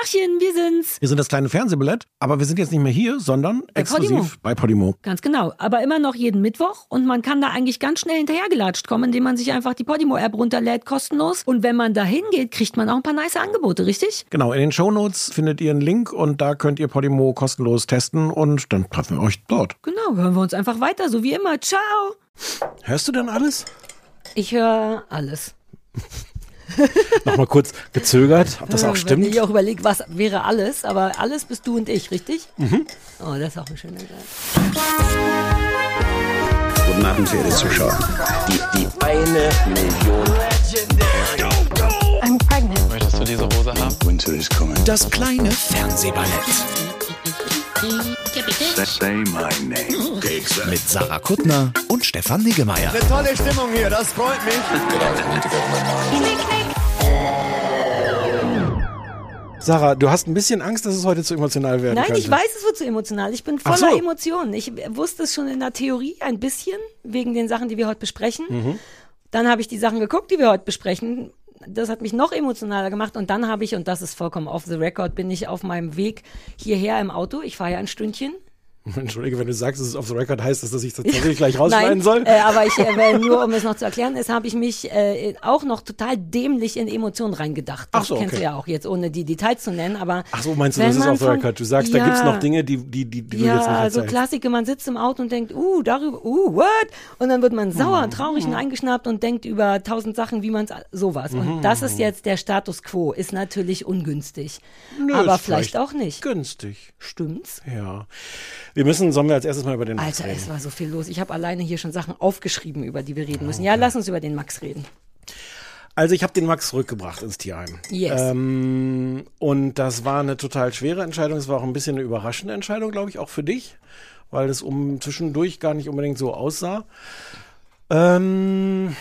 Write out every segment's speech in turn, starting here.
Tachchen, wir sind's. Wir sind das kleine Fernsehballett, aber wir sind jetzt nicht mehr hier, sondern Bei exklusiv Podimo. bei Podimo. Ganz genau. Aber immer noch jeden Mittwoch und man kann da eigentlich ganz schnell hinterhergelatscht kommen, indem man sich einfach die Podimo-App runterlädt, kostenlos. Und wenn man da hingeht, kriegt man auch ein paar nice Angebote, richtig? Genau, in den Shownotes findet ihr einen Link und da könnt ihr Podimo kostenlos testen und dann treffen wir euch dort. Genau, hören wir uns einfach weiter, so wie immer. Ciao. Hörst du denn alles? Ich höre alles. Nochmal kurz gezögert, ob das auch Wenn stimmt. ich auch überlege, was wäre alles, aber alles bist du und ich, richtig? Mhm. Oh, das ist auch ein schöner Satz. Guten Abend, verehrte Zuschauer. Die, die eine Million. I'm pregnant. Möchtest du diese Hose haben? Winter is coming. Das kleine Fernsehballett Say my name. mit Sarah Kuttner und Stefan Niggemeier. Tolle Stimmung hier, das freut mich. Sarah, du hast ein bisschen Angst, dass es heute zu emotional werden Nein, könnte. ich weiß, es wird zu emotional. Ich bin voller so. Emotionen. Ich wusste es schon in der Theorie ein bisschen, wegen den Sachen, die wir heute besprechen. Mhm. Dann habe ich die Sachen geguckt, die wir heute besprechen. Das hat mich noch emotionaler gemacht. Und dann habe ich, und das ist vollkommen off the record, bin ich auf meinem Weg hierher im Auto. Ich fahre ja ein Stündchen. Entschuldige, wenn du sagst, dass es off the record heißt, dass ich das tatsächlich gleich rausschneiden Nein, soll. Äh, aber ich, äh, nur um es noch zu erklären, ist, habe ich mich äh, auch noch total dämlich in Emotionen reingedacht. Das Ach so, kennst okay. du ja auch jetzt, ohne die Details zu nennen. Aber Ach so, meinst du, das ist off the record? Du sagst, da gibt's Ja. noch Dinge, die, die, die, die du jetzt nicht Ja, so erzählst. Klassiker, man sitzt im Auto und denkt, uh, darüber, uh, what? Und dann wird man sauer, Mhm. traurig und eingeschnappt und denkt über tausend Sachen, wie man es, sowas. Und das ist jetzt der Status quo, ist natürlich ungünstig. Nö, aber ist vielleicht auch nicht. Günstig. Stimmt's? Ja. Wir müssen, sollen wir als erstes mal über den Max Alter, reden. es war so viel los. Ich habe alleine hier schon Sachen aufgeschrieben, über die wir reden müssen. Ja, lass uns über den Max reden. Also ich habe den Max zurückgebracht ins Tierheim. Yes. Ähm, und das war eine total schwere Entscheidung. Es war auch ein bisschen eine überraschende Entscheidung, glaube ich, auch für dich, weil es um zwischendurch gar nicht unbedingt so aussah. Ähm,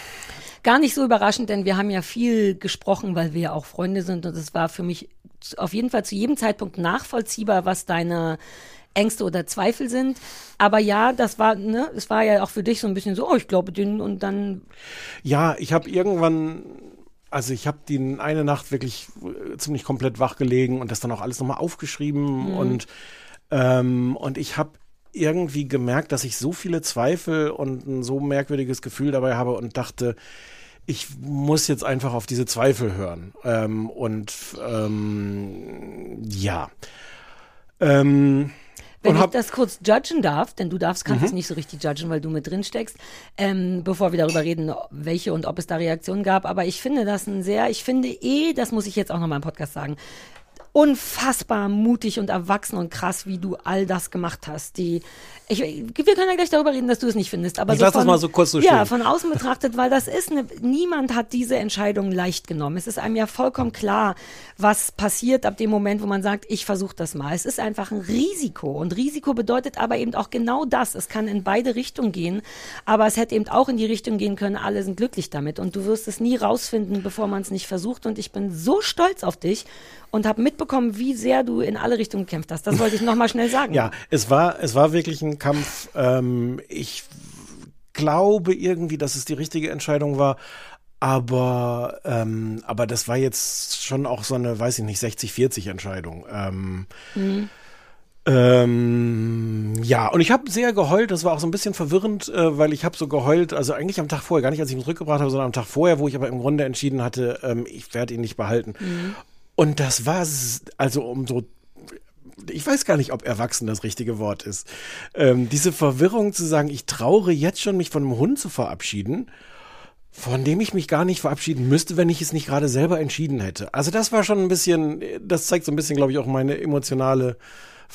Gar nicht so überraschend, denn wir haben ja viel gesprochen, weil wir ja auch Freunde sind und es war für mich auf jeden Fall zu jedem Zeitpunkt nachvollziehbar, was deine Ängste oder Zweifel sind. Aber ja, das war, ne, es war ja auch für dich so ein bisschen so, oh, ich glaube den und dann, ja, ich habe irgendwann, also ich habe die eine Nacht wirklich äh, ziemlich komplett wach gelegen und das dann auch alles nochmal aufgeschrieben und ähm, und ich habe irgendwie gemerkt, dass ich so viele Zweifel und ein so merkwürdiges Gefühl dabei habe und dachte, ich muss jetzt einfach auf diese Zweifel hören. Ähm, und ähm, ja. Ähm, wenn ich das kurz judgen darf, denn du darfst, kannst Mhm. es nicht so richtig judgen, weil du mit drin steckst, ähm, bevor wir darüber reden, welche und ob es da Reaktionen gab. Aber ich finde das ein sehr, ich finde eh, das muss ich jetzt auch nochmal im Podcast sagen, unfassbar mutig und erwachsen und krass, wie du all das gemacht hast. Die, ich, wir können ja gleich darüber reden, dass du es nicht findest. Aber Ich so lass das mal so kurz so Ja, stehen. von außen betrachtet, weil das ist eine, niemand hat diese Entscheidung leicht genommen. Es ist einem ja vollkommen klar, was passiert ab dem Moment, wo man sagt, ich versuche das mal. Es ist einfach ein Risiko. Und Risiko bedeutet aber eben auch genau das. Es kann in beide Richtungen gehen, aber es hätte eben auch in die Richtung gehen können, alle sind glücklich damit. Und du wirst es nie rausfinden, bevor man es nicht versucht. Und ich bin so stolz auf dich und habe mitbekommen, wie sehr du in alle Richtungen gekämpft hast. Das wollte ich nochmal schnell sagen. Ja, es war, es war wirklich ein Kampf. Ähm, ich glaube irgendwie, dass es die richtige Entscheidung war. Aber, ähm, aber das war jetzt schon auch so eine, weiß ich nicht, 60-40 Entscheidung. Ähm, ähm, ja, und ich habe sehr geheult. Das war auch so ein bisschen verwirrend, äh, weil ich habe so geheult, also eigentlich am Tag vorher, gar nicht, als ich ihn zurückgebracht habe, sondern am Tag vorher, wo ich aber im Grunde entschieden hatte, ähm, ich werde ihn nicht behalten. Und das war, also um so ich weiß gar nicht, ob erwachsen das richtige Wort ist. Ähm, diese Verwirrung zu sagen, ich traure jetzt schon, mich von einem Hund zu verabschieden, von dem ich mich gar nicht verabschieden müsste, wenn ich es nicht gerade selber entschieden hätte. Also das war schon ein bisschen, das zeigt so ein bisschen, glaube ich, auch meine emotionale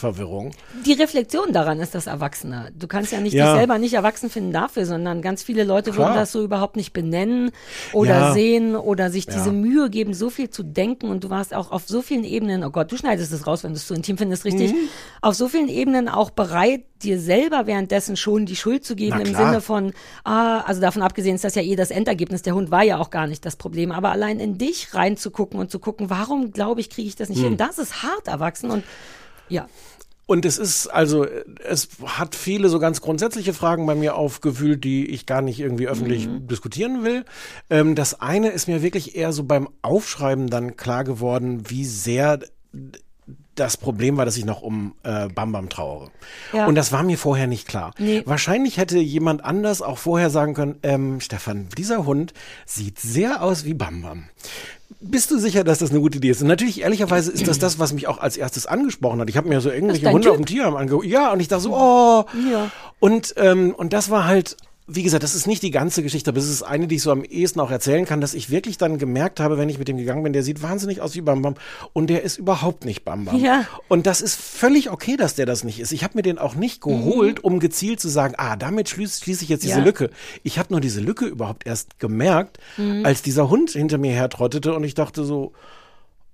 Verwirrung. Die Reflexion daran ist das Erwachsene. Du kannst ja nicht Ja. dich selber nicht erwachsen finden dafür, sondern ganz viele Leute Klar. würden das so überhaupt nicht benennen oder Ja. sehen oder sich Ja. diese Mühe geben, so viel zu denken und du warst auch auf so vielen Ebenen, oh Gott, du schneidest es raus, wenn du es zu intim findest, richtig, Mhm. auf so vielen Ebenen auch bereit, dir selber währenddessen schon die Schuld zu geben im. Sinne von, ah, also davon abgesehen ist das ja eh das Endergebnis, der Hund war ja auch gar nicht das Problem, aber allein in dich reinzugucken und zu gucken, warum glaube ich, kriege ich das nicht Mhm. hin, das ist hart erwachsen und ja. Und es ist, also, es hat viele so ganz grundsätzliche Fragen bei mir aufgewühlt, die ich gar nicht irgendwie öffentlich diskutieren will. Ähm, das eine ist mir wirklich eher so beim Aufschreiben dann klar geworden, wie sehr das Problem war, dass ich noch um äh, Bam Bam trauere. Ja. Und das war mir vorher nicht klar. Nee. Wahrscheinlich hätte jemand anders auch vorher sagen können, ähm, Stefan, dieser Hund sieht sehr aus wie Bam Bam. Bist du sicher, dass das eine gute Idee ist? Und natürlich, ehrlicherweise, ist das das, was mich auch als erstes angesprochen hat. Ich habe mir so irgendwelche Hunde Typ. auf dem Tierheim angeguckt. Ja, und ich dachte so, oh. Ja. Und, ähm, und das war halt, wie gesagt, das ist nicht die ganze Geschichte, aber es ist eine, die ich so am ehesten auch erzählen kann, dass ich wirklich dann gemerkt habe, wenn ich mit dem gegangen bin, der sieht wahnsinnig aus wie Bam Bam und der ist überhaupt nicht Bam Bam. Ja. Und das ist völlig okay, dass der das nicht ist. Ich habe mir den auch nicht geholt, um gezielt zu sagen, ah, damit schließe schließe ich jetzt diese Ja. Lücke. Ich habe nur diese Lücke überhaupt erst gemerkt, als dieser Hund hinter mir hertrottete und ich dachte so,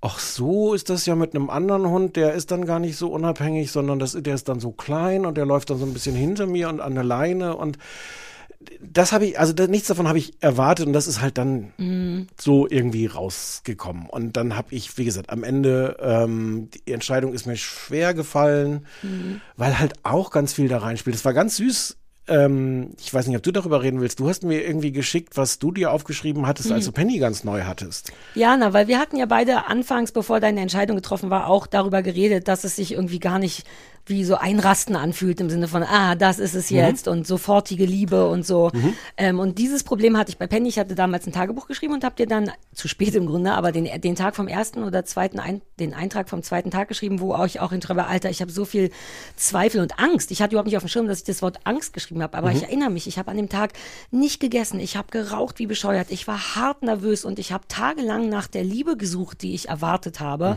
Ach so ist das ja mit einem anderen Hund, der ist dann gar nicht so unabhängig, sondern das, der ist dann so klein und der läuft dann so ein bisschen hinter mir und an der Leine und das habe ich, also da, nichts davon habe ich erwartet und das ist halt dann so irgendwie rausgekommen. Und dann habe ich, wie gesagt, am Ende, ähm, die Entscheidung ist mir schwer gefallen, weil halt auch ganz viel da reinspielt. Es war ganz süß. Ähm, ich weiß nicht, ob du darüber reden willst. Du hast mir irgendwie geschickt, was du dir aufgeschrieben hattest, als du Penny ganz neu hattest. Ja, na, weil wir hatten ja beide anfangs, bevor deine Entscheidung getroffen war, auch darüber geredet, dass es sich irgendwie gar nicht wie so einrasten anfühlt im Sinne von, ah, das ist es jetzt und sofortige Liebe und so. Ähm, und dieses Problem hatte ich bei Penny. Ich hatte damals ein Tagebuch geschrieben und habe dir dann, zu spät im Grunde, aber den, den Tag vom ersten oder zweiten, ein, den Eintrag vom zweiten Tag geschrieben, wo auch ich auch in Trevor, Alter, ich habe so viel Zweifel und Angst. Ich hatte überhaupt nicht auf dem Schirm, dass ich das Wort Angst geschrieben habe, aber ich erinnere mich, ich habe an dem Tag nicht gegessen, ich habe geraucht wie bescheuert, ich war hart nervös und ich habe tagelang nach der Liebe gesucht, die ich erwartet habe.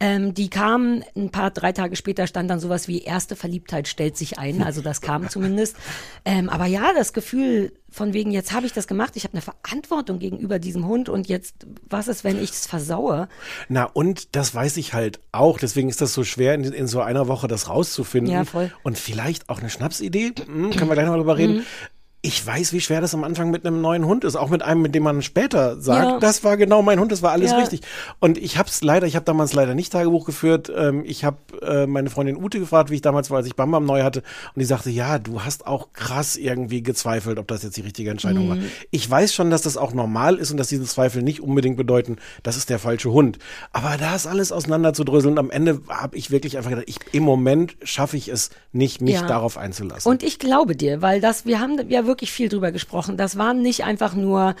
Ähm, die kam ein paar, drei Tage später stand dann sowas wie erste Verliebtheit stellt sich ein, also das kam zumindest. Ähm, aber ja, das Gefühl von wegen, jetzt habe ich das gemacht, ich habe eine Verantwortung gegenüber diesem Hund und jetzt, was ist, wenn ich es versaue? Na, und das weiß ich halt auch. Deswegen ist das so schwer, in, in so einer Woche das rauszufinden. Ja, voll. Und vielleicht auch eine Schnapsidee. Hm, können wir gleich noch mal drüber reden. Ich weiß, wie schwer das am Anfang mit einem neuen Hund ist, auch mit einem, mit dem man später sagt, Ja. das war genau mein Hund, das war alles Ja. richtig. Und ich habe es leider, ich habe damals leider nicht Tagebuch geführt. Ähm, ich habe äh, meine Freundin Ute gefragt, wie ich damals war, als ich Bam Bam neu hatte, und die sagte, ja, du hast auch krass irgendwie gezweifelt, ob das jetzt die richtige Entscheidung Mhm. war. Ich weiß schon, dass das auch normal ist und dass diese Zweifel nicht unbedingt bedeuten, das ist der falsche Hund. Aber da ist alles auseinander zu dröseln. Und am Ende habe ich wirklich einfach gedacht, ich, im Moment schaffe ich es nicht, mich Ja. darauf einzulassen. Und ich glaube dir, weil das, wir haben ja wirklich viel drüber gesprochen. Das waren nicht einfach nur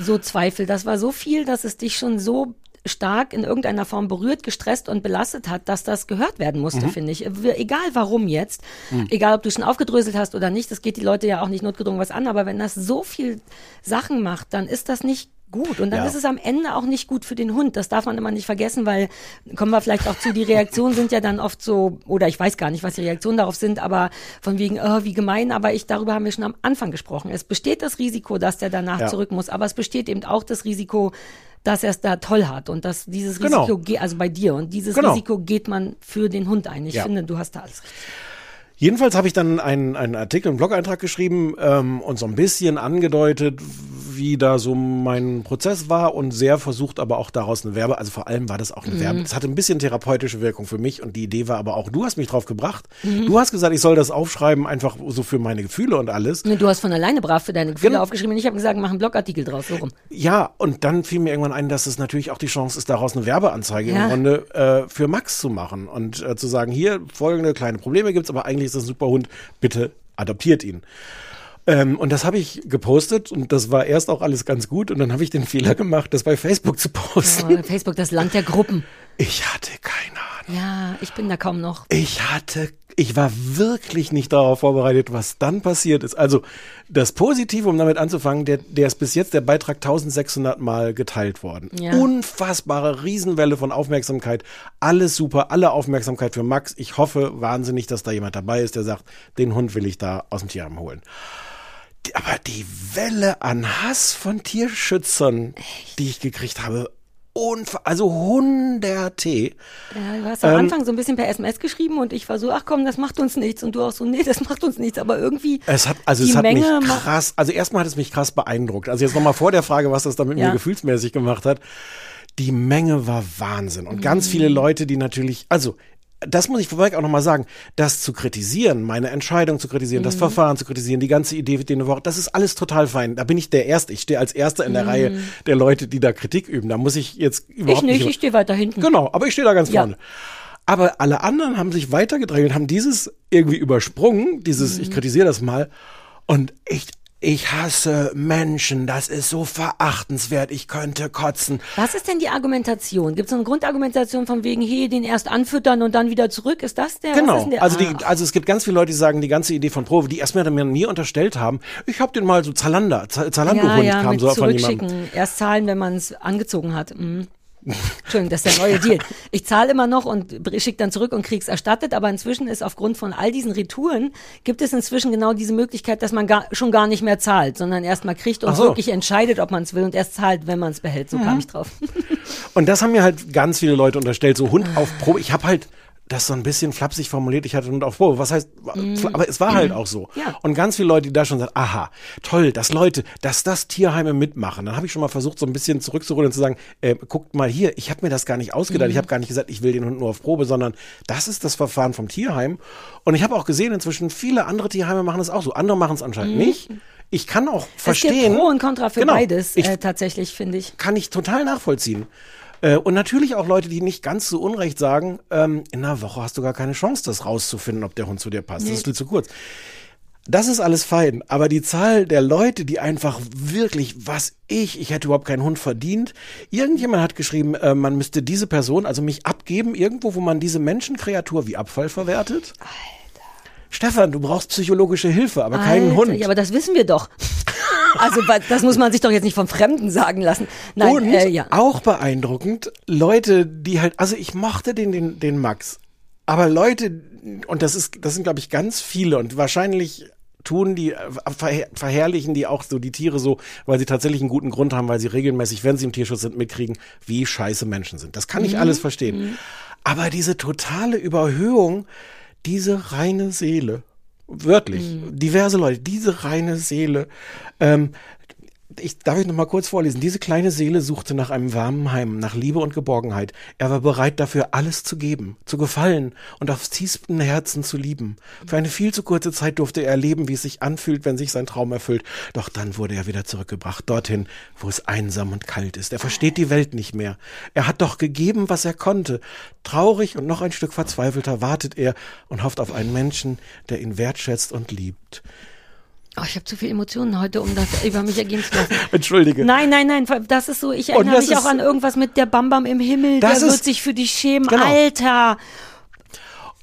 so Zweifel. Das war so viel, dass es dich schon so stark in irgendeiner Form berührt, gestresst und belastet hat, dass das gehört werden musste, finde ich. Egal warum jetzt, egal ob du schon aufgedröselt hast oder nicht, das geht die Leute ja auch nicht notgedrungen was an, aber wenn das so viel Sachen macht, dann ist das nicht gut. Und dann Ja. ist es am Ende auch nicht gut für den Hund. Das darf man immer nicht vergessen, weil, kommen wir vielleicht auch zu, die Reaktionen sind ja dann oft so, oder ich weiß gar nicht, was die Reaktionen darauf sind, aber von wegen, oh, wie gemein, aber ich, darüber haben wir schon am Anfang gesprochen. Es besteht das Risiko, dass der danach Ja. zurück muss, aber es besteht eben auch das Risiko, dass er es da toll hat und dass dieses Genau. Risiko, ge- also bei dir, und dieses Genau. Risiko geht man für den Hund ein. Ich Ja. finde, du hast da alles richtig. Jedenfalls habe ich dann einen, einen Artikel, einen Blog-Eintrag geschrieben ähm, und so ein bisschen angedeutet, wie da so mein Prozess war und sehr versucht, aber auch daraus eine Werbe, also vor allem war das auch eine Werbe. Es hatte ein bisschen therapeutische Wirkung für mich und die Idee war aber auch, du hast mich drauf gebracht. Du hast gesagt, ich soll das aufschreiben, einfach so für meine Gefühle und alles. Du hast von alleine brav für deine Gefühle Genau. aufgeschrieben und ich habe gesagt, mach einen Blogartikel draus, so rum. Ja, und dann fiel mir irgendwann ein, dass es natürlich auch die Chance ist, daraus eine Werbeanzeige Ja. im Grunde äh, für Max zu machen und äh, zu sagen, hier folgende kleine Probleme gibt's, aber eigentlich ist das ein super Hund, bitte adoptiert ihn. Ähm, und das habe ich gepostet und das war erst auch alles ganz gut und dann habe ich den Fehler gemacht, das bei Facebook zu posten. Oh, Facebook, das Land der Gruppen. Ich hatte keine Ahnung. Ja, ich bin da kaum noch. Ich hatte, ich war wirklich nicht darauf vorbereitet, was dann passiert ist. Also das Positive, um damit anzufangen, der, der ist bis jetzt der Beitrag 1600 Mal geteilt worden. Ja. Unfassbare Riesenwelle von Aufmerksamkeit. Alles super, alle Aufmerksamkeit für Max. Ich hoffe wahnsinnig, dass da jemand dabei ist, der sagt, den Hund will ich da aus dem Tierheim holen. Aber die Welle an Hass von Tierschützern, die ich gekriegt habe, unfa also hunderte. Ja, du hast am Anfang so ein bisschen per SMS geschrieben und ich war so, ach komm, das macht uns nichts. Und du auch so, nee, das macht uns nichts. Aber irgendwie. Es hat, also es hat Menge mich krass, also erstmal hat es mich krass beeindruckt. Also jetzt nochmal vor der Frage, was das da mit Ja. mir gefühlsmäßig gemacht hat. Die Menge war Wahnsinn. Und Mhm. ganz viele Leute, die natürlich, also das muss ich vorweg auch nochmal sagen, das zu kritisieren, meine Entscheidung zu kritisieren, Mhm. das Verfahren zu kritisieren, die ganze Idee mit den Wochen, das ist alles total fein. Da bin ich der Erste. Ich stehe als Erster in der Reihe der Leute, die da Kritik üben. Da muss ich jetzt Mhm. Ich überhaupt nicht, ich stehe weiter hinten. Genau, aber ich stehe da ganz Ja. vorne. Aber alle anderen haben sich weitergedrängelt, haben dieses irgendwie übersprungen, dieses, Mhm. ich kritisiere das mal. Und ich, ich hasse Menschen, das ist so verachtenswert, ich könnte kotzen. Was ist denn die Argumentation? Gibt es eine Grundargumentation von wegen, hey, den erst anfüttern und dann wieder zurück? Ist das der? Genau. der? Also, die, Ah. also es gibt ganz viele Leute, die sagen, die ganze Idee von Probe, die erstmal mir nie unterstellt haben, ich habe den mal so Zalander, Z- ja, Zalando-Hund ja, kam so von jemandem. zurückschicken. Erst zahlen, wenn man es angezogen hat. Mhm. Entschuldigung, das ist der neue Deal. Ich zahle immer noch und schicke dann zurück und krieg's erstattet, aber inzwischen ist aufgrund von all diesen Retouren, gibt es inzwischen genau diese Möglichkeit, dass man gar, schon gar nicht mehr zahlt, sondern erst mal kriegt und so. wirklich entscheidet, ob man es will und erst zahlt, wenn man es behält. So Mhm. kam ich drauf. Und das haben mir halt ganz viele Leute unterstellt, so Hund auf Probe. Ich habe halt das so ein bisschen flapsig formuliert, ich hatte Hund auf Probe. Was heißt, aber es war halt auch so. Mhm. Ja. Und ganz viele Leute, die da schon sagen, aha, toll, dass Leute, dass das Tierheime mitmachen. Dann habe ich schon mal versucht, so ein bisschen zurückzuholen und zu sagen, äh, guckt mal hier, ich habe mir das gar nicht ausgedacht. Mhm. Ich habe gar nicht gesagt, ich will den Hund nur auf Probe, sondern das ist das Verfahren vom Tierheim. Und ich habe auch gesehen, inzwischen viele andere Tierheime machen es auch so. Andere machen es anscheinend nicht. Ich kann auch verstehen. Mhm. Es gibt Pro und Contra für Genau. beides, Ich äh, tatsächlich, finde ich. kann ich total nachvollziehen. Äh, Und natürlich auch Leute, die nicht ganz so unrecht sagen, ähm, in einer Woche hast du gar keine Chance, das rauszufinden, ob der Hund zu dir passt. Das ist viel zu kurz. Das ist alles fein, aber die Zahl der Leute, die einfach wirklich, was ich, ich hätte überhaupt keinen Hund verdient. Irgendjemand hat geschrieben, äh, man müsste diese Person, also mich abgeben, irgendwo, wo man diese Menschenkreatur wie Abfall verwertet. Alter. Stefan, du brauchst psychologische Hilfe, aber keinen Alter, Hund. Ja, aber das wissen wir doch. Also das muss man sich doch jetzt nicht von Fremden sagen lassen. Nein, Und äh, ja. auch beeindruckend, Leute, die halt, also ich mochte den, den, den Max, aber Leute, und das ist, das sind glaube ich ganz viele und wahrscheinlich tun die, äh, verher verherrlichen die auch so die Tiere so, weil sie tatsächlich einen guten Grund haben, weil sie regelmäßig, wenn sie im Tierschutz sind, mitkriegen, wie scheiße Menschen sind. Das kann Mhm. ich alles verstehen. Aber diese totale Überhöhung, diese reine Seele, wörtlich, Mhm. diverse Leute, diese reine Seele, ähm, ich darf ich noch mal kurz vorlesen. Diese kleine Seele suchte nach einem warmen Heim, nach Liebe und Geborgenheit. Er war bereit dafür alles zu geben, zu gefallen und aufs tiefsten Herzen zu lieben. Für eine viel zu kurze Zeit durfte er erleben, wie es sich anfühlt, wenn sich sein Traum erfüllt. Doch dann wurde er wieder zurückgebracht, dorthin, wo es einsam und kalt ist. Er versteht die Welt nicht mehr. Er hat doch gegeben, was er konnte. Traurig und noch ein Stück verzweifelter wartet er und hofft auf einen Menschen, der ihn wertschätzt und liebt. Oh, ich habe zu viele Emotionen heute, um das über mich ergehen zu lassen. Entschuldige. Nein, nein, nein, das ist so, ich erinnere mich auch an irgendwas mit der Bambam im Himmel, Das der ist- wird sich für dich schämen. Genau. Alter,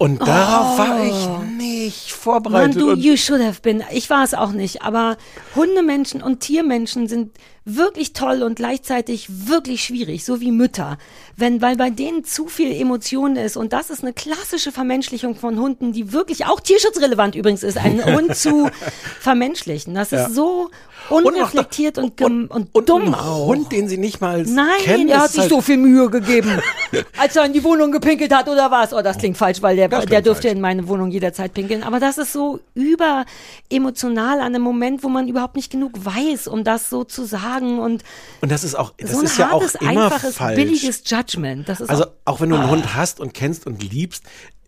Und darauf war ich nicht Mann, vorbereitet. du, und you should have been. Ich war es auch nicht, aber Hundemenschen und Tiermenschen sind wirklich toll und gleichzeitig wirklich schwierig, so wie Mütter. Wenn, weil bei denen zu viel Emotion ist und das ist eine klassische Vermenschlichung von Hunden, die wirklich auch tierschutzrelevant übrigens ist, einen Hund zu vermenschlichen. Das Ja. ist so unreflektiert und, gem- und, und dumm ein. Hund, den sie nicht mal Nein, kennen. er hat sich halt, so viel Mühe gegeben, als er in die Wohnung gepinkelt hat oder was. Oh, das klingt falsch, weil der, der dürfte falsch. in meine Wohnung jederzeit pinkeln. Aber das ist so überemotional an einem Moment, wo man überhaupt nicht genug weiß, um das so zu sagen. Und Und das ist auch, das so ein ist ja auch immer einfaches, falsch. billiges Judgment. Das ist Also auch, auch wenn du einen Hund hast und kennst und liebst,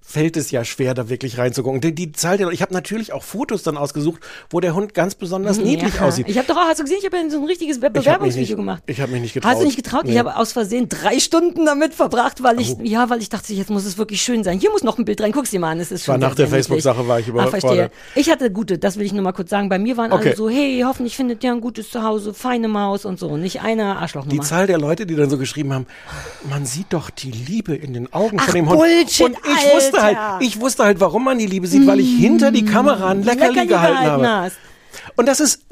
fällt es ja schwer, da wirklich reinzugucken. Die, die Zahl der, ich habe natürlich auch Fotos dann ausgesucht, wo der Hund ganz besonders niedlich ja. aussieht. Ich habe doch auch, hast du gesehen, ich habe ja so ein richtiges Bewerbungsvideo gemacht. ich hab mich nicht getraut. Hast du nicht getraut? Ich Nee. habe aus Versehen drei Stunden damit verbracht, weil ich, Oh. ja, weil ich dachte, jetzt muss es wirklich schön sein. Hier muss noch ein Bild rein. Guck's dir mal an, es ist War schon nach sehr, der niedlich. Facebook-Sache war ich Ah, verstehe. Ich hatte gute, das will ich nur mal kurz sagen. Bei mir waren alle Okay. so, hey, hoffentlich findet ihr ein gutes Zuhause, feine Maus und so. Nicht eine Arschlochnummer. Die Zahl der Leute, die dann so geschrieben haben, man sieht doch die Liebe in den Augen Ach, von dem Hund. Bullshit, und ich wusste halt, Alter. ich wusste halt, warum man die Liebe sieht, weil ich hinter die Kamera ein Leckerli, Leckerli gehalten, gehalten habe. hast. Und das ist,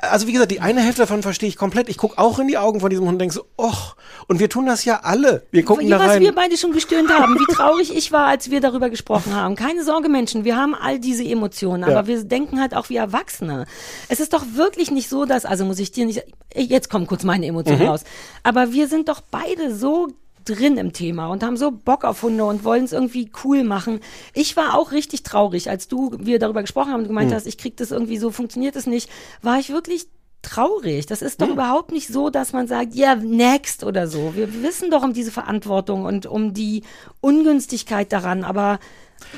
also wie gesagt, die eine Hälfte davon verstehe ich komplett. Ich gucke auch in die Augen von diesem Hund und denke so, och, und wir tun das ja alle. Wir gucken Ja, da was rein. wir beide schon gestöhnt haben, wie traurig ich war, als wir darüber gesprochen haben. Keine Sorge, Menschen, wir haben all diese Emotionen, aber Ja. wir denken halt auch wie Erwachsene. Es ist doch wirklich nicht so, dass, also muss ich dir nicht, jetzt kommen kurz meine Emotionen Mhm. raus, aber wir sind doch beide so drin im Thema und haben so Bock auf Hunde und wollen es irgendwie cool machen. Ich war auch richtig traurig, als du, wir darüber gesprochen haben und gemeint Mhm. hast, ich krieg das irgendwie so, funktioniert es nicht, war ich wirklich traurig. Das ist doch überhaupt nicht so, dass man sagt, ja, next oder so. Wir wissen doch um diese Verantwortung und um die Ungünstigkeit daran, aber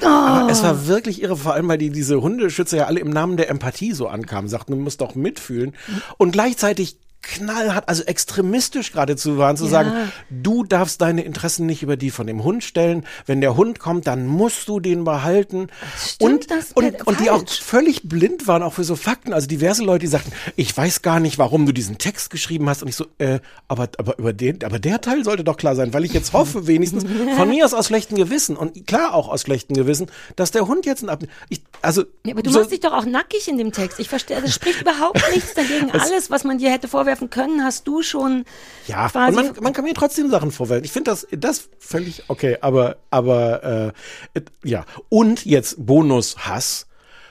Aber es war wirklich irre, vor allem, weil die, diese Hundeschützer ja alle im Namen der Empathie so ankamen, sagten, du musst doch mitfühlen. Und gleichzeitig knallhart, also extremistisch geradezu waren, zu Ja. sagen, du darfst deine Interessen nicht über die von dem Hund stellen. Wenn der Hund kommt, dann musst du den behalten. Stimmt, und, und, und die auch völlig blind waren, auch für so Fakten. Also diverse Leute, die sagten, ich weiß gar nicht, warum du diesen Text geschrieben hast. Und ich so, äh, aber, aber über den, aber der Teil sollte doch klar sein, weil ich jetzt hoffe, wenigstens von mir aus aus schlechtem Gewissen und klar auch aus schlechtem Gewissen, dass der Hund jetzt ein Ab ich, also Ja, aber du so, machst dich doch auch nackig in dem Text. Ich verstehe, das spricht überhaupt nichts dagegen. Alles, was man dir hätte vorwerfen können, hast du schon ja, quasi. man, man kann mir trotzdem Sachen vorwerfen. Ich finde das, das völlig okay, aber, aber äh, ja. Und jetzt Bonus-Hass.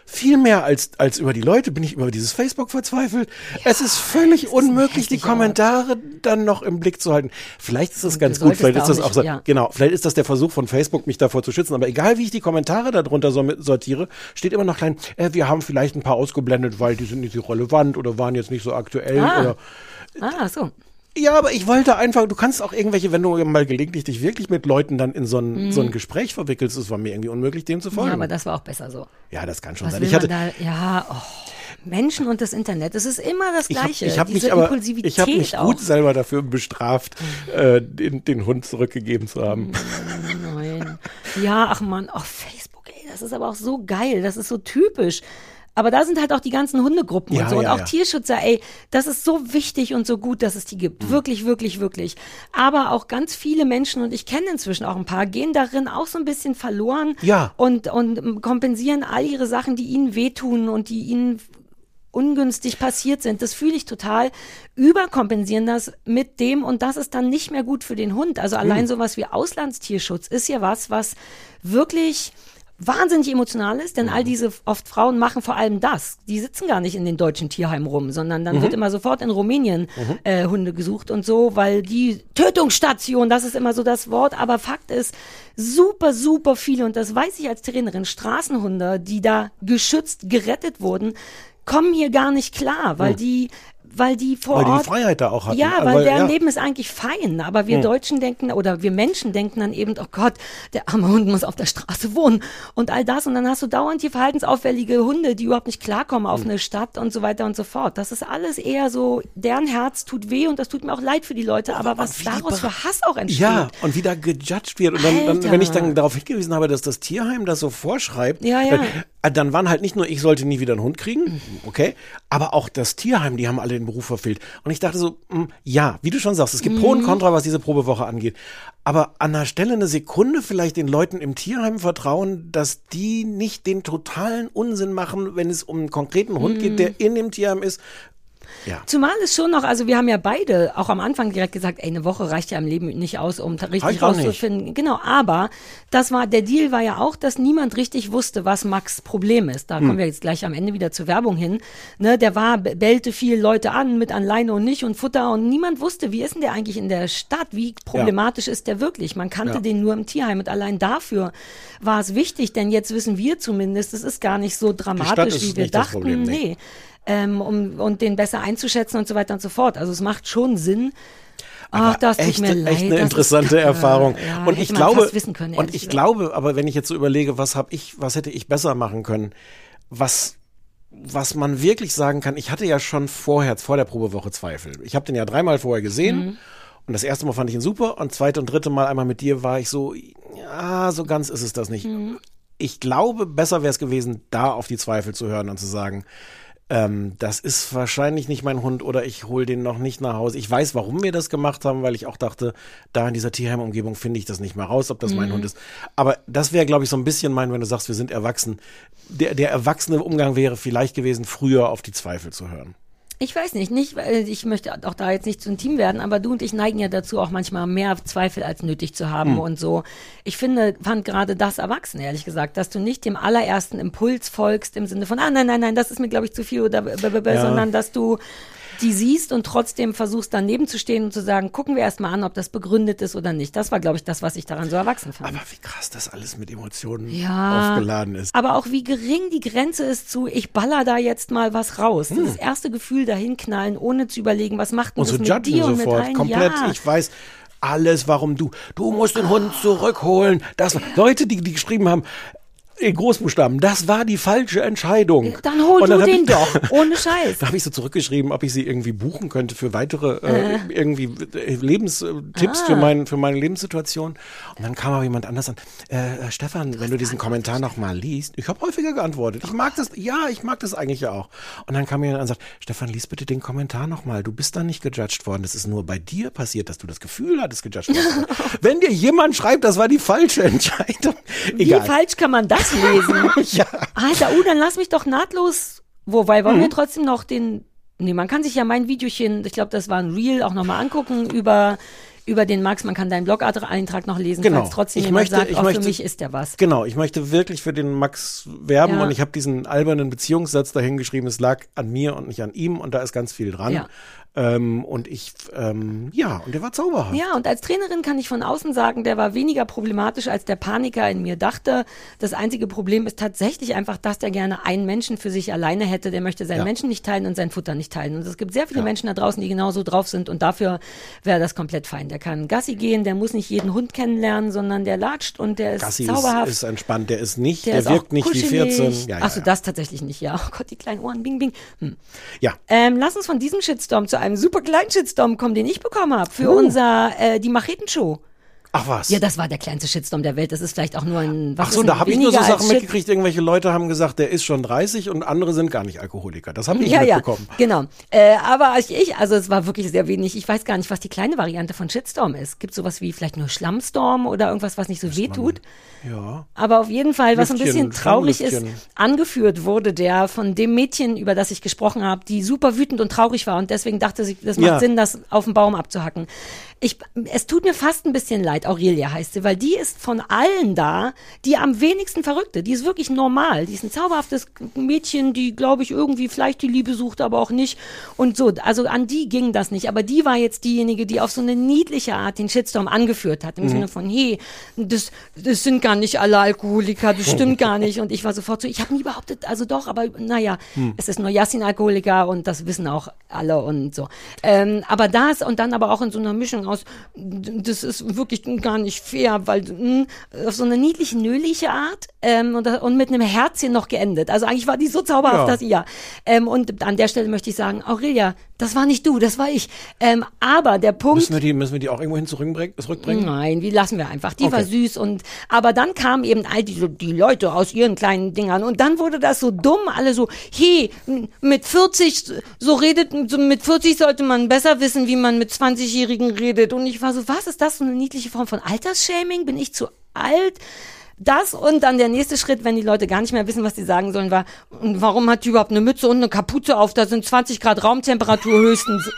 Viel mehr als, als über die Leute bin ich über dieses Facebook verzweifelt. es ist völlig unmöglich, die Kommentare dann noch im Blick zu halten. Vielleicht ist das ganz gut, vielleicht da ist das auch auch so, nicht- ja. genau, vielleicht ist das der Versuch von Facebook, mich davor zu schützen. Aber egal, wie ich die Kommentare darunter sortiere, steht immer noch klein, äh, wir haben vielleicht ein paar ausgeblendet, weil die sind nicht so relevant oder waren jetzt nicht so aktuell Ah. oder ah, so. Ja, aber ich wollte einfach, du kannst auch irgendwelche, wenn du mal gelegentlich dich wirklich mit Leuten dann in so ein, so ein Gespräch verwickelst, es war mir irgendwie unmöglich, dem zu folgen. Mhm. Ja, aber das war auch besser so. Ja, das kann schon Was sein. Ich hatte, da? Ja, oh. Menschen und das Internet. Es ist immer das ich habe Gleiche. ich hab Diese mich aber, ich habe mich auch. gut selber dafür bestraft, äh, den, den Hund zurückgegeben zu haben. Nein. Ja, ach man, oh, Facebook, ey, das ist aber auch so geil. Das ist so typisch. Aber da sind halt auch die ganzen Hundegruppen Ja, und so. Und ja, auch ja. Tierschützer, ey, das ist so wichtig und so gut, dass es die Mhm. gibt. Wirklich, wirklich, wirklich. Aber auch ganz viele Menschen, und ich kenne inzwischen auch ein paar, gehen darin auch so ein bisschen verloren Ja. und, und kompensieren all ihre Sachen, die ihnen wehtun und die ihnen ungünstig passiert sind. Das fühle ich total. Überkompensieren das mit dem und das ist dann nicht mehr gut für den Hund. Also allein Hm. sowas wie Auslandstierschutz ist ja was, was wirklich wahnsinnig emotional ist, denn all Mhm. diese oft Frauen machen vor allem das. Die sitzen gar nicht in den deutschen Tierheimen rum, sondern Mhm. dann wird immer sofort in Rumänien äh, Hunde gesucht und so, weil die Tötungsstation, das ist immer so das Wort, aber Fakt ist, super, super viele, und das weiß ich als Trainerin, Straßenhunde, die da geschützt, gerettet wurden, kommen hier gar nicht klar, weil die weil die vor Weil die die Ort Freiheit da auch hatten. ja, Also, weil deren ja. Leben ist eigentlich fein, aber Hm. wir Deutschen denken oder wir Menschen denken dann eben, oh Gott, der arme Hund muss auf der Straße wohnen und all das und dann hast du dauernd hier verhaltensauffällige Hunde, die überhaupt nicht klarkommen Hm. auf eine Stadt und so weiter und so fort. Das ist alles eher so, deren Herz tut weh und das tut mir auch leid für die Leute, aber was wie die daraus für Hass auch entsteht. Ja, und wie da gejudged wird. Und dann, dann, wenn ich dann darauf hingewiesen habe, dass das Tierheim das so vorschreibt, Ja, ja. Äh, dann waren halt nicht nur, ich sollte nie wieder einen Hund kriegen, okay, aber auch das Tierheim, die haben alle den Beruf verfehlt. Und ich dachte so, mh, ja, wie du schon sagst, es gibt Pro und Mhm. Contra, was diese Probewoche angeht. Aber an der Stelle eine Sekunde vielleicht den Leuten im Tierheim vertrauen, dass die nicht den totalen Unsinn machen, wenn es um einen konkreten Hund geht, Mhm. der in dem Tierheim ist. Ja. Zumal es schon noch, also wir haben ja beide auch am Anfang direkt gesagt, ey, eine Woche reicht ja im Leben nicht aus, um richtig Reicht rauszufinden. Genau, aber das war, der Deal war ja auch, dass niemand richtig wusste, was Max Problem ist. Da Hm. kommen wir jetzt gleich am Ende wieder zur Werbung hin. Ne, der war, be- bellte viele Leute an mit an Leine und nicht und Futter und niemand wusste, wie ist denn der eigentlich in der Stadt? Wie problematisch ist der wirklich? Man kannte Ja. den nur im Tierheim und allein dafür war es wichtig, denn jetzt wissen wir zumindest, es ist gar nicht so dramatisch, wie wir dachten. Problem, nee. nee ähm, um und den besser einzuschätzen und so weiter und so fort. Also es macht schon Sinn. Ach, das tut echt, mir leid. echt eine interessante. Erfahrung. Ja, und ich glaube, können, und ich gesagt. glaube, aber wenn ich jetzt so überlege, was habe ich, was hätte ich besser machen können, was was man wirklich sagen kann, ich hatte ja schon vorher, vor der Probewoche Zweifel. Ich habe den ja dreimal vorher gesehen Mhm. und das erste Mal fand ich ihn super und zweite und dritte Mal einmal mit dir war ich so, ja, so ganz ist es das nicht. Mhm. Ich glaube, besser wäre es gewesen, da auf die Zweifel zu hören und zu sagen, ähm, das ist wahrscheinlich nicht mein Hund oder ich hole den noch nicht nach Hause. Ich weiß, warum wir das gemacht haben, weil ich auch dachte, da in dieser Tierheimumgebung finde ich das nicht mehr raus, ob das Mhm. mein Hund ist. Aber das wäre, glaube ich, so ein bisschen mein, wenn du sagst, wir sind erwachsen. Der, der erwachsene Umgang wäre vielleicht gewesen, früher auf die Zweifel zu hören. Ich weiß nicht, nicht, weil ich möchte auch da jetzt nicht zu intim werden, aber du und ich neigen ja dazu, auch manchmal mehr Zweifel als nötig zu haben Hm. und so. Ich finde, fand gerade das erwachsen, ehrlich gesagt, dass du nicht dem allerersten Impuls folgst im Sinne von, ah, nein, nein, nein, das ist mir, glaube ich, zu viel oder, Ja. sondern dass du die siehst und trotzdem versuchst daneben zu stehen und zu sagen, gucken wir erstmal an, ob das begründet ist oder nicht. Das war, glaube ich, das, was ich daran so erwachsen fand. Aber wie krass das alles mit Emotionen Ja. aufgeladen ist. Aber auch wie gering die Grenze ist zu, ich baller da jetzt mal was raus. Hm. Das erste Gefühl dahin knallen, ohne zu überlegen, was macht denn Und das so mit judgen dir und mit sofort. allen? Komplett, ja. ich weiß alles, warum du. Du musst den Hund zurückholen. Das Leute, die, die geschrieben haben, in Großbuchstaben, das war die falsche Entscheidung. Dann hol Und du den ich, doch, ohne Scheiß. Da habe ich so zurückgeschrieben, ob ich sie irgendwie buchen könnte für weitere äh, irgendwie äh, Lebenstipps Ah. für, mein, für meine Lebenssituation. Und dann kam aber jemand anders an. Äh, äh, Stefan, wenn du diesen Kommentar noch mal liest, ich habe häufiger geantwortet. Ich mag das, ja, ich mag das eigentlich ja auch. Und dann kam jemand an und sagt, Stefan, lies bitte den Kommentar noch mal. Du bist da nicht gejudged worden. Das ist nur bei dir passiert, dass du das Gefühl hattest, gejudged worden. wenn dir jemand schreibt, das war die falsche Entscheidung, Wie egal. falsch kann man das lesen? Ja. Alter, uh, dann lass mich doch nahtlos. Wobei, wollen Mhm. wir trotzdem noch den. Nee, man kann sich ja mein Videochen, ich glaube, das war ein Reel, auch nochmal angucken über, über den Max. Man kann deinen Blog-Eintrag noch lesen, Genau. falls trotzdem Ich jemand möchte- sagt, ich oh, möchte- für mich ist der was. Genau, ich möchte wirklich für den Max werben Ja. und ich habe diesen albernen Beziehungssatz dahin geschrieben, es lag an mir und nicht an ihm und da ist ganz viel dran. Ja. Ähm, und ich, ähm, ja, und der war zauberhaft. Ja, und als Trainerin kann ich von außen sagen, der war weniger problematisch, als der Paniker in mir dachte. Das einzige Problem ist tatsächlich einfach, dass der gerne einen Menschen für sich alleine hätte. Der möchte seinen Ja. Menschen nicht teilen und sein Futter nicht teilen. Und es gibt sehr viele Ja. Menschen da draußen, die genauso drauf sind und dafür wäre das komplett fein. Der kann Gassi gehen, der muss nicht jeden Hund kennenlernen, sondern der latscht und der ist Gassi ist, zauberhaft. ist entspannt, der ist nicht, der, der, wirkt nicht wie kuschelig. 14. Ja, ja, Ach so, ja. das tatsächlich nicht, ja. Oh Gott, die kleinen Ohren, bing, bing. Hm. ja. Ähm, lass uns von diesem Shitstorm zu einem super kleinen Shitstorm kommen, den ich bekommen habe für Uh. unser äh, die Machetenshow. Ach was. Ja, das war der kleinste Shitstorm der Welt. Das ist vielleicht auch nur ein was Ach so, da ein habe ich nur so Sachen mitgekriegt, irgendwelche Leute haben gesagt, der ist schon 30 und andere sind gar nicht Alkoholiker. Das habe ich ja, ja, mitbekommen. genau. Äh, aber ich, also es war wirklich sehr wenig. Ich weiß gar nicht, was die kleine Variante von Shitstorm ist. Gibt sowas wie vielleicht nur Schlammstorm oder irgendwas, was nicht so weh tut? Ja. Aber auf jeden Fall, was ein Lüftchen, bisschen traurig ist, angeführt wurde der von dem Mädchen, über das ich gesprochen habe, die super wütend und traurig war und deswegen dachte sie, das macht Ja. Sinn, das auf den Baum abzuhacken. Ich, es tut mir fast ein bisschen leid, Aurelia heißt sie, weil die ist von allen da, die am wenigsten verrückte. Die ist wirklich normal. Die ist ein zauberhaftes Mädchen, die, glaube ich, irgendwie vielleicht die Liebe sucht, aber auch nicht. Und so, also an die ging das nicht. Aber die war jetzt diejenige, die auf so eine niedliche Art den Shitstorm angeführt hat. Im Sinne von, hey, das, das sind gar nicht alle Alkoholiker, das stimmt gar nicht. Und ich war sofort so, ich habe nie behauptet, also doch, aber naja, es ist nur Yassin Alkoholiker und das wissen auch alle und so. Ähm, aber das und dann aber auch in so einer Mischung aus, das ist wirklich gar nicht fair, weil mh, auf so eine niedliche, nölige Art ähm, und, und mit einem Herzchen noch geendet. Also eigentlich war die so zauberhaft, Ja. dass ihr. Ähm, und an der Stelle möchte ich sagen, Aurelia, das war nicht du, das war ich. Ähm, aber der Punkt. Müssen wir die, müssen wir die auch irgendwo hin zurückbringen? Nein, die lassen wir einfach. Die Okay. war süß und aber dann kamen eben all die, die Leute aus ihren kleinen Dingern und dann wurde das so dumm, alle so, hey, mit 40 so redet mit 40 sollte man besser wissen, wie man mit 20-jährigen redet und ich war so, was ist das so eine niedliche Form von Altersshaming? Bin ich zu alt? Das und dann der nächste Schritt, wenn die Leute gar nicht mehr wissen, was die sagen sollen, war, warum hat die überhaupt eine Mütze und eine Kapuze auf? Da sind 20 Grad Raumtemperatur höchstens.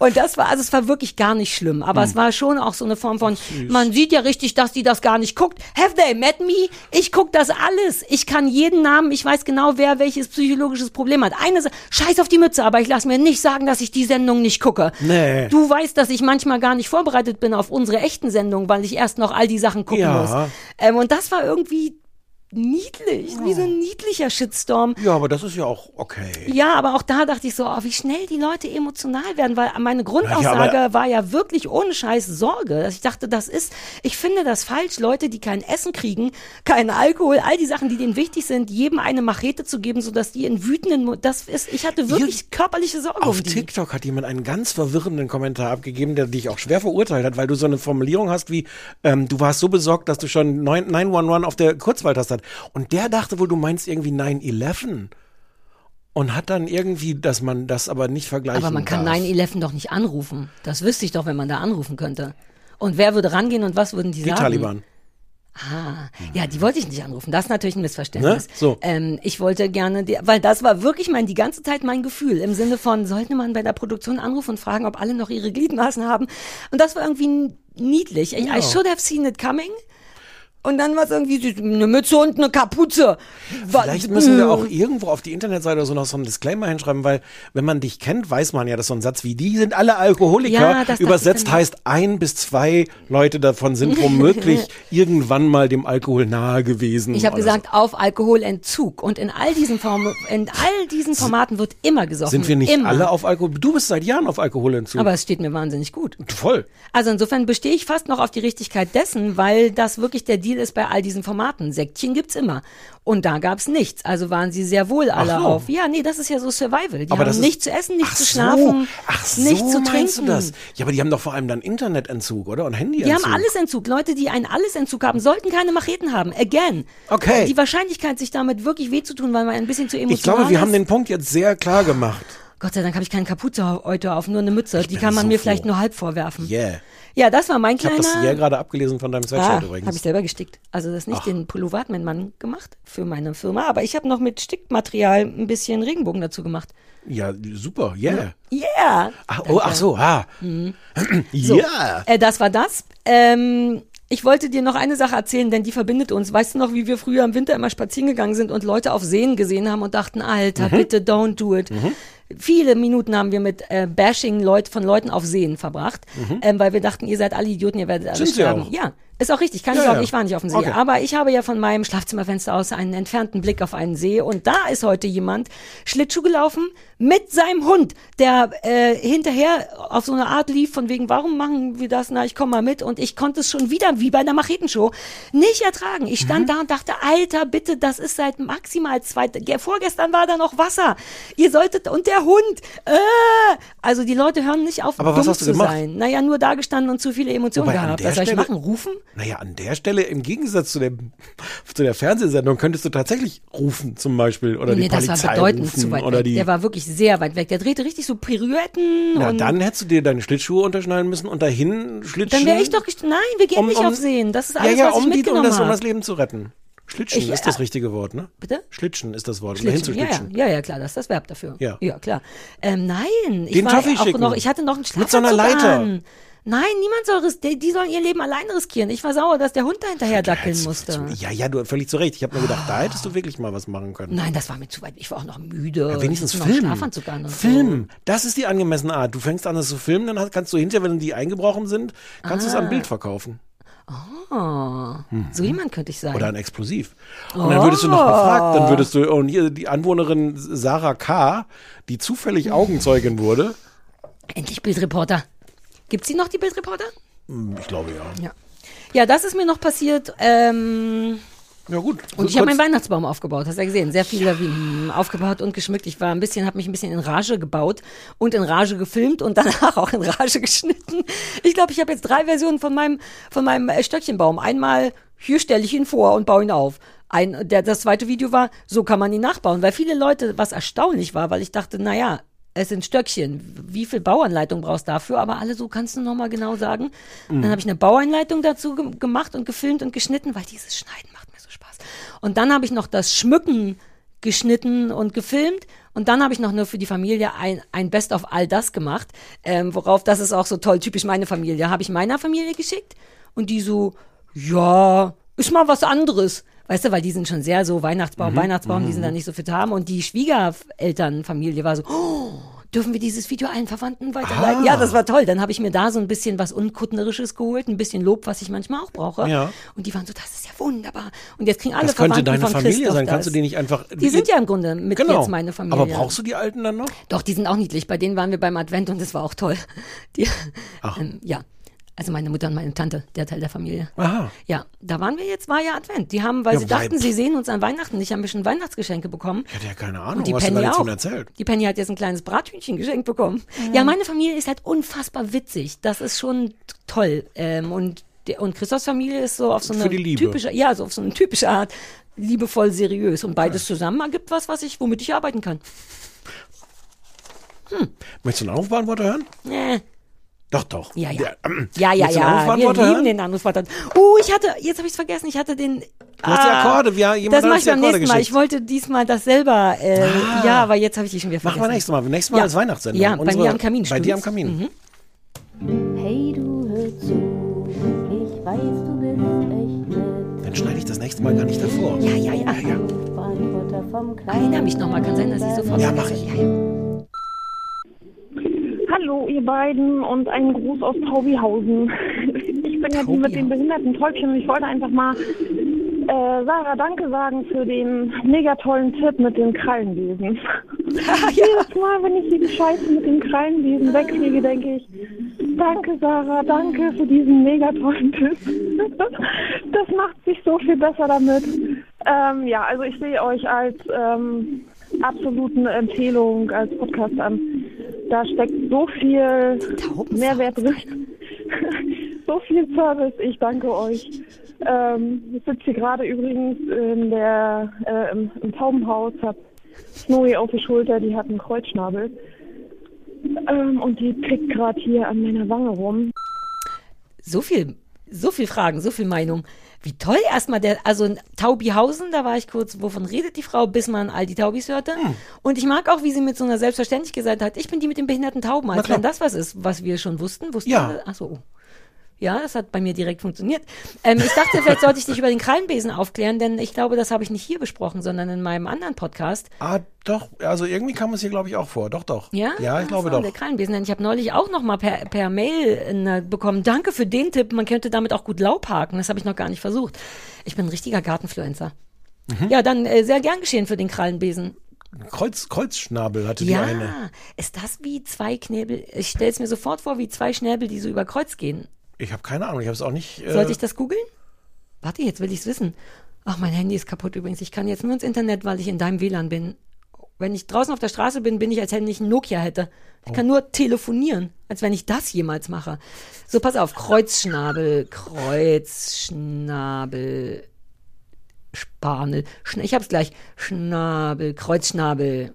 Und das war, also es war wirklich gar nicht schlimm, aber Hm. es war schon auch so eine Form von, man sieht ja richtig, dass die das gar nicht guckt. Have they met me? Ich guck das alles. Ich kann jeden Namen, ich weiß genau, wer welches psychologisches Problem hat. Eine Scheiß auf die Mütze, aber ich lass mir nicht sagen, dass ich die Sendung nicht gucke. Nee. Du weißt, dass ich manchmal gar nicht vorbereitet bin auf unsere echten Sendungen, weil ich erst noch all die Sachen gucken Ja. muss. Ähm, und das war irgendwie niedlich, wie so ein niedlicher Shitstorm. Ja, aber das ist ja auch okay. Ja, aber auch da dachte ich so, oh, wie schnell die Leute emotional werden, weil meine Grundaussage Ja, war ja wirklich ohne Scheiß Sorge. Dass ich dachte, das ist, ich finde das falsch, Leute, die kein Essen kriegen, keinen Alkohol, all die Sachen, die denen wichtig sind, jedem eine Machete zu geben, sodass die in wütenden, das ist, ich hatte wirklich körperliche Sorge Auf um. TikTok hat jemand einen ganz verwirrenden Kommentar abgegeben, der dich auch schwer verurteilt hat, weil du so eine Formulierung hast wie, ähm, du warst so besorgt, dass du schon 9 911 auf der Kurzwahltaste hast. Und der dachte wohl, du meinst irgendwie 9-11. Und hat dann irgendwie, dass man das aber nicht vergleichen Aber man kann darf. 9-11 doch nicht anrufen. Das wüsste ich doch, wenn man da anrufen könnte. Und wer würde rangehen und was würden die, Die sagen? Taliban. Ah, ja, die wollte ich nicht anrufen. Das ist natürlich ein Missverständnis. Ne? So. Ähm, ich wollte gerne, die, weil das war wirklich mein, die ganze Zeit mein Gefühl. Im Sinne von, sollte man bei der Produktion anrufen und fragen, ob alle noch ihre Gliedmaßen haben. Und das war irgendwie niedlich. I, I should have seen it coming. Und dann war es irgendwie eine Mütze und eine Kapuze. Vielleicht müssen wir auch irgendwo auf die Internetseite oder so noch so einen Disclaimer hinschreiben, weil wenn man dich kennt, weiß man ja, dass so ein Satz wie die sind alle Alkoholiker Ja, übersetzt heißt, ein bis zwei Leute davon sind womöglich irgendwann mal dem Alkohol nahe gewesen. Ich habe gesagt, auf Alkoholentzug. Und in all diesen Formen, in all diesen Formaten wird immer so. gesoffen. Sind wir nicht immer. alle auf Alkohol? Du bist seit Jahren auf Alkoholentzug. Aber es steht mir wahnsinnig gut. Voll. Also insofern bestehe ich fast noch auf die Richtigkeit dessen, weil das wirklich der Deal ist bei all diesen Formaten. Säckchen gibt's immer. Und da gab's nichts. Also waren sie sehr wohl alle so. auf. Ja, nee, das ist ja so Survival. Die Aber haben ist- nichts zu essen, nichts zu so. schlafen, Ach so, nichts zu meinst trinken. du das? Ja, aber die haben doch vor allem dann Internetentzug, oder? Und Die Handyentzug. haben alles Entzug. Leute, die einen Allesentzug haben, sollten keine Macheten haben. Again. Okay. Die Wahrscheinlichkeit, sich damit wirklich weh zu tun, weil man ein bisschen zu emotional Ich glaube, wir ist. haben den Punkt jetzt sehr klar gemacht. Gott sei Dank habe ich keine Kapuze heute auf, nur eine Mütze. Die bin kann man so mir froh. vielleicht nur halb vorwerfen. Yeah. Ja, das war mein Ich habe kleiner. das sehr gerade abgelesen von deinem Sweatshirt ah, übrigens. habe ich selber gestickt. Also das ist nicht den Pullover hat mein Mann gemacht für meine Firma, aber ich habe noch mit Stickmaterial ein bisschen Regenbogen dazu gemacht. Ja, super, yeah. Yeah. Ach, oh, ach so, ha. So, Ja. äh, das war das. Ähm, ich wollte dir noch eine Sache erzählen, denn die verbindet uns. Weißt du noch, wie wir früher im Winter immer spazieren gegangen sind und Leute auf Seen gesehen haben und dachten, Alter, Mhm. bitte don't do it. Viele Minuten haben wir mit äh, Bashing Leut, von Leuten auf Seen verbracht, ähm, weil wir dachten, ihr seid alle Idioten, ihr werdet alle Mhm. Sind sterben. Ja, ist auch richtig. Keine Ja, Sorge, ja. ich war nicht auf dem See. Okay. Aber ich habe ja von meinem Schlafzimmerfenster aus einen entfernten Blick auf einen See und da ist heute jemand Schlittschuh gelaufen mit seinem Hund, der äh, hinterher auf so eine Art lief, von wegen, warum machen wir das? Na, ich komme mal mit. Und ich konnte es schon wieder, wie bei einer Machetenshow, nicht ertragen. Ich Mhm. stand da und dachte, Alter, bitte, das ist seit maximal zwei, ge- vorgestern war da noch Wasser. Ihr solltet, und der Hund, äh, also die Leute hören nicht auf, Aber dumm was hast du zu gemacht? sein. Naja, nur da gestanden und zu viele Emotionen Wobei, gehabt. Was soll ich machen? Rufen? Naja, an der Stelle, im Gegensatz zu, dem, zu der Fernsehsendung, könntest du tatsächlich rufen, zum Beispiel. Oder nee, die das Polizei war bedeutend rufen, zu weit oder weg. Die, Der war wirklich sehr weit weg. Der drehte richtig so Pirouetten na, dann hättest du dir deine Schlittschuhe unterschneiden müssen und dahin Schlittschuhen. dann wäre ich doch nein, wir gehen um, nicht um, auf Seen. Das ist ja, alles, ja, was ich um, die, um, mitgenommen das, um das. Leben zu retten. Schlitschen Ich, ist das äh, richtige Wort, ne? Bitte? Schlitschen ist das Wort. um zu Schlittschuh. Ja, ja, schlitschen. ja, klar, das ist das Verb dafür. Ja. ja klar. Ähm, nein, ich Den war Toffee auch schicken. noch, ich hatte noch einen Mit so einer Schlafanzug Leiter. An. Nein, niemand soll ris die, die sollen ihr Leben allein riskieren. Ich war sauer, dass der Hund da hinterher dackeln musste. Ja, ja, du völlig zu Recht. Ich habe mir gedacht, da hättest du wirklich mal was machen können. Nein, das war mir zu weit. Ich war auch noch müde. Ja, wenigstens Ich. Schlafanzug an und Filmen. Das ist die angemessene Art. Du fängst an, das zu filmen, dann kannst du hinterher, wenn die eingebrochen sind, kannst du es am Bild verkaufen. So. Oh, so jemand könnte ich sein. Mhm. Oder ein Explosiv. Und dann würdest du noch gefragt, dann würdest du, und hier die Anwohnerin Sarah K., die zufällig Augenzeugin wurde, Endlich Bildreporter. Gibt's die noch, die Bildreporter? hm, ich glaube ja. Ja. Ja, das ist mir noch passiert. Ähm, Ja gut. und ich habe meinen Weihnachtsbaum aufgebaut, hast du ja gesehen. Sehr viele wie, hm, aufgebaut und geschmückt. Ich war ein bisschen, habe mich ein bisschen in Rage gebaut und in Rage gefilmt und danach auch in Rage geschnitten. Ich glaube, ich habe jetzt drei Versionen von meinem, von meinem äh, Stöckchenbaum. Einmal, hier stelle ich ihn vor und baue ihn auf. Ein, der, das zweite Video war, so kann man ihn nachbauen. Weil viele Leute, was erstaunlich war, weil ich dachte, na ja, es sind Stöckchen. Wie viel Bauanleitung brauchst du dafür? Aber alle so kannst du noch mal genau sagen. Dann habe ich eine Bauanleitung dazu ge gemacht und gefilmt und geschnitten, weil dieses Schneiden macht mir so Spaß. Und dann habe ich noch das Schmücken geschnitten und gefilmt. Und dann habe ich noch nur für die Familie ein, ein Best of all das gemacht, ähm, worauf das ist auch so toll, typisch meine Familie. Habe ich meiner Familie geschickt und die so, ja, ist mal was anderes. Weißt du, weil die sind schon sehr so Weihnachtsbaum, Weihnachtsbaum, die sind da nicht so fit haben. Und die Schwiegerelternfamilie war so, oh, dürfen wir dieses Video allen Verwandten weiterleiten? Ja, das war toll. Dann habe ich mir da so ein bisschen was Unkuttnerisches geholt, ein bisschen Lob, was ich manchmal auch brauche. Ja. Und die waren so, das ist ja wunderbar. Und jetzt kriegen alle Das könnte Verwandten deine von Familie Christoph sein. Kannst du die nicht einfach. Die sind ja im Grunde mit genau. jetzt meine Familie. Aber brauchst du die Alten dann noch? Doch, die sind auch niedlich. Bei denen waren wir beim Advent und das war auch toll. Die, ähm, ja. Also meine Mutter und meine Tante, der Teil der Familie. Aha. Ja, da waren wir jetzt, war ja Advent. Die haben, weil Ja, sie dachten, sie sehen uns an Weihnachten nicht, haben wir schon Weihnachtsgeschenke bekommen. Ich hatte ja keine Ahnung, Und die was du Penny jetzt auch. erzählt. Die Penny hat jetzt ein kleines Brathühnchen geschenkt bekommen. Ja, meine Familie ist halt unfassbar witzig. Das ist schon toll. Ähm, und, der, und Christophs Familie ist so auf so eine typische, ja, so auf so eine typische Art liebevoll seriös. Und beides zusammen ergibt was, was ich, womit ich arbeiten kann. Möchtest du einen Anrufbeantworter hören? Nee. Doch, doch. Ja, ja. Der, ähm, Ja, ja, ja. Wir lieben den Anrufbeantworter. Uh, ich hatte, jetzt habe ich es vergessen, ich hatte den. Du hast die Akkorde, ja, jemand Das mache ich beim nächsten Mal. Ich wollte diesmal das selber, äh, Ah. ja, aber jetzt habe ich die schon wieder Machen vergessen. wir nächstes Mal. Nächstes Mal Ja. als Weihnachtssendung. Ja, bei mir am Kamin, Bei dir am stimmt's? Mhm. Kamin. Hey, du hör zu, ich weiß, du bist echt nett. Dein nächste Mal gar nicht davor. Ja, ja, ja. ja. Erinnere mich nochmal, kann sein, dass ich sofort. Ja, mach ich. Ja, ja. Hallo, ihr beiden und einen Gruß aus Taubihausen. Ich bin ja die mit dem behinderten Täubchen und ich wollte einfach mal äh, Sarah Danke sagen für den mega tollen Tipp mit den Krallenbesen. Jedes Mal, wenn ich die Scheiße mit den Krallenbesen wegkriege, denke ich, danke Sarah, danke für diesen mega tollen Tipp. Das macht sich so viel besser damit. Ähm, ja, also ich sehe euch als ähm, absoluten Empfehlung als Podcast an. Da steckt so viel Mehrwert drin. so viel Service. Ich danke euch. Ähm, ich sitze hier gerade übrigens in der, äh, im, im Taubenhaus, hab Snowy auf die Schulter, die hat einen Kreuzschnabel. Ähm, und die pickt gerade hier an meiner Wange rum. So viel, so viel Fragen, so viel Meinung. Wie toll erstmal der, also in Taubihausen, da war ich kurz, wovon redet die Frau, bis man all die Taubis hörte. Und ich mag auch, wie sie mit so einer Selbstverständlichkeit gesagt hat, ich bin die mit den behinderten Tauben, als wenn das was ist, was wir schon wussten. Wussten Ja. wir? Ach so. Ja, das hat bei mir direkt funktioniert. Ähm, ich dachte, vielleicht sollte ich dich über den Krallenbesen aufklären, denn ich glaube, das habe ich nicht hier besprochen, sondern in meinem anderen Podcast. Ah, doch. Also irgendwie kam es hier, glaube ich, auch vor. Doch, doch. Ja? Ja, ich Ach glaube doch. Der Krallenbesen. Denn ich habe neulich auch noch mal per, per Mail äh, bekommen. Danke für den Tipp. Man könnte damit auch gut Laub haken. Das habe ich noch gar nicht versucht. Ich bin ein richtiger Gartenfluencer. Mhm. Ja, dann äh, sehr gern geschehen für den Krallenbesen. Kreuz, Kreuzschnabel hatte die Ja, eine. ist das wie zwei Knäbel? Ich stelle es mir sofort vor, wie zwei Schnäbel, die so über Kreuz gehen. Ich habe keine Ahnung, ich habe es auch nicht. Äh, Sollte ich das googeln? Warte, jetzt will ich es wissen. Ach, mein Handy ist kaputt übrigens. Ich kann jetzt nur ins Internet, weil ich in deinem WLAN bin. Wenn ich draußen auf der Straße bin, bin ich, als wenn ich einen Nokia hätte. Ich kann nur telefonieren, als wenn ich das jemals mache. So, pass auf. Kreuzschnabel, Kreuzschnabel, Spanel. Ich hab's gleich. Schnabel, Kreuzschnabel.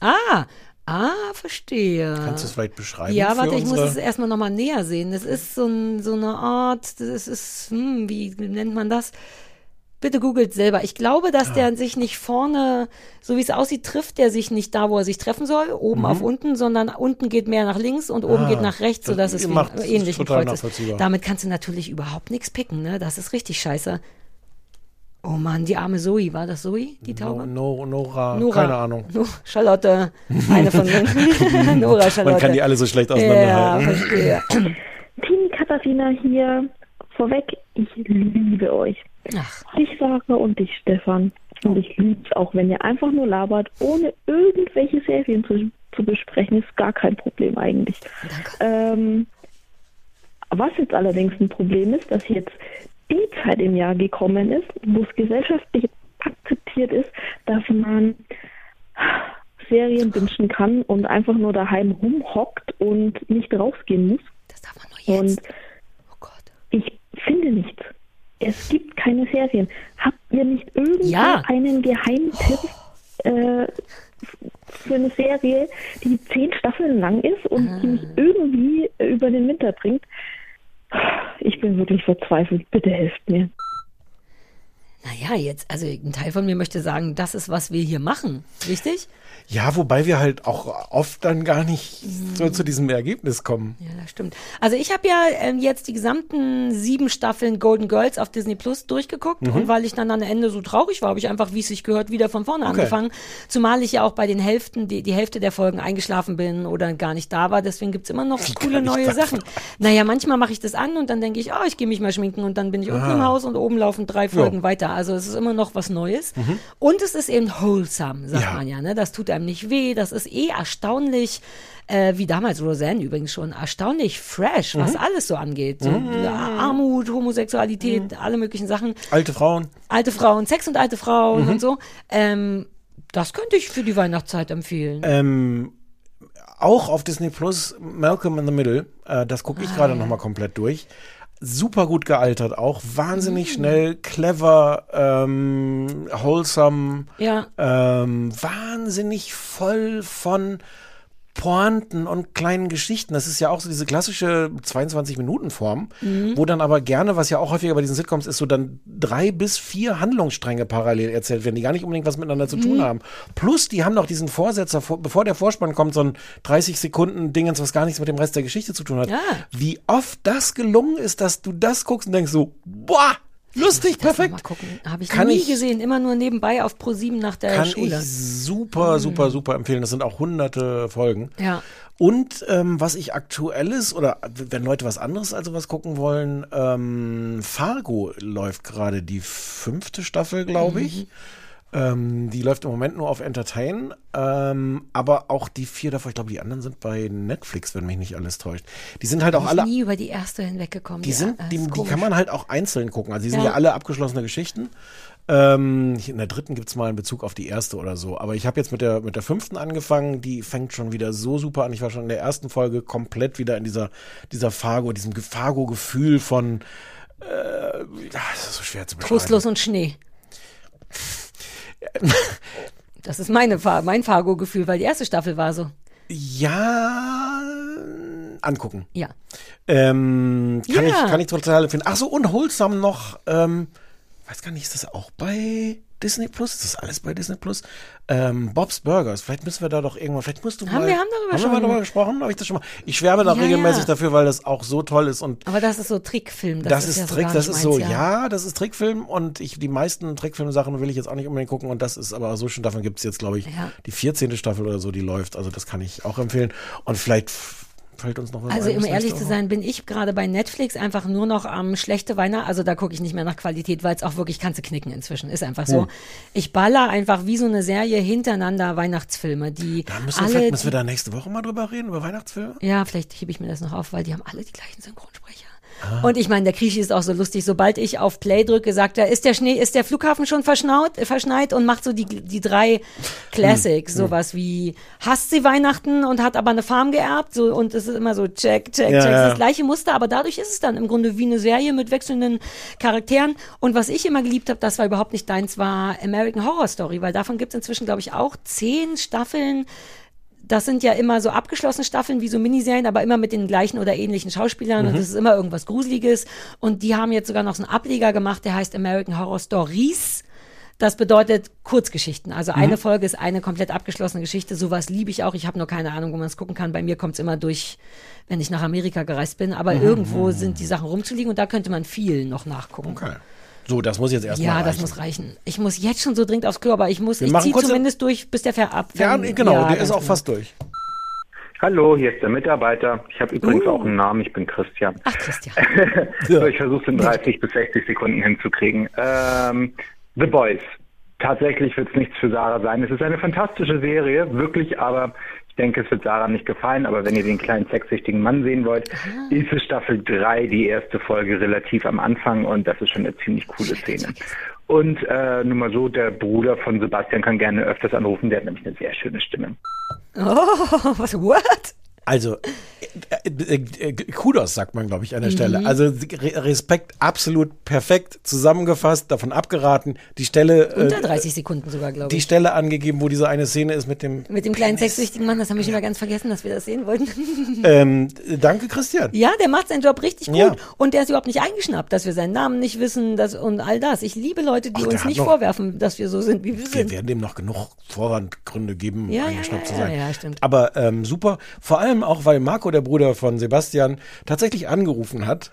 Ah, ah, verstehe. Kannst du es vielleicht beschreiben? Ja, warte, ich muss es erstmal nochmal näher sehen. Das ist so, ein, so eine Art, das ist, hm, wie nennt man das? Bitte googelt selber. Ich glaube, Ah. dass der sich nicht vorne, so wie es aussieht, trifft der sich nicht da, wo er sich treffen soll, oben auf unten, sondern unten geht mehr nach links und oben Mhm. Ah, geht nach rechts, das sodass es macht- ein ist ähnlichen total Kreuz ist. nachvollziehbar. Damit kannst du natürlich überhaupt nichts picken, ne? Das ist richtig scheiße. Oh Mann, die arme Zoe, war das Zoe, die Taube? No, no, Nora, Nora. keine Ahnung. No, Charlotte, eine von den. Nora, Charlotte. Man kann die alle so schlecht Ja, auseinanderhalten. verstehe. Team Katharina hier. Vorweg, ich liebe euch. Ach, Dich, Sarah, und dich, Stefan. Und ich liebe es auch, wenn ihr einfach nur labert, ohne irgendwelche Serien zu, zu besprechen. Ist gar kein Problem eigentlich. danke. Ähm, was jetzt allerdings ein Problem ist, dass jetzt die Zeit im Jahr gekommen ist, wo es gesellschaftlich akzeptiert ist, dass man Serien wünschen kann und einfach nur daheim rumhockt und nicht rausgehen muss. Das darf man nur Und jetzt. Oh Gott. ich finde nichts. Es gibt keine Serien. Habt ihr nicht irgendwie Ja. einen Geheimtipp äh, für eine Serie, die zehn Staffeln lang ist und Ah. die mich irgendwie über den Winter bringt? Ich bin wirklich verzweifelt. Bitte helft mir. Naja, jetzt, also ein Teil von mir möchte sagen, das ist, was wir hier machen. Richtig? Ja, wobei wir halt auch oft dann gar nicht so zu diesem Ergebnis kommen. Ja, stimmt. Also ich habe ja ähm, jetzt die gesamten sieben Staffeln Golden Girls auf Disney Plus durchgeguckt und weil ich dann am Ende so traurig war, habe ich einfach, wie es sich gehört, wieder von vorne angefangen. Zumal ich ja auch bei den Hälften, die, die Hälfte der Folgen eingeschlafen bin oder gar nicht da war. Deswegen gibt's immer noch coole neue Sachen. Naja, manchmal mache ich das an und dann denke ich, oh, ich gehe mich mal schminken und dann bin ich unten im Haus und oben laufen drei Folgen weiter. Also es ist immer noch was Neues. Und es ist eben wholesome, sagt Ja. man ja. Ne? Das tut einem nicht weh. Das ist eh erstaunlich, äh, wie damals Roseanne übrigens schon, erstaunlich fresh, was alles so angeht. So, Armut, Homosexualität, alle möglichen Sachen. Alte Frauen. Alte Frauen, Sex und alte Frauen und so. Ähm, das könnte ich für die Weihnachtszeit empfehlen. Ähm, auch auf Disney Plus Malcolm in the Middle. Äh, das gucke Ah, ich gerade noch mal komplett durch. Super gut gealtert, auch wahnsinnig schnell, clever, ähm, wholesome, ja. ähm, wahnsinnig voll von Pointen und kleinen Geschichten. Das ist ja auch so diese klassische 22-Minuten-Form, Mhm. wo dann aber gerne, was ja auch häufiger bei diesen Sitcoms ist, so dann drei bis vier Handlungsstränge parallel erzählt werden, die gar nicht unbedingt was miteinander zu Mhm. tun haben. Plus, die haben noch diesen Vorsetzer, vor- bevor der Vorspann kommt, so ein 30 Sekunden Dingens, was gar nichts mit dem Rest der Geschichte zu tun hat. Ja. Wie oft das gelungen ist, dass du das guckst und denkst so, boah, Lustig, perfekt. Mal gucken. Habe ich Kann nie ich- gesehen. Immer nur nebenbei auf Pro7 nach der Kann Schule. ich super, super, super empfehlen. Das sind auch hunderte Folgen. Ja. Und ähm, was ich aktuelles oder wenn Leute was anderes also was gucken wollen, ähm, Fargo läuft gerade die fünfte Staffel, glaube ich. Ähm, die läuft im Moment nur auf Entertain, ähm, aber auch die vier davon, ich glaube, die anderen sind bei Netflix, wenn mich nicht alles täuscht. Die sind halt auch Ich alle bin nie über die erste hinweggekommen. die sind, die, die kann man halt auch einzeln gucken. Also die sind Ja. ja, alle abgeschlossene Geschichten. Ähm, in der dritten gibt's mal einen Bezug auf die erste oder so. Aber ich habe jetzt mit der, mit der fünften angefangen. Die fängt schon wieder so super an. Ich war schon in der ersten Folge komplett wieder in dieser, dieser Fargo, diesem Ge- Fargo-Gefühl von, äh, ah, das ist so schwer zu beschreiben. Trostlos und Schnee. Das ist meine, mein Fargo-Gefühl, weil die erste Staffel war so. Ja, angucken. Ja. Ähm, kann, Ja. ich, kann ich total empfehlen. Ach so, und Wholesome noch, ähm, weiß gar nicht, ist das auch bei Disney Plus? Ist das alles bei Disney Plus? Ähm, Bob's Burgers, vielleicht müssen wir da doch irgendwann, vielleicht musst du Haben mal. wir- haben darüber haben schon- wir mal darüber gesprochen? Habe ich das schon mal? Ich schwärme da Ja, regelmäßig ja. dafür, weil das auch so toll ist und Aber das ist so Trickfilm. Das, das, ist, ist, ja so Trick, gar das ist so, meins, ja. das ist Trickfilm und ich, die meisten Trickfilm-Sachen will ich jetzt auch nicht unbedingt gucken und das ist aber so schon, davon gibt es jetzt, glaube ich, Ja. die 14. Staffel oder so, die läuft, also das kann ich auch empfehlen und vielleicht fällt uns noch was Also ein um ehrlich zu sein, bin ich gerade bei Netflix einfach nur noch am schlechte Weihnachten. Also da gucke ich nicht mehr nach Qualität, weil es auch wirklich kannst du knicken inzwischen. Ist einfach so. Hm. Ich baller einfach wie so eine Serie hintereinander Weihnachtsfilme, die Da müssen wir, alle. vielleicht, müssen wir da nächste Woche mal drüber reden, über Weihnachtsfilme? ja, vielleicht hebe ich mir das noch auf, weil die haben alle die gleichen Synchronsprecher. Ah. Und ich meine, der Grieche ist auch so lustig. Sobald ich auf Play drücke, sagt er, ist der Schnee, ist der Flughafen schon verschnaut, äh, verschneit und macht so die, die drei Classics, Hm. sowas wie hasst sie Weihnachten und hat aber eine Farm geerbt, so und es ist immer so check, check, Ja, check, ja. das gleiche Muster, aber dadurch ist es dann im Grunde wie eine Serie mit wechselnden Charakteren. Und was ich immer geliebt habe, das war überhaupt nicht deins, war American Horror Story, weil davon gibt es inzwischen, glaube ich, auch zehn Staffeln. Das sind ja immer so abgeschlossene Staffeln wie so Miniserien, aber immer mit den gleichen oder ähnlichen Schauspielern und es ist immer irgendwas Gruseliges. Und die haben jetzt sogar noch so einen Ableger gemacht, der heißt American Horror Stories. Das bedeutet Kurzgeschichten. Also eine Folge ist eine komplett abgeschlossene Geschichte. Sowas liebe ich auch. Ich habe nur keine Ahnung, wo man es gucken kann. Bei mir kommt es immer durch, wenn ich nach Amerika gereist bin. Aber irgendwo sind die Sachen rumzuliegen und da könnte man viel noch nachgucken. Okay. So, das muss jetzt erstmal Ja, reichen. das muss reichen. Ich muss jetzt schon so dringend aufs Klo, aber ich muss, Wir ich ziehe zumindest durch, bis der Fer ab. Ja, genau, der ganz ist auch genau. fast durch. Hallo, hier ist der Mitarbeiter. Ich habe übrigens Uh. auch einen Namen, ich bin Christian. Ach, Christian. So, ich versuche es in 30 bis 60 Sekunden hinzukriegen. Ähm, The Boys. Tatsächlich wird es nichts für Sarah sein. Es ist eine fantastische Serie, wirklich, aber denke, es wird Sarah nicht gefallen. Aber wenn ihr den kleinen sexsüchtigen Mann sehen wollt, ist es Staffel 3, die erste Folge relativ am Anfang und das ist schon eine ziemlich coole Szene. Und äh, nur mal so, der Bruder von Sebastian kann gerne öfters anrufen, der hat nämlich eine sehr schöne Stimme. Oh, was, what? Also, äh, äh, äh, Kudos, sagt man, glaube ich, an der Mhm. Stelle. Also, Re- Respekt, absolut perfekt zusammengefasst, davon abgeraten. Die Stelle, Unter äh, 30 Sekunden sogar, glaube die ich. Stelle angegeben, wo diese eine Szene ist mit dem. Mit dem kleinen sexsüchtigen Mann, das haben wir schon mal ganz vergessen, dass wir das sehen wollten. Ähm, danke, Christian. ja, der macht seinen Job richtig gut. Ja. Und der ist überhaupt nicht eingeschnappt, dass wir seinen Namen nicht wissen dass, und all das. Ich liebe Leute, die Ach, uns nicht noch- vorwerfen, dass wir so sind, wie wir Wir sind. werden dem noch genug Vorwandgründe geben, Ja, ja, eingeschnappt ja, zu sein. ja, ja, stimmt. Aber ähm, super, vor allem auch, weil Marco, der Bruder von Sebastian, tatsächlich angerufen hat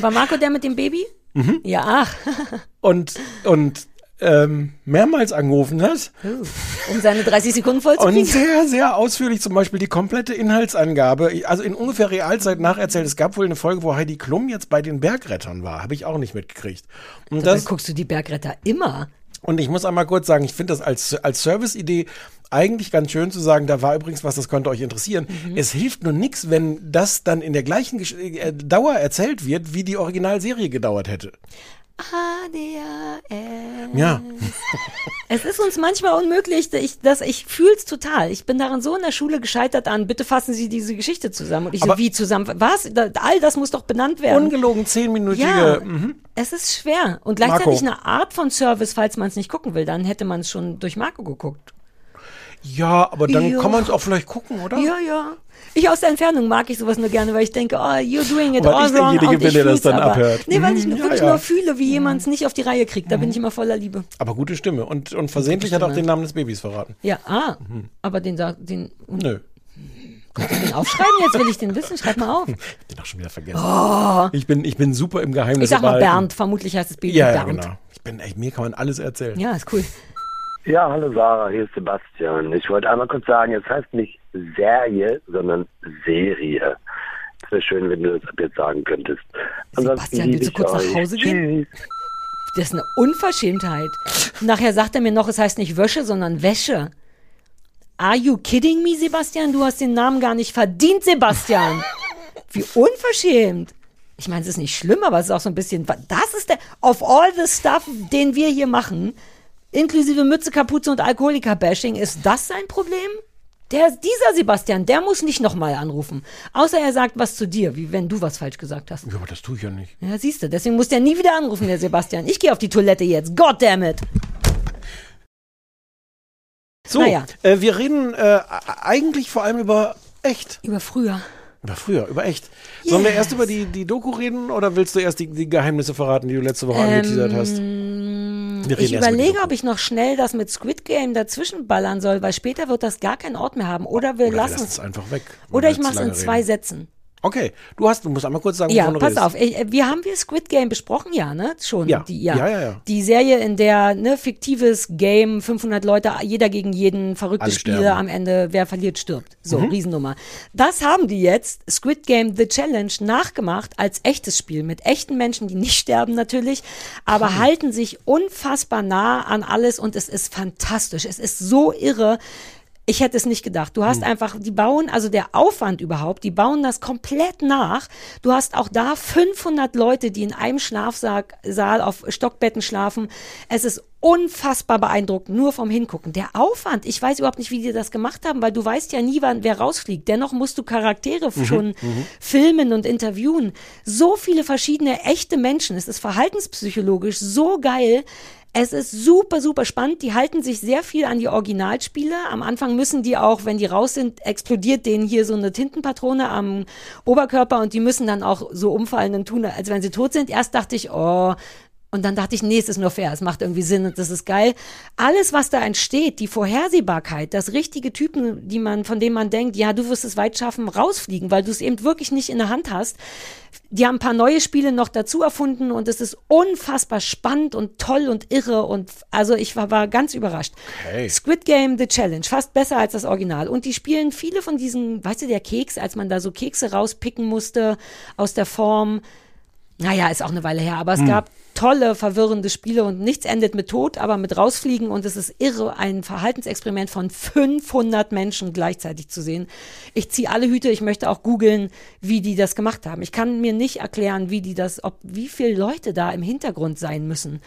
War Marco der mit dem Baby? Mhm. Ja, ach, und, und ähm, mehrmals angerufen hat um seine 30 Sekunden voll zu und sehr, sehr ausführlich zum Beispiel die komplette Inhaltsangabe, also in ungefähr Realzeit nacherzählt. Es gab wohl eine Folge, wo Heidi Klum jetzt bei den Bergrettern war, habe ich auch nicht mitgekriegt. Und Dann das, guckst du die Bergretter immer. Und ich muss einmal kurz sagen, ich finde das als, als Service-Idee eigentlich ganz schön zu sagen, da war übrigens was, das könnte euch interessieren. Mhm. Es hilft nur nichts, wenn das dann in der gleichen Gesch äh, Dauer erzählt wird, wie die Originalserie gedauert hätte. ADHS. Ja. Es ist uns manchmal unmöglich, ich, das, ich fühl's total. Ich bin daran so in der Schule gescheitert an, bitte fassen Sie diese Geschichte zusammen. Und ich Aber- so, wie zusammen? Was? Da, all das muss doch benannt werden. Ungelogen zehnminütige. ja, Mhm. es ist schwer. Und gleichzeitig Marco. eine Art von Service, falls man es nicht gucken will, dann hätte man es schon durch Marco geguckt. Ja, aber dann Ja. kann man es auch vielleicht gucken, oder? Ja, ja. Ich aus der Entfernung mag ich sowas nur gerne, weil ich denke, oh, you're doing it Weil all ich wrong. derjenige bin, ich der das dann aber. abhört. Nee, weil ich Mhm, ja, wirklich ja. nur fühle, wie jemand es nicht auf die Reihe kriegt. Da bin ich immer voller Liebe. Aber gute Stimme. Und, und versehentlich hat auch den Namen des Babys verraten. Ja, ah, aber den sagt, den, Nö. Kannst du den aufschreiben? Jetzt will ich den wissen. Schreib mal auf. Ich hab den auch schon wieder vergessen. Ich, bin, ich bin super im Geheimnis. Oh. Ich sag mal behalten. Bernd. Vermutlich heißt das Baby Ja, ja, Bernd. genau. Ich bin, ey, mir kann man alles erzählen. Ja, ist cool. Ja, hallo Sarah, hier ist Sebastian. Ich wollte einmal kurz sagen, es heißt nicht Serie, sondern Serie. Es wäre schön, wenn du das ab jetzt sagen könntest. Sebastian, willst du kurz nach euch. Hause gehen? Tschüss. Das ist eine Unverschämtheit. Nachher sagt er mir noch, es heißt nicht Wäsche, sondern Wäsche. Are you kidding me, Sebastian? Du hast den Namen gar nicht verdient, Sebastian. Wie unverschämt. Ich meine, es ist nicht schlimm, aber es ist auch so ein bisschen, das ist der, of all the stuff, den wir hier machen, inklusive Mütze, Kapuze und Alkoholiker-Bashing, ist das sein Problem? Der, dieser Sebastian, der muss nicht nochmal anrufen. Außer er sagt was zu dir, wie wenn du was falsch gesagt hast. Ja, aber das tue ich ja nicht. Ja, siehst du, deswegen muss der nie wieder anrufen, der Sebastian. Ich gehe auf die Toilette jetzt. God damn it. So, Naja. äh, wir reden äh, eigentlich vor allem über echt. Über früher. Über früher, über echt. Sollen wir Yes. erst über die, die Doku reden oder willst du erst die, die Geheimnisse verraten, die du letzte Woche angeteasert hast? Wir reden ich überlege, ob ich noch schnell das mit Squid Game dazwischen ballern soll, weil später wird das gar keinen Ort mehr haben. Oder wir Oder wir lassen lassen es. einfach weg. Oder wir ich mache es in lange zwei reden. Sätzen. Okay, du hast, du musst einmal kurz sagen, Ja, pass auf. Ich, äh, wir haben wir Squid Game besprochen, ja, ne? Schon. Ja. Die, ja. Ja, ja, ja. Die Serie, in der, ne, fiktives Game, 500 Leute, jeder gegen jeden, verrückte Alle Spiele, sterben. am Ende, wer verliert, stirbt. So, Riesennummer. Das haben die jetzt, Squid Game The Challenge, nachgemacht als echtes Spiel mit echten Menschen, die nicht sterben natürlich, aber halten sich unfassbar nah an alles und es ist fantastisch. Es ist so irre. Ich hätte es nicht gedacht. Du hast einfach, die bauen, also der Aufwand überhaupt, die bauen das komplett nach. Du hast auch da 500 Leute, die in einem Schlafsaal Saal auf Stockbetten schlafen. Es ist unfassbar beeindruckend, nur vom Hingucken. Der Aufwand, ich weiß überhaupt nicht, wie die das gemacht haben, weil du weißt ja nie, wann wer rausfliegt. Dennoch musst du Charaktere schon filmen und interviewen. So viele verschiedene echte Menschen. Es ist verhaltenspsychologisch so geil. Es ist super, super spannend. Die halten sich sehr viel an die Originalspiele. Am Anfang müssen die auch, wenn die raus sind, explodiert denen hier so eine Tintenpatrone am Oberkörper und die müssen dann auch so umfallen und tun, als wenn sie tot sind. Erst dachte ich, oh, und dann dachte ich, nee, es ist nur fair, es macht irgendwie Sinn und das ist geil. Alles, was da entsteht, die Vorhersehbarkeit, das richtige Typen, die man, von denen man denkt, ja, du wirst es weit schaffen, rausfliegen, weil du es eben wirklich nicht in der Hand hast. Die haben ein paar neue Spiele noch dazu erfunden und es ist unfassbar spannend und toll und irre und also ich war, war ganz überrascht. Okay. Squid Game The Challenge, fast besser als das Original. Und die spielen viele von diesen, weißt du, der Keks, als man da so Kekse rauspicken musste aus der Form. Naja, ist auch eine Weile her, aber es gab tolle, verwirrende Spiele und nichts endet mit Tod, aber mit rausfliegen und es ist irre, ein Verhaltensexperiment von 500 Menschen gleichzeitig zu sehen. Ich ziehe alle Hüte, ich möchte auch googeln, wie die das gemacht haben. Ich kann mir nicht erklären, wie die das, ob, wie viele Leute da im Hintergrund sein müssen.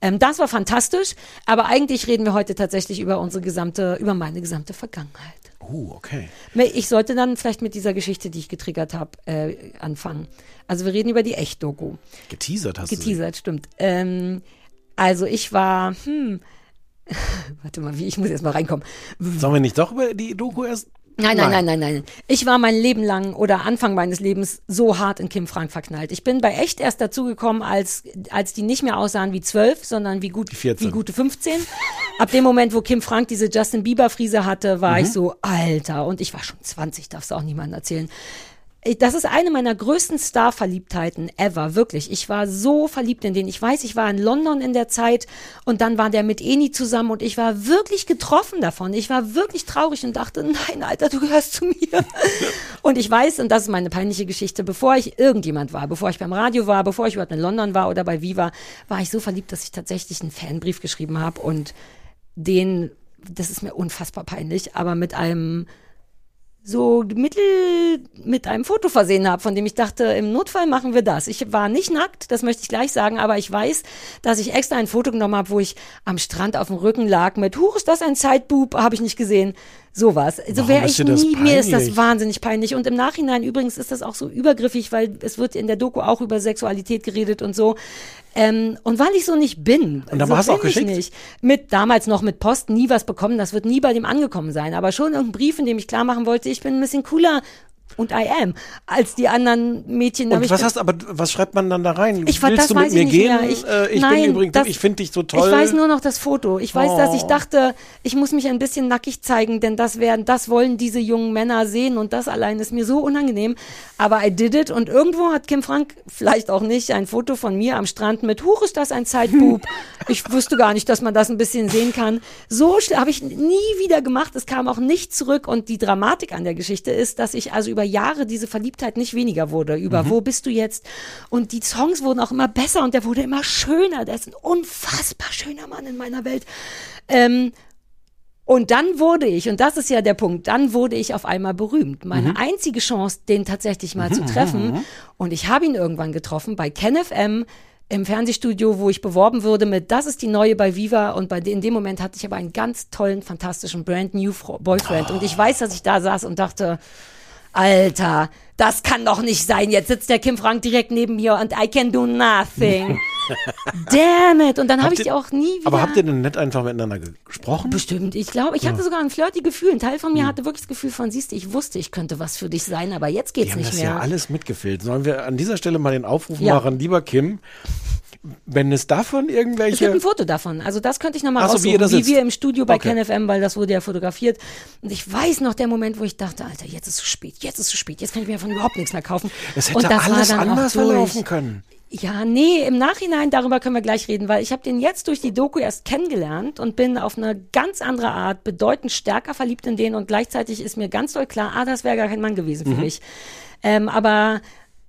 Ähm, das war fantastisch, aber eigentlich reden wir heute tatsächlich über unsere gesamte, über meine gesamte Vergangenheit. Uh, okay. Ich sollte dann vielleicht mit dieser Geschichte, die ich getriggert habe, äh, anfangen. Also wir reden über die Echt-Doku. Geteasert hast du. Geteasert, stimmt. Ähm, also ich war, hm, warte mal, wie, ich muss jetzt mal reinkommen. Sollen wir nicht doch über die Doku erst? Nein, nein, nein, nein, nein. Ich war mein Leben lang oder Anfang meines Lebens so hart in Kim Frank verknallt. Ich bin bei echt erst dazugekommen, als, als die nicht mehr aussahen wie zwölf, sondern wie, gut, 14. wie gute 15. Ab dem Moment, wo Kim Frank diese Justin Bieber Friese hatte, war ich so, Alter, und ich war schon 20, darfst du auch niemandem erzählen. Das ist eine meiner größten Star-Verliebtheiten ever, wirklich. Ich war so verliebt in den. Ich weiß, ich war in London in der Zeit und dann war der mit Eni zusammen und ich war wirklich getroffen davon. Ich war wirklich traurig und dachte, nein, Alter, du gehörst zu mir. und ich weiß, und das ist meine peinliche Geschichte, bevor ich irgendjemand war, bevor ich beim Radio war, bevor ich überhaupt in London war oder bei Viva, war ich so verliebt, dass ich tatsächlich einen Fanbrief geschrieben habe und den, das ist mir unfassbar peinlich, aber mit einem so mittel mit einem Foto versehen habe, von dem ich dachte, im Notfall machen wir das. Ich war nicht nackt, das möchte ich gleich sagen, aber ich weiß, dass ich extra ein Foto genommen habe, wo ich am Strand auf dem Rücken lag mit, huch, ist das ein Zeitbub, habe ich nicht gesehen. Sowas. So Warum wäre ich nie, mir ist das wahnsinnig peinlich. Und im Nachhinein übrigens ist das auch so übergriffig, weil es wird in der Doku auch über Sexualität geredet und so. Ähm, und weil ich so nicht bin. Und aber so hast du auch geschickt? Nicht. Mit damals noch mit Post nie was bekommen, das wird nie bei dem angekommen sein. Aber schon irgendein Brief, in dem ich klar machen wollte, ich bin ein bisschen cooler und I am. Als die anderen Mädchen. Und was hast aber was schreibt man dann da rein? Ich Willst das du mit mir gehen? mehr. Ich- äh, ich nein, bin übrigens, das- ich finde dich so toll. Ich weiß nur noch das Foto. Ich weiß, dass ich Oh. dachte, ich muss mich ein bisschen nackig zeigen, denn das werden, das wollen diese jungen Männer sehen und das allein ist mir so unangenehm. Aber I did it und irgendwo hat Kim Frank, vielleicht auch nicht, ein Foto von mir am Strand mit, huch, ist das ein Zeitbub. ich wusste gar nicht, dass man das ein bisschen sehen kann. So habe ich nie wieder gemacht. Es kam auch nicht zurück und die Dramatik an der Geschichte ist, dass ich also über Jahre diese Verliebtheit nicht weniger wurde. Über wo bist du jetzt? Und die Songs wurden auch immer besser und der wurde immer schöner. Der ist ein unfassbar schöner Mann in meiner Welt. Ähm, und dann wurde ich, und das ist ja der Punkt, dann wurde ich auf einmal berühmt. Meine einzige Chance, den tatsächlich mal zu treffen, und ich habe ihn irgendwann getroffen bei KenFM im Fernsehstudio, wo ich beworben würde mit, das ist die neue bei Viva, und bei in dem Moment hatte ich aber einen ganz tollen, fantastischen Brand New Boyfriend. Und ich weiß, dass ich da saß und dachte, Alter, das kann doch nicht sein. Jetzt sitzt der Kim Frank direkt neben mir und I can do nothing. Damn it. Und dann habe ich die auch nie wieder. aber habt ihr denn nett einfach miteinander gesprochen? Bestimmt. Ich glaube, ich hatte sogar ein flirty Gefühl. Ein Teil von mir hatte wirklich das Gefühl von, siehst du, ich wusste, ich könnte was für dich sein, aber jetzt Die geht's haben nicht das mehr. ja alles mitgefilmt. Sollen wir an dieser Stelle mal den Aufruf Ja. machen, lieber Kim, wenn es davon es gibt irgendwelche ein Foto davon. Also das könnte ich nochmal so, wie raussuchen, wie, wir im Studio bei Okay. KenFM, weil das wurde ja fotografiert. Und ich weiß noch der Moment, wo ich dachte, Alter, jetzt ist es zu spät, jetzt ist es zu spät, jetzt kann ich mir davon überhaupt nichts mehr kaufen. es Und hätte das alles war dann anders verlaufen können. Ja, nee, im Nachhinein, darüber können wir gleich reden, weil ich habe den jetzt durch die Doku erst kennengelernt und bin auf eine ganz andere Art bedeutend stärker verliebt in den und gleichzeitig ist mir ganz doll klar, ah, das wäre gar kein Mann gewesen Mhm. für mich. Ähm, aber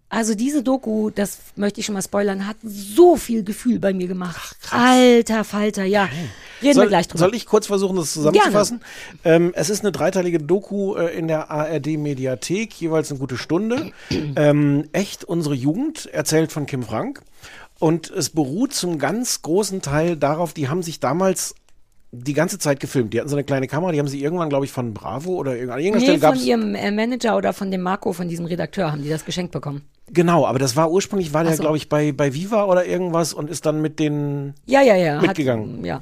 also diese Doku, das möchte ich schon mal spoilern, hat so viel Gefühl bei mir gemacht. Alter Falter, ja. Reden wir Soll, gleich drüber. soll ich kurz versuchen, das zusammenzufassen? Ähm, es ist eine dreiteilige Doku äh, in der ARD-Mediathek, jeweils eine gute Stunde. ähm, echt unsere Jugend, erzählt von Kim Frank. Und es beruht zum ganz großen Teil darauf, die haben sich damals die ganze Zeit gefilmt. Die hatten so eine kleine Kamera, die haben sie irgendwann, glaube ich, von Bravo oder irgendeiner Nee, Stelle von gab's ihrem äh, Manager oder von dem Marco, von diesem Redakteur, haben die das geschenkt bekommen. Genau, aber das war ursprünglich, war der, so. glaube ich, bei, bei Viva oder irgendwas und ist dann mit den Ja, ja, ja. Mitgegangen. Hat, ja.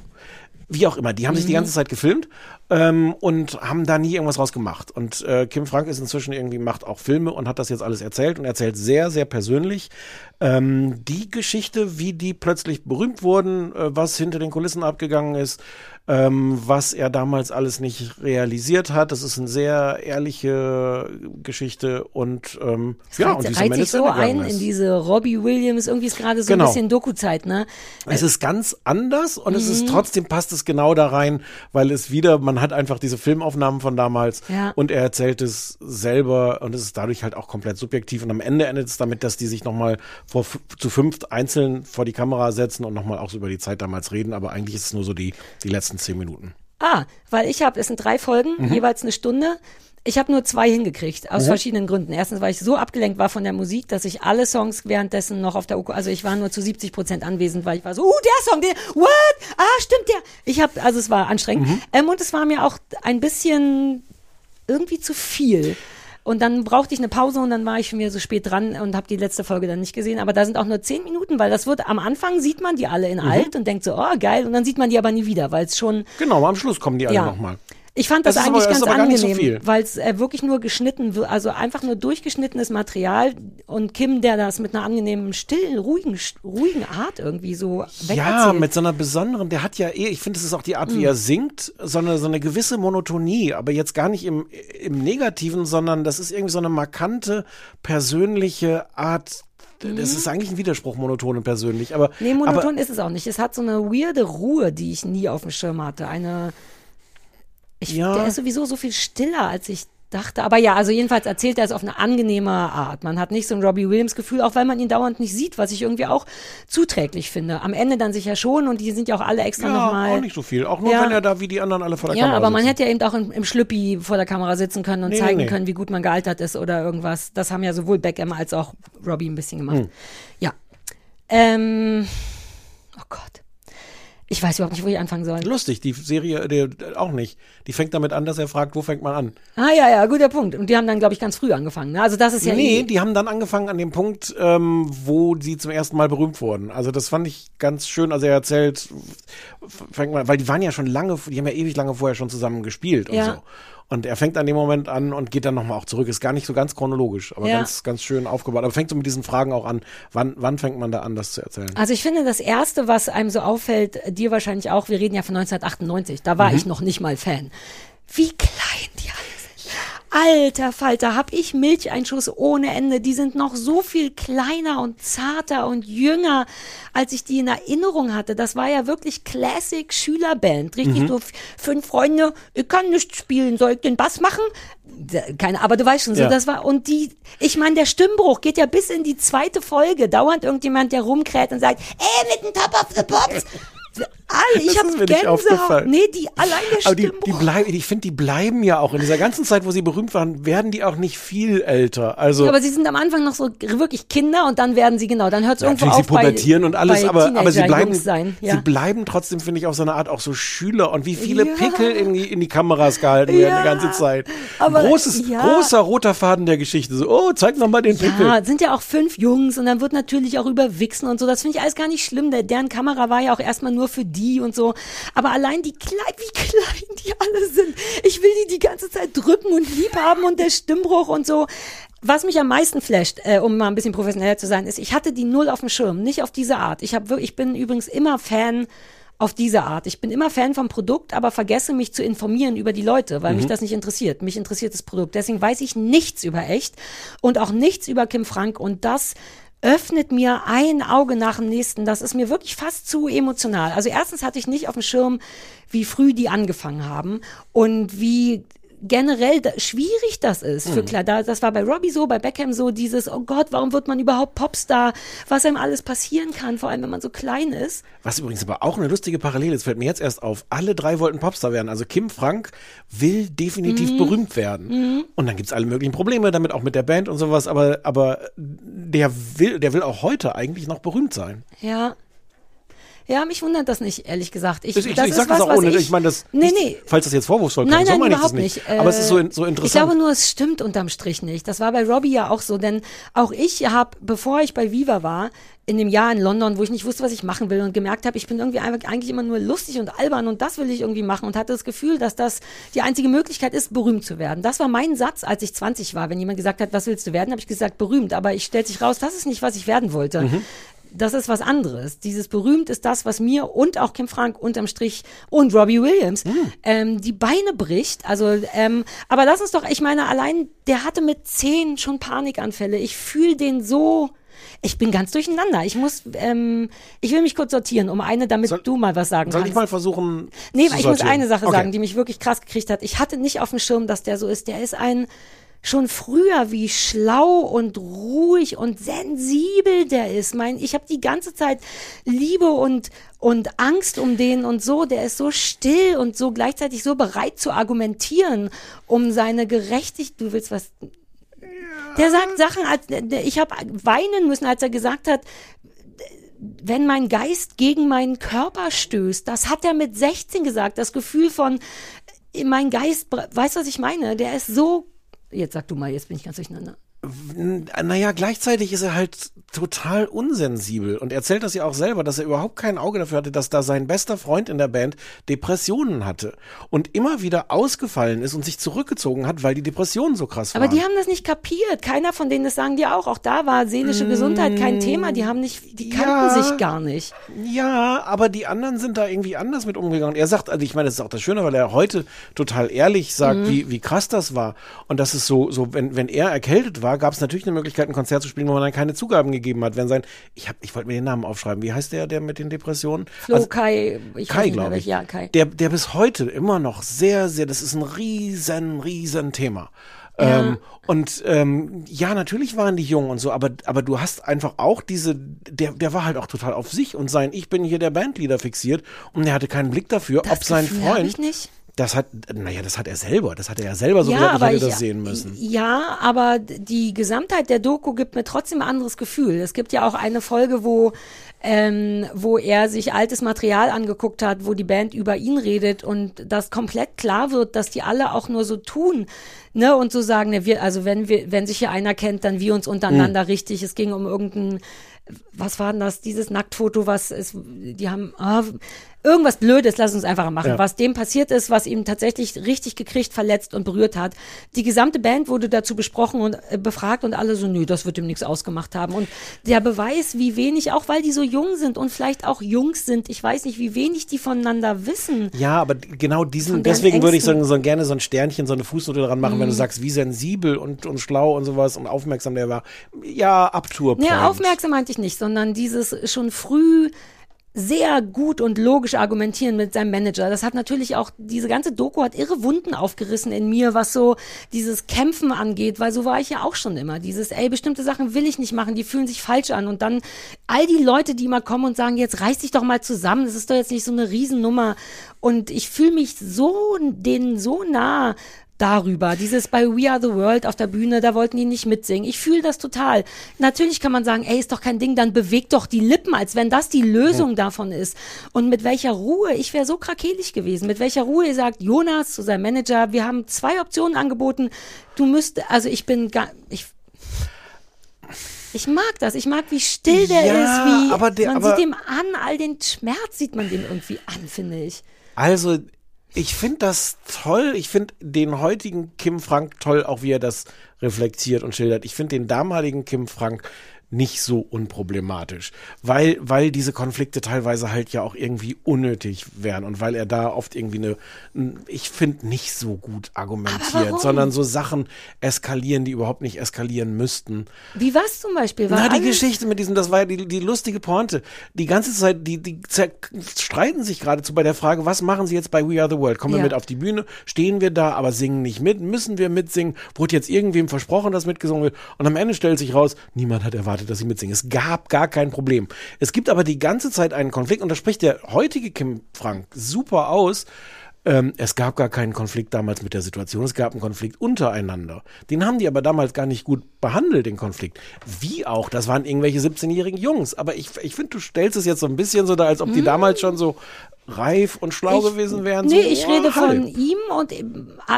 wie auch immer, die haben sich die Mhm. ganze Zeit gefilmt ähm, und haben da nie irgendwas rausgemacht. Und äh, Kim Frank ist inzwischen irgendwie, macht auch Filme und hat das jetzt alles erzählt und erzählt sehr, sehr persönlich ähm, die Geschichte, wie die plötzlich berühmt wurden, äh, was hinter den Kulissen abgegangen ist, ähm, was er damals alles nicht realisiert hat. Das ist eine sehr ehrliche Geschichte und ähm, ja, reiht, und diese reiht sich so ein ist. in diese Robbie Williams, irgendwie ist gerade so Genau. ein bisschen Doku-Zeit, ne? Es ist ganz anders und es Mhm. ist trotzdem passt es genau da rein, weil es wieder, man hat einfach diese Filmaufnahmen von damals Ja. und er erzählt es selber und es ist dadurch halt auch komplett subjektiv und am Ende endet es damit, dass die sich nochmal vor zu fünft einzeln vor die Kamera setzen und nochmal auch so über die Zeit damals reden, aber eigentlich ist es nur so die, die letzten zehn Minuten. Ah, weil ich habe, es sind drei Folgen, Mhm. jeweils eine Stunde. Ich habe nur zwei hingekriegt, aus verschiedenen Gründen. Erstens, weil ich so abgelenkt war von der Musik, dass ich alle Songs währenddessen noch auf der Uku, also ich war nur zu 70 Prozent anwesend, weil ich war so, uh, der Song, der, what? Ah, stimmt der. Ich habe, also es war anstrengend. Mhm. Ähm, und es war mir auch ein bisschen irgendwie zu viel. Und dann brauchte ich eine Pause und dann war ich schon wieder so spät dran und habe die letzte Folge dann nicht gesehen. Aber da sind auch nur zehn Minuten, weil das wird am Anfang sieht man die alle in Mhm. alt und denkt so, oh geil, und dann sieht man die aber nie wieder, weil es schon Genau, am Schluss kommen die alle Ja. nochmal. Ich fand das, Das eigentlich aber- ganz so angenehm, viel. weil es äh, wirklich nur geschnitten wird, also einfach nur durchgeschnittenes Material und Kim, der das mit einer angenehmen, stillen, ruhigen, ruhigen Art irgendwie so Ja, wegerzählt. mit so einer besonderen, der hat ja eh, ich finde, es ist auch die Art, Mhm. wie er singt, so eine, so eine gewisse Monotonie, aber jetzt gar nicht im, im Negativen, sondern das ist irgendwie so eine markante, persönliche Art. Das ist eigentlich ein Widerspruch, monoton und persönlich, aber. Mhm. Nee, monoton aber, ist es auch nicht. Es hat so eine weirde Ruhe, die ich nie auf dem Schirm hatte. Eine. Ich, Ja. Der ist sowieso so viel stiller, als ich dachte. Aber ja, also jedenfalls erzählt er es auf eine angenehme Art. Man hat nicht so ein Robbie Williams-Gefühl, auch weil man ihn dauernd nicht sieht, was ich irgendwie auch zuträglich finde. Am Ende dann sicher schon und die sind ja auch alle extra ja, nochmal. auch nicht so viel. Auch nur, Ja. wenn er da wie die anderen alle vor der Ja, Kamera aber man sitzen. hätte ja eben auch im, im Schlüppi vor der Kamera sitzen können und Nee, zeigen nee, nee. können, wie gut man gealtert ist oder irgendwas. Das haben ja sowohl Beckham als auch Robbie ein bisschen gemacht. Hm. Ja. Ähm. Ich weiß überhaupt nicht, wo ich anfangen soll. Lustig, die Serie die, auch nicht. Die fängt damit an, dass er fragt, wo fängt man an? Ah ja, ja, guter Punkt. Und die haben dann, glaube ich, ganz früh angefangen. Ne? Also das ist ja nee, eh, die haben dann angefangen an dem Punkt, ähm, wo sie zum ersten Mal berühmt wurden. Also das fand ich ganz schön. Also er erzählt, fängt mal, weil die waren ja schon lange, die haben ja ewig lange vorher schon zusammen gespielt und Ja. so. Und er fängt an dem Moment an und geht dann nochmal auch zurück. Ist gar nicht so ganz chronologisch, aber Ja. ganz, ganz schön aufgebaut. Aber fängt so mit diesen Fragen auch an. Wann, wann fängt man da an, das zu erzählen? Also ich finde, das Erste, was einem so auffällt, dir wahrscheinlich auch, wir reden ja von 1998, da Mhm. war ich noch nicht mal Fan. Wie klein die alle. Alter Falter, hab ich Milcheinschuss ohne Ende. Die sind noch so viel kleiner und zarter und jünger, als ich die in Erinnerung hatte. Das war ja wirklich Classic Schülerband. Richtig Mhm. so fünf Freunde, ich kann nicht spielen, soll ich den Bass machen? Keine, aber du weißt schon, so Ja. das war, und die, ich meine, der Stimmbruch geht ja bis in die zweite Folge. Dauernd irgendjemand, der rumkräht und sagt, ey, mit dem Top of the Pops. Alle, ich Das hab ist mir nicht Gänsehaut. aufgefallen. Nee, die, allein der Aber die, die bleiben, ich finde, die bleiben ja auch in dieser ganzen Zeit, wo sie berühmt waren, werden die auch nicht viel älter. Also Ja, aber sie sind am Anfang noch so wirklich Kinder und dann werden sie, genau, dann hört es irgendwo natürlich, auf sie pubertieren bei, und alles, aber, aber sie bleiben, sein. Ja. sie bleiben trotzdem, finde ich, auf so eine Art auch so Schüler und wie viele Ja. Pickel in die, in die Kameras gehalten werden Ja. die ganze Zeit. Aber, Großes, ja. großer roter Faden der Geschichte. So, oh, zeig noch mal den Pickel. Ja, sind ja auch fünf Jungs und dann wird natürlich auch über Wichsen und so. Das finde ich alles gar nicht schlimm. Der, deren Kamera war ja auch erstmal nur für die und so. Aber allein die klein, wie klein die alle sind. Ich will die die ganze Zeit drücken und lieb haben und der Stimmbruch und so. Was mich am meisten flasht, äh, um mal ein bisschen professioneller zu sein, ist, ich hatte die null auf dem Schirm, nicht auf diese Art. Ich habe, ich bin übrigens immer Fan auf diese Art. Ich bin immer Fan vom Produkt, aber vergesse mich zu informieren über die Leute, weil mich das nicht interessiert. Mich interessiert das Produkt. Deswegen weiß ich nichts über echt und auch nichts über Kim Frank und das öffnet mir ein Auge nach dem nächsten. Das ist mir wirklich fast zu emotional. Also erstens hatte ich nicht auf dem Schirm, wie früh die angefangen haben und wie generell da, schwierig das ist für klar. Da, das war bei Robbie so, bei Beckham so, dieses, oh Gott, warum wird man überhaupt Popstar? Was einem alles passieren kann, vor allem wenn man so klein ist. Was übrigens aber auch eine lustige Parallele ist, fällt mir jetzt erst auf. Alle drei wollten Popstar werden. Also Kim Frank will definitiv Mhm. berühmt werden. Und dann gibt's alle möglichen Probleme damit, auch mit der Band und sowas. Aber, aber der will, der will auch heute eigentlich noch berühmt sein. Ja. Ja, mich wundert das nicht, ehrlich gesagt. Ich, Ich, ich, das ich sag das auch ohne, ich, ich, meine das, Nee, nicht, nee. falls das jetzt vorwurfsvoll Nein, klingt, so nein, meine ich das überhaupt nicht. nicht. aber es ist so, Äh, so Ich interessant. glaube nur, es stimmt unterm Strich nicht. Das war bei Robbie ja auch so, denn auch ich habe, bevor ich bei Viva war, in dem Jahr in London, wo ich nicht wusste, was ich machen will und gemerkt habe, ich bin irgendwie einfach eigentlich immer nur lustig und albern und das will ich irgendwie machen und hatte das Gefühl, dass das die einzige Möglichkeit ist, berühmt zu werden. Das war mein Satz, als ich 20 war. Wenn jemand gesagt hat, was willst du werden, habe ich gesagt, berühmt. Aber ich stellt sich raus, das ist nicht, was ich werden wollte. Mhm. Das ist was anderes. Dieses berühmt ist das, was mir und auch Kim Frank unterm Strich und Robbie Williams Mhm. ähm, die Beine bricht. Also, ähm, aber lass uns doch, ich meine, allein der hatte mit zehn schon Panikanfälle. Ich fühle den so. Ich bin ganz durcheinander. Ich muss, ähm, ich will mich kurz sortieren, um eine, damit Soll- du mal was sagen Soll kannst. ich mal versuchen? Nee, ich muss sortieren? eine Sache Okay. sagen, die mich wirklich krass gekriegt hat. Ich hatte nicht auf dem Schirm, dass der so ist. Der ist ein schon früher wie schlau und ruhig und sensibel der ist. Mein, ich habe die ganze Zeit Liebe und und Angst um den und so. Der ist so still und so gleichzeitig so bereit zu argumentieren, um seine Gerechtigkeit. Du willst was? Der sagt Sachen, als ich habe weinen müssen, als er gesagt hat, wenn mein Geist gegen meinen Körper stößt, das hat er mit 16 gesagt, das Gefühl von, mein Geist, weißt du, was ich meine? Der ist so, jetzt sag du mal, jetzt bin ich ganz durcheinander. Naja, gleichzeitig ist er halt total unsensibel und erzählt das ja auch selber, dass er überhaupt kein Auge dafür hatte, dass da sein bester Freund in der Band Depressionen hatte und immer wieder ausgefallen ist und sich zurückgezogen hat, weil die Depressionen so krass waren. Aber die haben das nicht kapiert. Keiner von denen, das sagen die auch. Auch da war seelische Gesundheit kein Thema. Die haben nicht, die kannten Mm. Ja. sich gar nicht. Ja, aber die anderen sind da irgendwie anders mit umgegangen. Er sagt, also ich meine, das ist auch das Schöne, weil er heute total ehrlich sagt, Mhm. wie, wie krass das war. Und das ist so, so wenn, wenn er erkältet war, gab es natürlich eine Möglichkeit, ein Konzert zu spielen, wo man dann keine Zugaben gegeben hat. Wenn sein, ich hab, ich wollte mir den Namen aufschreiben. Wie heißt der, der mit den Depressionen? Flo, Also, Kai, ich Kai, glaube ich. Ja, Kai. Der, der bis heute immer noch sehr, sehr, das ist ein riesen, riesen Thema. Ja. Ähm, und ähm, ja, natürlich waren die jung und so, aber, aber du hast einfach auch diese, der, der war halt auch total auf sich und sein, ich bin hier der Bandleader fixiert und er hatte keinen Blick dafür, Das ob sein Gefühl Freund. ich nicht. Das hat, naja, das hat er selber, das hat er ja selber so ja, gesagt, ich hätte ich, das sehen müssen. Ja, aber die Gesamtheit der Doku gibt mir trotzdem ein anderes Gefühl. Es gibt ja auch eine Folge, wo ähm, wo er sich altes Material angeguckt hat, wo die Band über ihn redet und das komplett klar wird, dass die alle auch nur so tun, ne, und so sagen, ne, wir, also wenn wir, wenn sich hier einer kennt, dann wir uns untereinander Mhm. richtig. Es ging um irgendeinen was war denn das, dieses Nacktfoto, was ist, die haben, ah, irgendwas Blödes, lass uns einfacher machen, Ja. was dem passiert ist, was ihm tatsächlich richtig gekriegt, verletzt und berührt hat. Die gesamte Band wurde dazu besprochen und äh, befragt und alle so, nö, das wird ihm nichts ausgemacht haben. Und der Beweis, wie wenig, auch weil die so jung sind und vielleicht auch Jungs sind, ich weiß nicht, wie wenig die voneinander wissen. Ja, aber genau diesen, deswegen würde ich so, so gerne so ein Sternchen, so eine Fußnote dran machen, Mhm. wenn du sagst, wie sensibel und, und schlau und sowas und aufmerksam der war. Ja, Abtour. Nee, aufmerksam meinte ich nicht, sondern dieses schon früh sehr gut und logisch argumentieren mit seinem Manager. Das hat natürlich auch, diese ganze Doku hat irre Wunden aufgerissen in mir, was so dieses Kämpfen angeht, weil so war ich ja auch schon immer. Dieses, ey, bestimmte Sachen will ich nicht machen, die fühlen sich falsch an. Und dann all die Leute, die mal kommen und sagen, jetzt reiß dich doch mal zusammen, das ist doch jetzt nicht so eine Riesennummer. Und ich fühle mich so, denen so nah, darüber. Dieses bei We Are the World auf der Bühne, da wollten die nicht mitsingen. Ich fühle das total. Natürlich kann man sagen, ey, ist doch kein Ding, dann bewegt doch die Lippen, als wenn das die Lösung davon ist. Und mit welcher Ruhe, ich wäre so krakelig gewesen, mit welcher Ruhe ihr sagt, Jonas zu seinem Manager, wir haben zwei Optionen angeboten, du müsst, also ich bin gar, ich, ich mag das. Ich mag, wie still der Ja, ist, wie aber der- man sieht dem an, all den Schmerz sieht man dem irgendwie an, finde ich. Also, ich finde das toll. Ich finde den heutigen Kim Frank toll, auch wie er das reflektiert und schildert. Ich finde den damaligen Kim Frank nicht so unproblematisch, weil, weil diese Konflikte teilweise halt ja auch irgendwie unnötig wären und weil er da oft irgendwie eine, ich finde, nicht so gut argumentiert, sondern so Sachen eskalieren, die überhaupt nicht eskalieren müssten. Wie war's zum Beispiel? War Na, die Geschichte mit diesem, das war ja die, die lustige Pointe. Die ganze Zeit, die, die streiten sich geradezu bei der Frage, was machen sie jetzt bei We Are the World? Kommen wir Ja. mit auf die Bühne? Stehen wir da, aber singen nicht mit? Müssen wir mitsingen? Wurde jetzt irgendwem versprochen, dass mitgesungen wird? Und am Ende stellt sich raus, niemand hat erwartet, dass sie mitsingen. Es gab gar kein Problem. Es gibt aber die ganze Zeit einen Konflikt und da spricht der heutige Kim Frank super aus. Ähm, es gab gar keinen Konflikt damals mit der Situation. Es gab einen Konflikt untereinander. Den haben die aber damals gar nicht gut behandelt, den Konflikt. Wie auch, das waren irgendwelche 17-jährigen Jungs. Aber ich, ich finde, du stellst es jetzt so ein bisschen so da, als ob die damals schon so reif und schlau Ich- gewesen wären. Nee, so, ich oh, rede von ihm und äh,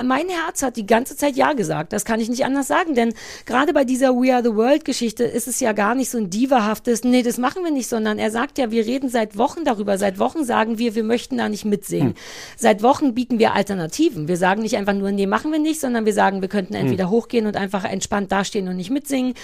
mein Herz hat die ganze Zeit Ja gesagt. Das kann ich nicht anders sagen, denn gerade bei dieser We Are the World Geschichte ist es ja gar nicht so ein divahaftes, nee, das machen wir nicht, sondern er sagt ja, wir reden seit Wochen darüber. Seit Wochen sagen wir, wir möchten da nicht mitsingen. Seit Wochen bieten wir Alternativen. Wir sagen nicht einfach nur, nee, machen wir nicht, sondern wir sagen, wir könnten entweder hochgehen und einfach entspannt dastehen und nicht mitsingen.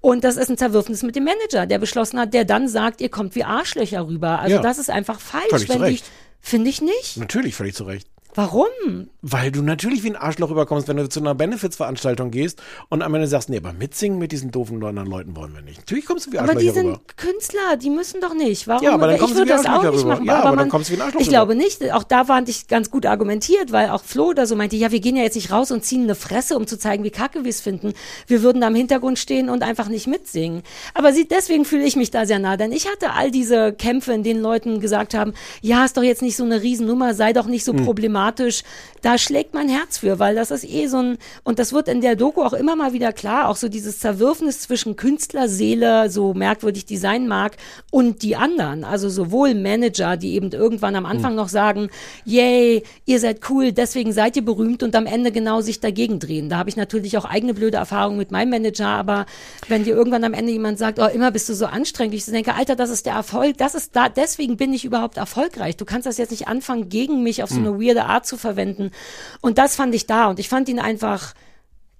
Und das ist ein Zerwürfnis mit dem Manager, der beschlossen hat, der dann sagt, ihr kommt wie Arschlöcher rüber. Also Ja. das ist einfach falsch, Völlig wenn die, Recht. Finde ich nicht. Natürlich, völlig zu Recht. Warum? Weil du natürlich wie ein Arschloch rüberkommst, wenn du zu einer Benefits-Veranstaltung gehst und am Ende sagst, nee, aber mitsingen mit diesen doofen anderen Leuten wollen wir nicht. Natürlich kommst du wie Aber Arschlöcher die sind rüber. Künstler, die müssen doch nicht. Warum? Ja, aber dann ich kommst du würde wie das auch nicht machen. Ja, aber dann man, kommst du wie ein Arschloch Ich rüber. glaube nicht. Auch da fand ich ganz gut argumentiert, weil auch Flo oder so meinte, ja, wir gehen ja jetzt nicht raus und ziehen eine Fresse, um zu zeigen, wie kacke wir es finden. Wir würden da im Hintergrund stehen und einfach nicht mitsingen. Aber sie, deswegen fühle ich mich da sehr nah, denn ich hatte all diese Kämpfe, in denen Leuten gesagt haben, ja, ist doch jetzt nicht so eine Riesennummer, sei doch nicht so Hm. problematisch dramatisch. Da schlägt mein Herz für, weil das ist eh so ein, und das wird in der Doku auch immer mal wieder klar, auch so dieses Zerwürfnis zwischen Künstlerseele, so merkwürdig die sein mag, und die anderen. Also sowohl Manager, die eben irgendwann am Anfang noch sagen, yay, ihr seid cool, deswegen seid ihr berühmt und am Ende genau sich dagegen drehen. Da habe ich natürlich auch eigene blöde Erfahrungen mit meinem Manager, aber wenn dir irgendwann am Ende jemand sagt, oh, immer bist du so anstrengend, ich denke, Alter, das ist der Erfolg, das ist da, deswegen bin ich überhaupt erfolgreich. Du kannst das jetzt nicht anfangen, gegen mich auf so eine weirde Art zu verwenden. Und das fand ich da und ich fand ihn einfach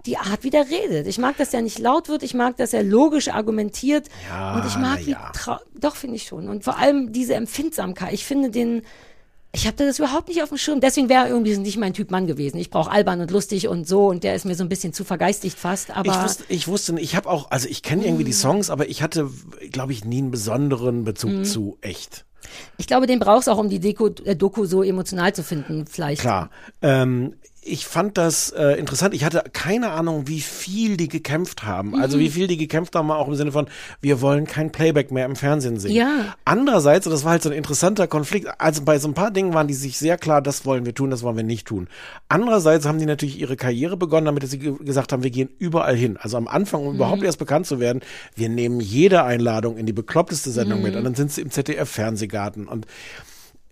die Art, wie der redet. Ich mag, dass er nicht laut wird. Ich mag, dass er logisch argumentiert. Ja, und ich mag, wie ja. trau doch finde ich schon. Und vor allem diese Empfindsamkeit. Ich finde den, ich habe das überhaupt nicht auf dem Schirm. Deswegen wäre er irgendwie nicht mein Typ Mann gewesen. Ich brauche albern und lustig und so. Und der ist mir so ein bisschen zu vergeistigt fast. Aber Ich wusste, ich wusste ich habe auch, also ich kenne irgendwie die Mm. Songs, aber ich hatte, glaube ich, nie einen besonderen Bezug Mm. zu echt. Ich glaube, den brauchst du auch, um die Deko, äh, Doku so emotional zu finden. Vielleicht. Klar. Ähm, ich fand das äh, interessant. Ich hatte keine Ahnung, wie viel die gekämpft haben. Also Mhm. wie viel die gekämpft haben, auch im Sinne von, wir wollen kein Playback mehr im Fernsehen sehen. Ja. Andererseits, und das war halt so ein interessanter Konflikt, also bei so ein paar Dingen waren die sich sehr klar, das wollen wir tun, das wollen wir nicht tun. Andererseits haben die natürlich ihre Karriere begonnen, damit sie ge gesagt haben, wir gehen überall hin. Also am Anfang, um überhaupt erst bekannt zu werden, wir nehmen jede Einladung in die bekloppteste Sendung mit und dann sind sie im ZDF-Fernsehgarten und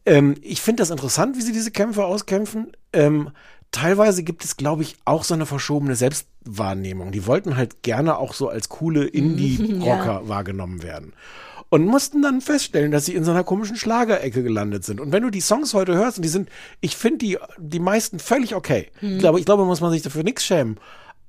ähm, ich finde das interessant, wie sie diese Kämpfe auskämpfen. Ähm, teilweise gibt es, glaube ich, auch so eine verschobene Selbstwahrnehmung. Die wollten halt gerne auch so als coole Indie-Rocker wahrgenommen werden. Und mussten dann feststellen, dass sie in so einer komischen Schlagerecke gelandet sind. Und wenn du die Songs heute hörst, und die sind, ich finde die, die meisten völlig okay. Ich glaube, ich glaube, muss man sich dafür nichts schämen.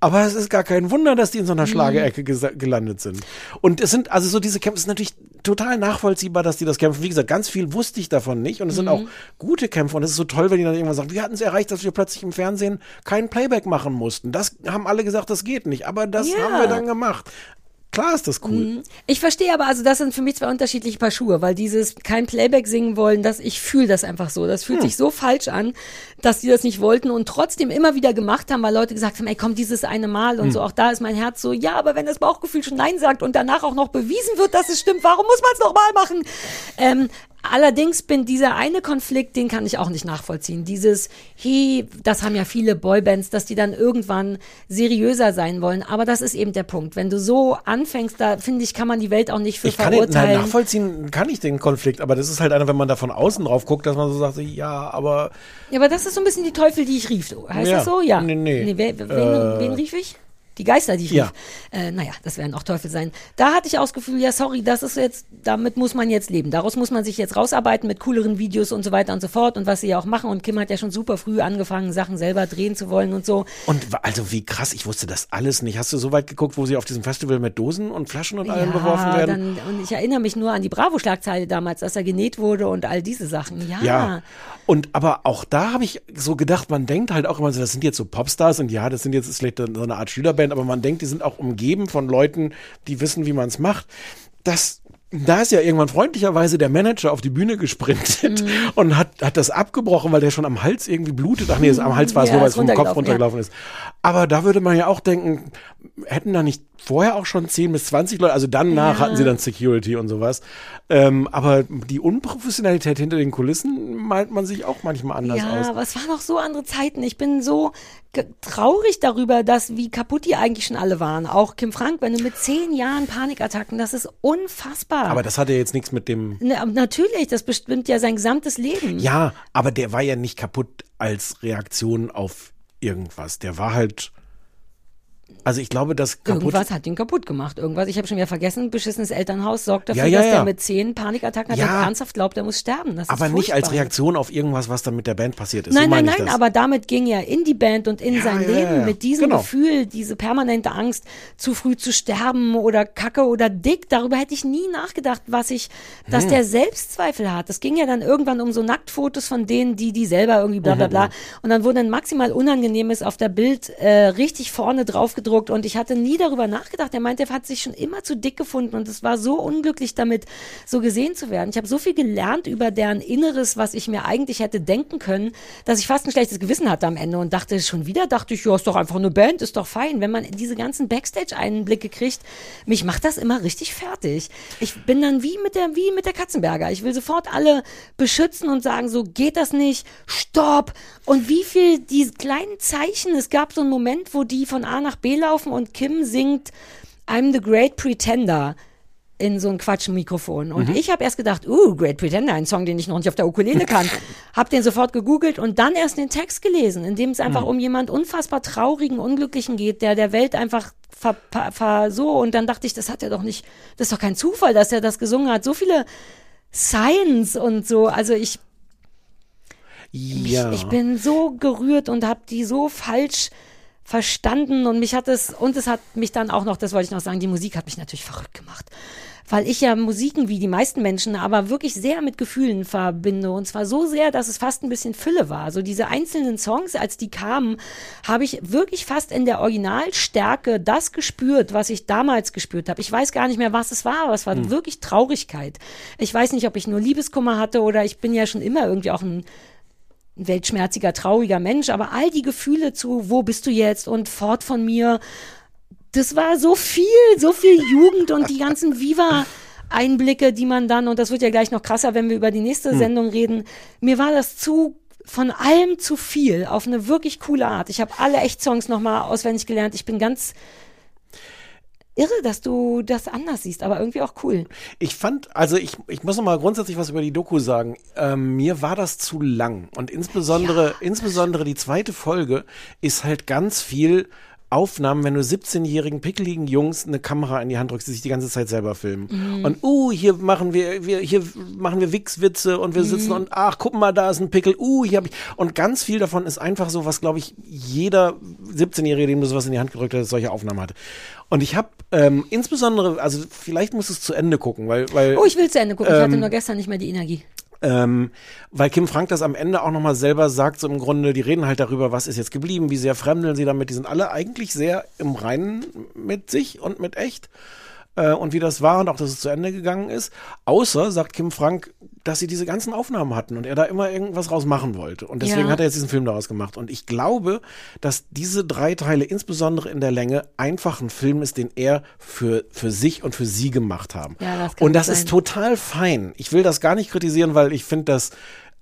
Aber es ist gar kein Wunder, dass die in so einer Schlagerecke gesa- gelandet sind. Und es sind, also so diese Kämpfe, es ist natürlich total nachvollziehbar, dass die das kämpfen. Wie gesagt, ganz viel wusste ich davon nicht. Und es sind auch gute Kämpfe. Und es ist so toll, wenn die dann irgendwann sagen, wir hatten es erreicht, dass wir plötzlich im Fernsehen kein Playback machen mussten. Das haben alle gesagt, das geht nicht. Aber das Ja. haben wir dann gemacht. Klar ist das cool. Ich verstehe aber, also das sind für mich zwei unterschiedliche Paar Schuhe, weil dieses kein Playback singen wollen, das ich fühle das einfach so. Das fühlt sich so falsch an, dass die das nicht wollten und trotzdem immer wieder gemacht haben, weil Leute gesagt haben, ey, komm, dieses eine Mal und so. Auch da ist mein Herz so, ja, aber wenn das Bauchgefühl schon Nein sagt und danach auch noch bewiesen wird, dass es stimmt, warum muss man es nochmal machen? Ähm, Allerdings bin dieser eine Konflikt, den kann ich auch nicht nachvollziehen. Dieses, hey, das haben ja viele Boybands, dass die dann irgendwann seriöser sein wollen. Aber das ist eben der Punkt. Wenn du so anfängst, da finde ich, kann man die Welt auch nicht für Ich kann den, nein, verurteilen. nachvollziehen, kann ich den Konflikt, aber das ist halt einer, wenn man da von außen drauf guckt, dass man so sagt, ja, aber ja, aber das ist so ein bisschen die Teufel, die ich rief. Heißt Ja. das so? Ja. Nee, nee. wer, wen, Äh, wen rief ich? Die Geister, die ich Ja. rief. Äh, naja, das werden auch Teufel sein. Da hatte ich auch das Gefühl, ja, sorry, das ist jetzt, damit muss man jetzt leben. Daraus muss man sich jetzt rausarbeiten mit cooleren Videos und so weiter und so fort und was sie ja auch machen. Und Kim hat ja schon super früh angefangen, Sachen selber drehen zu wollen und so. Und also wie krass, ich wusste das alles nicht. Hast du so weit geguckt, wo sie auf diesem Festival mit Dosen und Flaschen und allem beworfen werden? Dann, und ich erinnere mich nur an die Bravo-Schlagzeile damals, dass er genäht wurde und all diese Sachen. Ja. Ja. Und aber auch da habe ich so gedacht, man denkt halt auch immer so, das sind jetzt so Popstars und ja, das sind jetzt vielleicht so eine Art Schülerband, aber man denkt, die sind auch umgeben von Leuten, die wissen, wie man es macht. Das da ist ja irgendwann freundlicherweise der Manager auf die Bühne gesprintet Mhm. und hat, hat das abgebrochen, weil der schon am Hals irgendwie blutet. Ach nee, es- am Hals war es Ja, nur, weil es vom Kopf runtergelaufen, runtergelaufen ist. Aber da würde man ja auch denken, hätten da nicht vorher auch schon 10 bis 20 Leute, also danach Ja. hatten sie dann Security und sowas. Ähm, aber die Unprofessionalität hinter den Kulissen malt man sich auch manchmal anders Ja, aus. aber es waren auch so andere Zeiten. Ich bin so traurig darüber, dass wie kaputt die eigentlich schon alle waren. Auch Kim Frank, wenn du mit zehn Jahren Panikattacken, das ist unfassbar. Aber das hat ja jetzt nichts mit dem. Ne, aber natürlich, das bestimmt ja sein gesamtes Leben. Ja, aber der war ja nicht kaputt als Reaktion auf irgendwas. Der war halt. Also ich glaube, das kaputt. Irgendwas hat ihn kaputt gemacht. Irgendwas, ich habe schon wieder vergessen, beschissenes Elternhaus sorgt dafür, Ja, ja, dass ja. der mit zehn Panikattacken hat Ja. und ernsthaft glaubt, er muss sterben. Das aber nicht als. Reaktion auf irgendwas, was dann mit der Band passiert ist. Nein, so nein, nein, aber damit ging er in die Band und in sein Leben mit diesem Genau. Gefühl, diese permanente Angst, zu früh zu sterben oder kacke oder dick. Darüber hätte ich nie nachgedacht, was ich, Hm. dass der Selbstzweifel hat. Das ging ja dann irgendwann um so Nacktfotos von denen, die die selber irgendwie bla Mhm, bla bla. Und dann wurde ein maximal Unangenehmes auf der Bild äh, richtig vorne drauf gedruckt und ich hatte nie darüber nachgedacht. Er meinte, er hat sich schon immer zu dick gefunden und es war so unglücklich damit, so gesehen zu werden. Ich habe so viel gelernt über deren Inneres, was ich mir eigentlich hätte denken können, dass ich fast ein schlechtes Gewissen hatte am Ende und dachte schon wieder, dachte ich, ja, ist doch einfach eine Band, ist doch fein. Wenn man diese ganzen Backstage-Einblicke kriegt, mich macht das immer richtig fertig. Ich bin dann wie mit der, wie mit der Katzenberger. Ich will sofort alle beschützen und sagen, so geht das nicht, stopp. Und wie viel die kleinen Zeichen, es gab so einen Moment, wo die von A nach B laufen und Kim singt I'm the Great Pretender in so ein Quatschmikrofon. Und ich habe erst gedacht, uh, Great Pretender, ein Song, den ich noch nicht auf der Ukulele kann. hab den sofort gegoogelt und dann erst den Text gelesen, in dem es einfach um jemand unfassbar traurigen, unglücklichen geht, der der Welt einfach ver, ver, ver so und dann dachte ich, das hat er doch nicht, das ist doch kein Zufall, dass er das gesungen hat. So viele Science und so, also ich ja. Ich bin so gerührt und habe die so falsch verstanden und mich hat es, und es hat mich dann auch noch, das wollte ich noch sagen, die Musik hat mich natürlich verrückt gemacht. Weil ich ja Musiken wie die meisten Menschen aber wirklich sehr mit Gefühlen verbinde. Und zwar so sehr, dass es fast ein bisschen Fülle war. So diese einzelnen Songs, als die kamen, habe ich wirklich fast in der Originalstärke das gespürt, was ich damals gespürt habe. Ich weiß gar nicht mehr, was es war, aber es war wirklich Traurigkeit. Ich weiß nicht, ob ich nur Liebeskummer hatte oder ich bin ja schon immer irgendwie auch ein ein weltschmerziger, trauriger Mensch, aber all die Gefühle zu, wo bist du jetzt und fort von mir, das war so viel, so viel Jugend und die ganzen Viva. Einblicke, die man dann, und das wird ja gleich noch krasser, wenn wir über die nächste Sendung reden, mir war das zu, von allem zu viel, auf eine wirklich coole Art. Ich habe alle Echt-Songs nochmal auswendig gelernt. Ich bin ganz, irre, dass du das anders siehst, aber irgendwie auch cool. Ich fand, also ich, ich muss noch mal grundsätzlich was über die Doku sagen. Ähm, mir war das zu lang und insbesondere, insbesondere die zweite Folge ist halt ganz viel Aufnahmen, wenn du 17-jährigen pickeligen Jungs eine Kamera in die Hand drückst, die sich die ganze Zeit selber filmen. Mhm. Und uh, hier machen wir, wir hier machen wir Wichswitze und wir sitzen Mhm. und ach, guck mal, da ist ein Pickel. Uh, hier hab ich und ganz viel davon ist einfach so, was glaube ich jeder 17-jährige, dem du sowas in die Hand gedrückt hast, solche Aufnahmen hatte. Und ich habe ähm, insbesondere, also vielleicht musst du es zu Ende gucken, weil weil Oh, ich will zu Ende gucken. Ich hatte Ähm, nur gestern nicht mehr die Energie. ähm, weil Kim Frank das am Ende auch nochmal selber sagt, so im Grunde, die reden halt darüber, was ist jetzt geblieben, wie sehr fremdeln sie damit, die sind alle eigentlich sehr im Reinen mit sich und mit echt äh, und wie das war und auch, dass es zu Ende gegangen ist. Außer, sagt Kim Frank, dass sie diese ganzen Aufnahmen hatten und er da immer irgendwas raus machen wollte. Und deswegen Ja. hat er jetzt diesen Film daraus gemacht. Und ich glaube, dass diese drei Teile, insbesondere in der Länge, einfach ein Film ist, den er für, für sich und für sie gemacht haben. Ja, das und das sein. ist total fein. Ich will das gar nicht kritisieren, weil ich finde, dass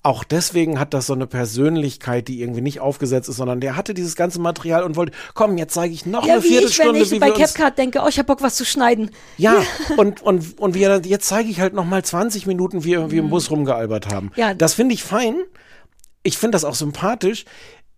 auch deswegen hat das so eine Persönlichkeit, die irgendwie nicht aufgesetzt ist, sondern der hatte dieses ganze Material und wollte, komm, jetzt zeige ich noch Ja, eine wie ich, wenn Viertelstunde, ich wie bei CapCut denke, oh, ich hab Bock, was zu schneiden. ja, und, und, und wir, jetzt zeige ich halt noch mal 20 Minuten, wie wir im Bus rumgealbert haben. Mhm. Ja. Das finde ich fein. Ich finde das auch sympathisch.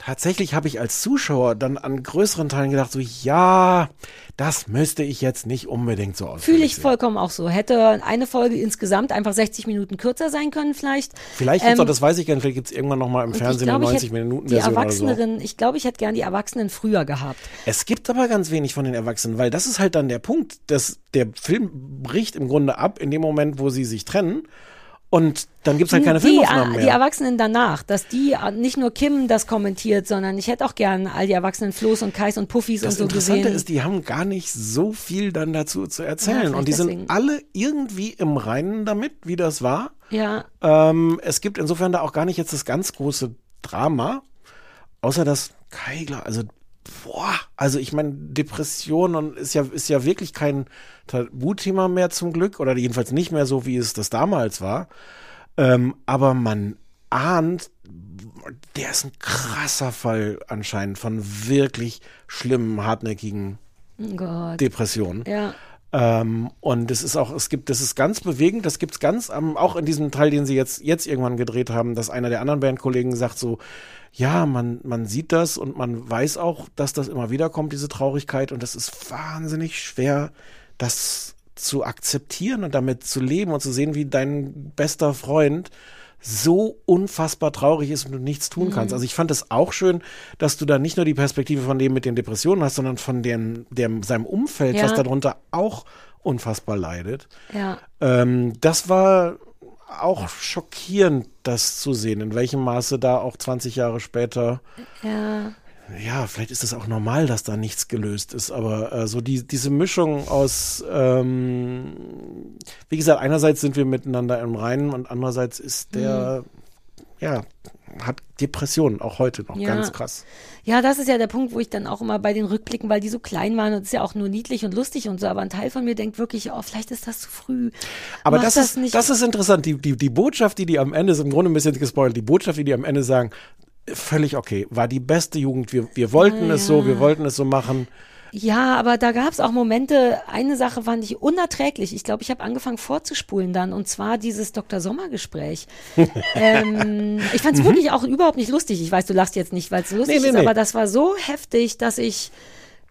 Tatsächlich habe ich als Zuschauer dann an größeren Teilen gedacht, so, ja, das müsste ich jetzt nicht unbedingt so ausführlich Fühle ich sehen. vollkommen auch so. Hätte eine Folge insgesamt einfach 60 Minuten kürzer sein können, vielleicht. Vielleicht gibt's Ähm, auch, das weiß ich gar nicht, vielleicht gibt's irgendwann noch mal im Fernsehen ich eine glaube, ich 90 hätte Minuten die Version oder so. Ich glaube, ich hätte gern die Erwachsenen früher gehabt. Es gibt aber ganz wenig von den Erwachsenen, weil das ist halt dann der Punkt, dass der Film bricht im Grunde ab in dem Moment, wo sie sich trennen. Und dann gibt's halt keine die, Filmaufnahmen mehr. die Erwachsenen danach, dass die äh, nicht nur Kim das kommentiert, sondern ich hätte auch gern all die Erwachsenen Flo's und Kais und Puffis Das und so Interessante gesehen. ist, die haben gar nicht so viel dann dazu zu Ja, erzählen. vielleicht und die sind deswegen. alle irgendwie im Reinen damit, wie das war. ja, Ähm, es gibt insofern da auch gar nicht jetzt das ganz große Drama, außer dass Kai, also boah, also ich meine, Depression und ist ja, ist ja wirklich kein Tabuthema mehr zum Glück, oder jedenfalls nicht mehr so, wie es das damals war. Ähm, aber man ahnt, der ist ein krasser Fall anscheinend von wirklich schlimmen, hartnäckigen oh Gott. Depressionen. Ja. Ähm, und es ist auch, es gibt, das ist ganz bewegend, das gibt's ganz am, auch in diesem Teil, den sie jetzt, jetzt irgendwann gedreht haben, dass einer der anderen Bandkollegen sagt so, ja, man, man sieht das und man weiß auch, dass das immer wieder kommt, diese Traurigkeit, und das ist wahnsinnig schwer, das zu akzeptieren und damit zu leben und zu sehen, wie dein bester Freund so unfassbar traurig ist und du nichts tun kannst. Also ich fand es auch schön, dass du da nicht nur die Perspektive von dem mit den Depressionen hast, sondern von dem, dem seinem Umfeld, Ja. was darunter auch unfassbar leidet. Ja. Ähm, das war auch schockierend, das zu sehen, in welchem Maße da auch 20 Jahre später Ja. Ja, vielleicht ist es auch normal, dass da nichts gelöst ist, aber äh, so die, diese Mischung aus, ähm, wie gesagt, einerseits sind wir miteinander im Reinen und andererseits ist der, ja, hat Depressionen, auch heute noch, Ja. ganz krass. Ja, das ist ja der Punkt, wo ich dann auch immer bei den Rückblicken, weil die so klein waren und es ist ja auch nur niedlich und lustig und so, aber ein Teil von mir denkt wirklich, oh, vielleicht ist das zu früh. Aber Mach das, ist, nicht. das ist interessant, die, die, die Botschaft, die die am Ende, ist im Grunde ein bisschen gespoilt, die Botschaft, die die am Ende sagen, völlig okay, war die beste Jugend, wir, wir wollten es so, wir wollten es so machen. Ja, aber da gab es auch Momente, eine Sache fand ich unerträglich. Ich glaube, ich habe angefangen vorzuspulen dann und zwar dieses Dr. Sommer-Gespräch. ähm, ich fand es wirklich auch überhaupt nicht lustig. Ich weiß, du lachst jetzt nicht, weil es lustig Nee, nee, ist, nee. aber das war so heftig, dass ich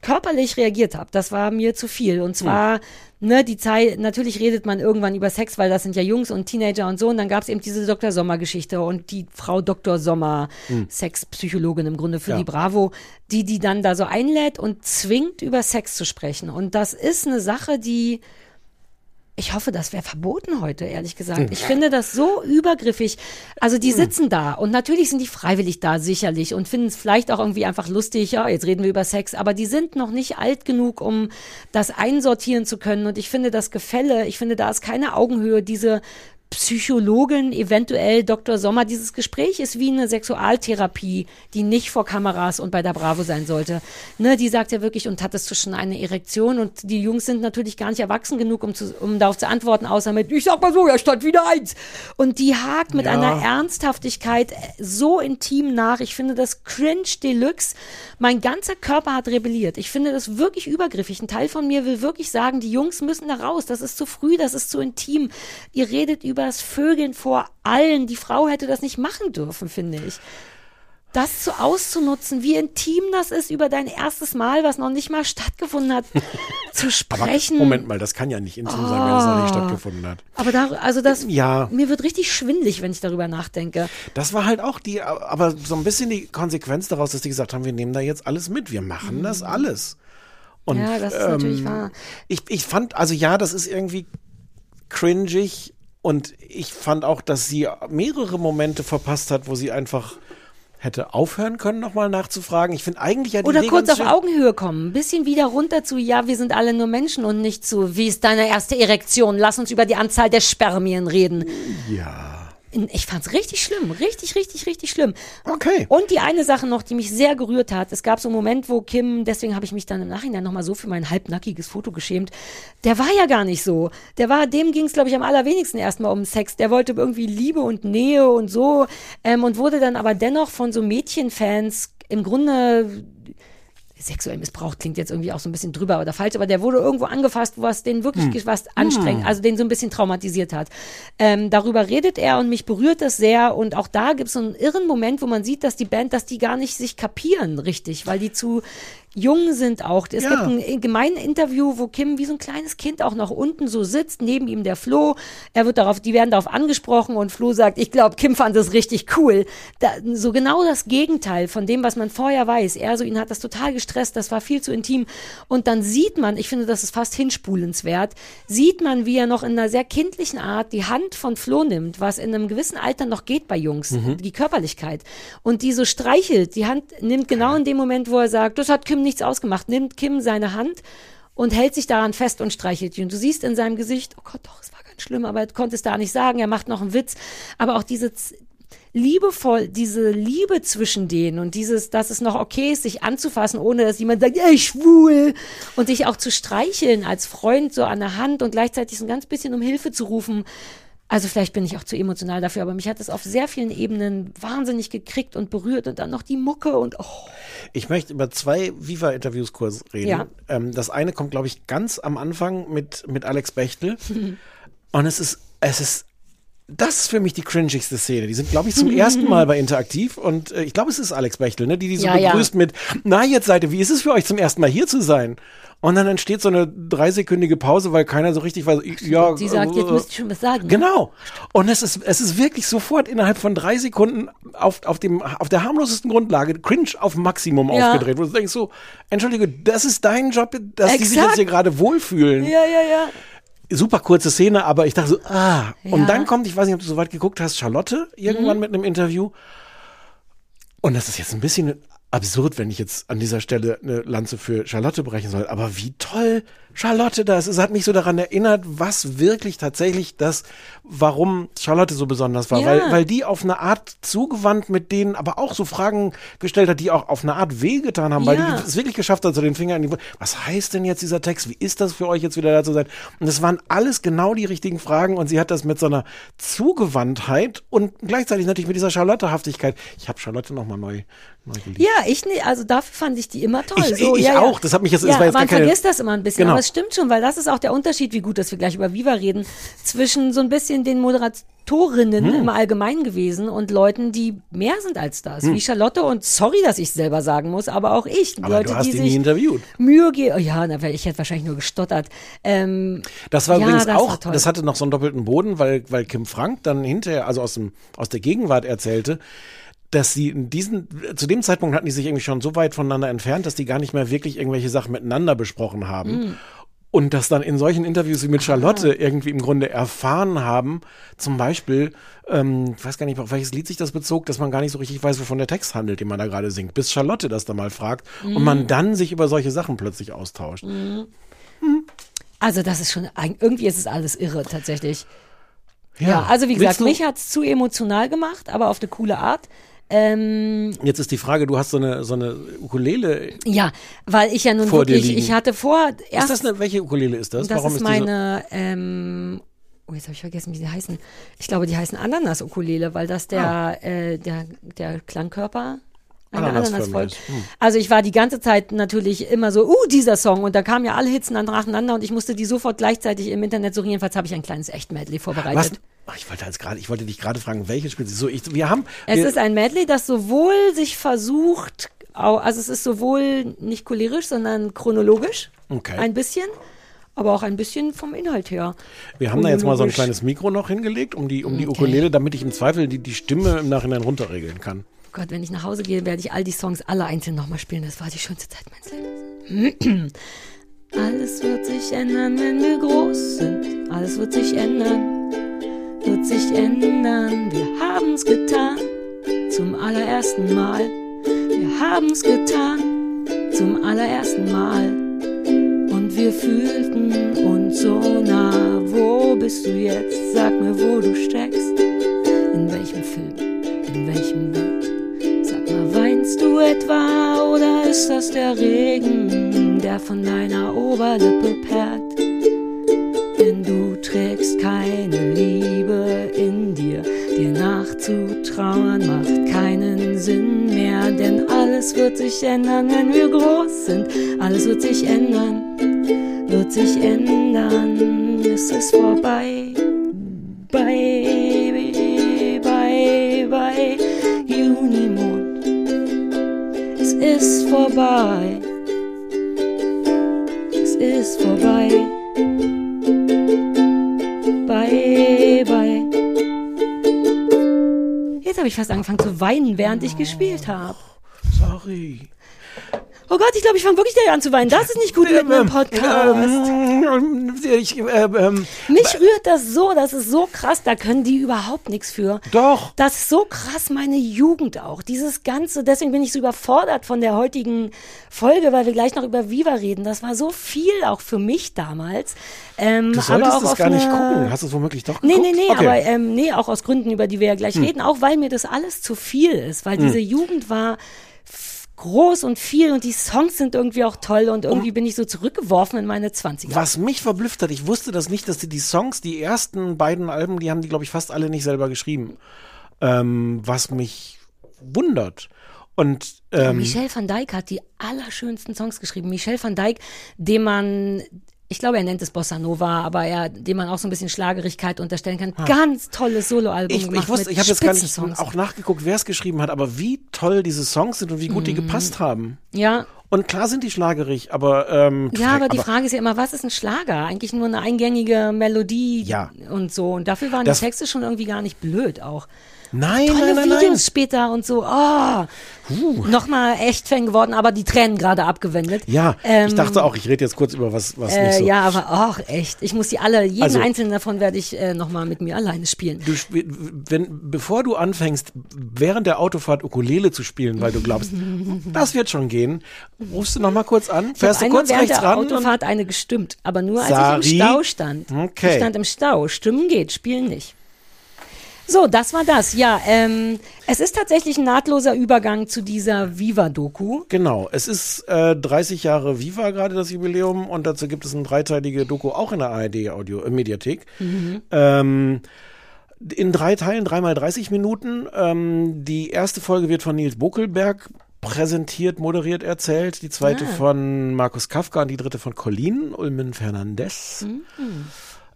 körperlich reagiert habe. Das war mir zu viel. Und zwar, ne, die Zeit, natürlich redet man irgendwann über Sex, weil das sind ja Jungs und Teenager und so. Und dann gab es eben diese Dr. Sommer-Geschichte und die Frau Dr. Sommer, Sexpsychologin im Grunde für Ja. die Bravo, die die dann da so einlädt und zwingt, über Sex zu sprechen. Und das ist eine Sache, die ich hoffe, das wäre verboten heute, ehrlich gesagt. Ich finde das so übergriffig. Also die sitzen da und natürlich sind die freiwillig da, sicherlich, und finden es vielleicht auch irgendwie einfach lustig, ja, jetzt reden wir über Sex, aber die sind noch nicht alt genug, um das einsortieren zu können. Und ich finde das Gefälle, ich finde, da ist keine Augenhöhe, diese Psychologin, eventuell Dr. Sommer. Dieses Gespräch ist wie eine Sexualtherapie, die nicht vor Kameras und bei der Bravo sein sollte. Ne, die sagt ja wirklich, und hattest du schon eine Erektion? Und die Jungs sind natürlich gar nicht erwachsen genug, um, zu, um darauf zu antworten, außer mit, ich sag mal so, ja, stand wieder eins. Und die hakt mit Ja. einer Ernsthaftigkeit so intim nach. Ich finde das cringe deluxe. Mein ganzer Körper hat rebelliert. Ich finde das wirklich übergriffig. Ein Teil von mir will wirklich sagen, die Jungs müssen da raus. Das ist zu früh, das ist zu intim. Ihr redet übers Vögeln vor allen. Die Frau hätte das nicht machen dürfen, finde ich. Das so auszunutzen, wie intim das ist, über dein erstes Mal, was noch nicht mal stattgefunden hat, zu Aber sprechen. Moment mal, das kann ja nicht intim sein, wenn es noch nicht Ah. stattgefunden hat. Aber da, also das, Ja. mir wird richtig schwindlig, wenn ich darüber nachdenke. Das war halt auch die, aber so ein bisschen die Konsequenz daraus, dass die gesagt haben, wir nehmen da jetzt alles mit, wir machen das alles. Und, Mhm. Ja, das ist ähm, natürlich wahr. Ich, ich fand, also ja, das ist irgendwie cringig und ich fand auch, dass sie mehrere Momente verpasst hat, wo sie einfach hätte aufhören können, nochmal nachzufragen. Ich finde eigentlich ja die Oder Idee kurz auf Augenhöhe kommen. Ein bisschen wieder runter zu, ja, wir sind alle nur Menschen und nicht zu, wie ist deine erste Erektion? Lass uns über die Anzahl der Spermien reden. Ja. Ich fand's richtig schlimm. Richtig, richtig, richtig schlimm. Okay. Und die eine Sache noch, die mich sehr gerührt hat. Es gab so einen Moment, wo Kim, deswegen habe ich mich dann im Nachhinein nochmal so für mein halbnackiges Foto geschämt. Der war ja gar nicht so. Der war, dem ging's glaube ich, am allerwenigsten erstmal um Sex. Der wollte irgendwie Liebe und Nähe und so. Ähm, und wurde dann aber dennoch von so Mädchenfans im Grunde sexuell missbraucht klingt jetzt irgendwie auch so ein bisschen drüber oder falsch, aber der wurde irgendwo angefasst, was den wirklich Hm. was anstrengend, also den so ein bisschen traumatisiert hat. Ähm, darüber redet er und mich berührt das sehr und auch da gibt es so einen irren Moment, wo man sieht, dass die Band, dass die gar nicht sich kapieren richtig, weil die zu jung sind auch. Es Ja. gibt ein gemeines Interview, wo Kim wie so ein kleines Kind auch noch unten so sitzt, neben ihm der Flo. Er wird darauf, die werden darauf angesprochen und Flo sagt, ich glaube, Kim fand das richtig cool. Da, so genau das Gegenteil von dem, was man vorher weiß. Er so, ihn hat das total gestresst, das war viel zu intim. Und dann sieht man, ich finde, das ist fast hinspulenswert, sieht man, wie er noch in einer sehr kindlichen Art die Hand von Flo nimmt, was in einem gewissen Alter noch geht bei Jungs, die Körperlichkeit. Und die so streichelt, die Hand nimmt genau in dem Moment, wo er sagt, das hat Kim nichts ausgemacht, nimmt Kim seine Hand und hält sich daran fest und streichelt ihn. Und du siehst in seinem Gesicht, oh Gott, doch, es war ganz schlimm, aber er konnte es da nicht sagen, er macht noch einen Witz. Aber auch diese liebevoll, diese Liebe zwischen denen und dieses, dass es noch okay ist, sich anzufassen, ohne dass jemand sagt, ey, schwul, und dich auch zu streicheln als Freund so an der Hand und gleichzeitig so ein ganz bisschen um Hilfe zu rufen. Also vielleicht bin ich auch zu emotional dafür, aber mich hat es auf sehr vielen Ebenen wahnsinnig gekriegt und berührt und dann noch die Mucke und oh. Ich möchte über zwei Viva-Interviews kurz reden. Ja. Ähm, das eine kommt, glaube ich, ganz am Anfang mit, mit Alex Bechtel. Und es ist, es ist, das ist für mich die cringigste Szene. Die sind, glaube ich, zum ersten Mal bei Interaktiv und äh, ich glaube, es ist Alex Bechtel, ne, die die so Ja, ja. begrüßt mit, na, jetzt seid ihr, wie ist es für euch zum ersten Mal hier zu sein? Und dann entsteht so eine dreisekündige Pause, weil keiner so richtig weiß, ja. Sie sagt, äh, jetzt müsst ihr schon was sagen. Genau. Und es ist, es ist wirklich sofort innerhalb von drei Sekunden auf, auf, dem, auf der harmlosesten Grundlage cringe auf Maximum Ja. aufgedreht, wo du denkst so, entschuldige, das ist dein Job, dass die sich Exakt. jetzt hier gerade wohlfühlen. Ja, ja, ja. Super kurze Szene, aber ich dachte so, ah. Ja. Und dann kommt, ich weiß nicht, ob du so weit geguckt hast, Charlotte irgendwann Mhm. mit einem Interview. Und das ist jetzt ein bisschen absurd, wenn ich jetzt an dieser Stelle eine Lanze für Charlotte brechen soll. Aber wie toll Charlotte da ist. Es hat mich so daran erinnert, was wirklich tatsächlich das, warum Charlotte so besonders war. Ja. Weil, weil die auf eine Art zugewandt mit denen, aber auch so Fragen gestellt hat, die auch auf eine Art wehgetan haben, weil Ja. die es wirklich geschafft hat, so den Finger in die Wunde. Was heißt denn jetzt dieser Text? Wie ist das für euch jetzt wieder da zu sein? Und es waren alles genau die richtigen Fragen und sie hat das mit so einer Zugewandtheit und gleichzeitig natürlich mit dieser Charlottehaftigkeit. Ich habe Charlotte nochmal neu, neu geliebt. Ja, ich nicht. Also dafür fand ich die immer toll. Ich- so, ich ja, auch. Das hat mich jetzt- Ja, das war jetzt man vergisst das immer ein bisschen. Genau. Es stimmt schon, weil das ist auch der Unterschied, wie gut, dass wir gleich über Viva reden, zwischen so ein bisschen den Moderatorinnen Hm. im Allgemeinen gewesen und Leuten, die mehr sind als das. Hm. Wie Charlotte und sorry, dass ich selber sagen muss, aber auch ich. Aber Leute, du hast die sich nie interviewt. Mühe geben. Oh ja, na, weil ich hätte wahrscheinlich nur gestottert. Ähm, Das war ja, übrigens das auch, war das hatte noch so einen doppelten Boden, weil, weil Kim Frank dann hinterher, also aus, dem, aus der Gegenwart erzählte, dass sie in diesen, zu dem Zeitpunkt hatten die sich irgendwie schon so weit voneinander entfernt, dass die gar nicht mehr wirklich irgendwelche Sachen miteinander besprochen haben. Mm. Und das dann in solchen Interviews wie mit Ah. Charlotte irgendwie im Grunde erfahren haben, zum Beispiel, ähm, ich weiß gar nicht, auf welches Lied sich das bezog, dass man gar nicht so richtig weiß, wovon der Text handelt, den man da gerade singt, bis Charlotte das da mal fragt und Mm. man dann sich über solche Sachen plötzlich austauscht. Also das ist schon, irgendwie ist es alles irre tatsächlich. Ja, also wie gesagt, mich hat's zu emotional gemacht, aber auf eine coole Art. Ähm, Jetzt ist die Frage, du hast so eine, so eine Ukulele. ja, weil ich ja nun wirklich, ich hatte vor, erst, Ist das eine, welche Ukulele ist das? das Warum ist ist meine, ähm, oh, jetzt habe ich vergessen, wie sie heißen. Ich glaube, die heißen Ananas-Ukulele, weil das der, Ah. äh, der, der Klangkörper eine Ananas folgt. ist. Hm. Also ich war die ganze Zeit natürlich immer so, uh, dieser Song und da kamen ja alle Hits nacheinander und ich musste die sofort gleichzeitig im Internet suchen. Jedenfalls habe ich ein kleines Echt-Medley vorbereitet. Was? Ach, ich wollte jetzt gerade, ich wollte dich gerade fragen, welche spielt sie? So, ich, wir haben. Es wir, ist ein Medley, das sowohl sich versucht, also es ist sowohl nicht cholerisch, sondern chronologisch. Okay. Ein bisschen, aber auch ein bisschen vom Inhalt her. wir haben da jetzt mal so ein kleines Mikro noch hingelegt, um die, um die Okay. Ukulele, damit ich im Zweifel die, die Stimme im Nachhinein runterregeln kann. Oh Gott, wenn ich nach Hause gehe, werde ich all die Songs alle einzeln nochmal spielen. Das war die schönste Zeit meines Lebens. Alles wird sich ändern, wenn wir groß sind. Alles wird sich ändern, wird sich ändern. Wir haben's getan, zum allerersten Mal. Wir haben's getan, zum allerersten Mal. Und wir fühlten uns so nah. Wo bist du jetzt? Sag mir, wo du steckst. In welchem Film? In welchem Bild? Sag mal, weinst du etwa oder ist das der Regen, der von deiner Oberlippe perlt? Denn du trägst keine Liebe nachzutrauern macht keinen Sinn mehr, denn alles wird sich ändern, wenn wir groß sind. Alles wird sich ändern, wird sich ändern, es ist vorbei. Baby, bye, bye, Junimond. Es ist vorbei. Es ist vorbei. Habe ich fast angefangen zu weinen, während ich gespielt habe. Sorry. Oh Gott, ich glaube, ich fange wirklich gleich an zu weinen. Das ist nicht gut mit einem Podcast. Ähm, ich, äh, ähm, Mich rührt das so, das ist so krass, da können die überhaupt nichts für. Doch. Das ist so krass, meine Jugend auch. Dieses Ganze, deswegen bin ich so überfordert von der heutigen Folge, weil wir gleich noch über Viva reden. Das war so viel auch für mich damals. Ähm, du aber solltest auch es auf gar nicht eine- gucken. Hast du es womöglich doch Nee, geguckt? nee, nee, okay. Hm. aber ähm, nee, auch aus Gründen, über die wir ja gleich reden, auch weil mir das alles zu viel ist, weil diese Jugend war groß und viel und die Songs sind irgendwie auch toll und irgendwie bin ich so zurückgeworfen in meine 20er. Was mich verblüfft hat, ich wusste das nicht, dass die, die Songs, die ersten beiden Alben, die haben die, glaube ich, fast alle nicht selber geschrieben. Ähm, was mich wundert. Und ähm, Michel van Dijk hat die allerschönsten Songs geschrieben. Michel van Dijk, dem man, ich glaube, er nennt es Bossa Nova, aber er, dem man auch so ein bisschen Schlagerigkeit unterstellen kann. Ganz tolles Soloalbum ich, ich wusste, ich habe jetzt gar nicht auch nachgeguckt, wer es geschrieben hat, aber wie toll diese Songs sind und wie gut die Mhm. gepasst haben. Ja, Und klar sind die schlagerig, aber ähm, Ja, aber die aber Frage ist ja immer, was ist ein Schlager? Eigentlich nur eine eingängige Melodie Ja. und so. Und dafür waren Das- die Texte schon irgendwie gar nicht blöd auch. Nein, Tolle nein, nein, Videos nein. später und so. Oh, nochmal echt Fan geworden, aber die Tränen gerade abgewendet. Ja, Ähm, ich dachte auch, ich rede jetzt kurz über was, was nicht Äh, so. Ja, aber auch echt. Ich muss die alle, jeden Also- einzelnen davon werde ich äh, nochmal mit mir alleine spielen. Du spiel, wenn, bevor du anfängst, während der Autofahrt Ukulele zu spielen, weil du glaubst, das wird schon gehen, rufst du noch mal kurz an, Ich fährst du kurz während rechts der ran Autofahrt eine gestimmt, aber nur als Sari? ich im Stau stand. Okay. Ich stand im Stau. Stimmen geht, spielen nicht. So, das war das. Ja, ähm, es ist tatsächlich ein nahtloser Übergang zu dieser Viva-Doku. Genau, es ist äh, 30 Jahre Viva gerade das Jubiläum und dazu gibt es eine dreiteilige Doku auch in der ARD Audio äh, Mediathek. Ähm, in drei Teilen, dreimal 30 Minuten. Ähm, die erste Folge wird von Nils Bokelberg präsentiert, moderiert, erzählt. Die zweite von Markus Kafka und die dritte von Colin Ulmen Fernandez.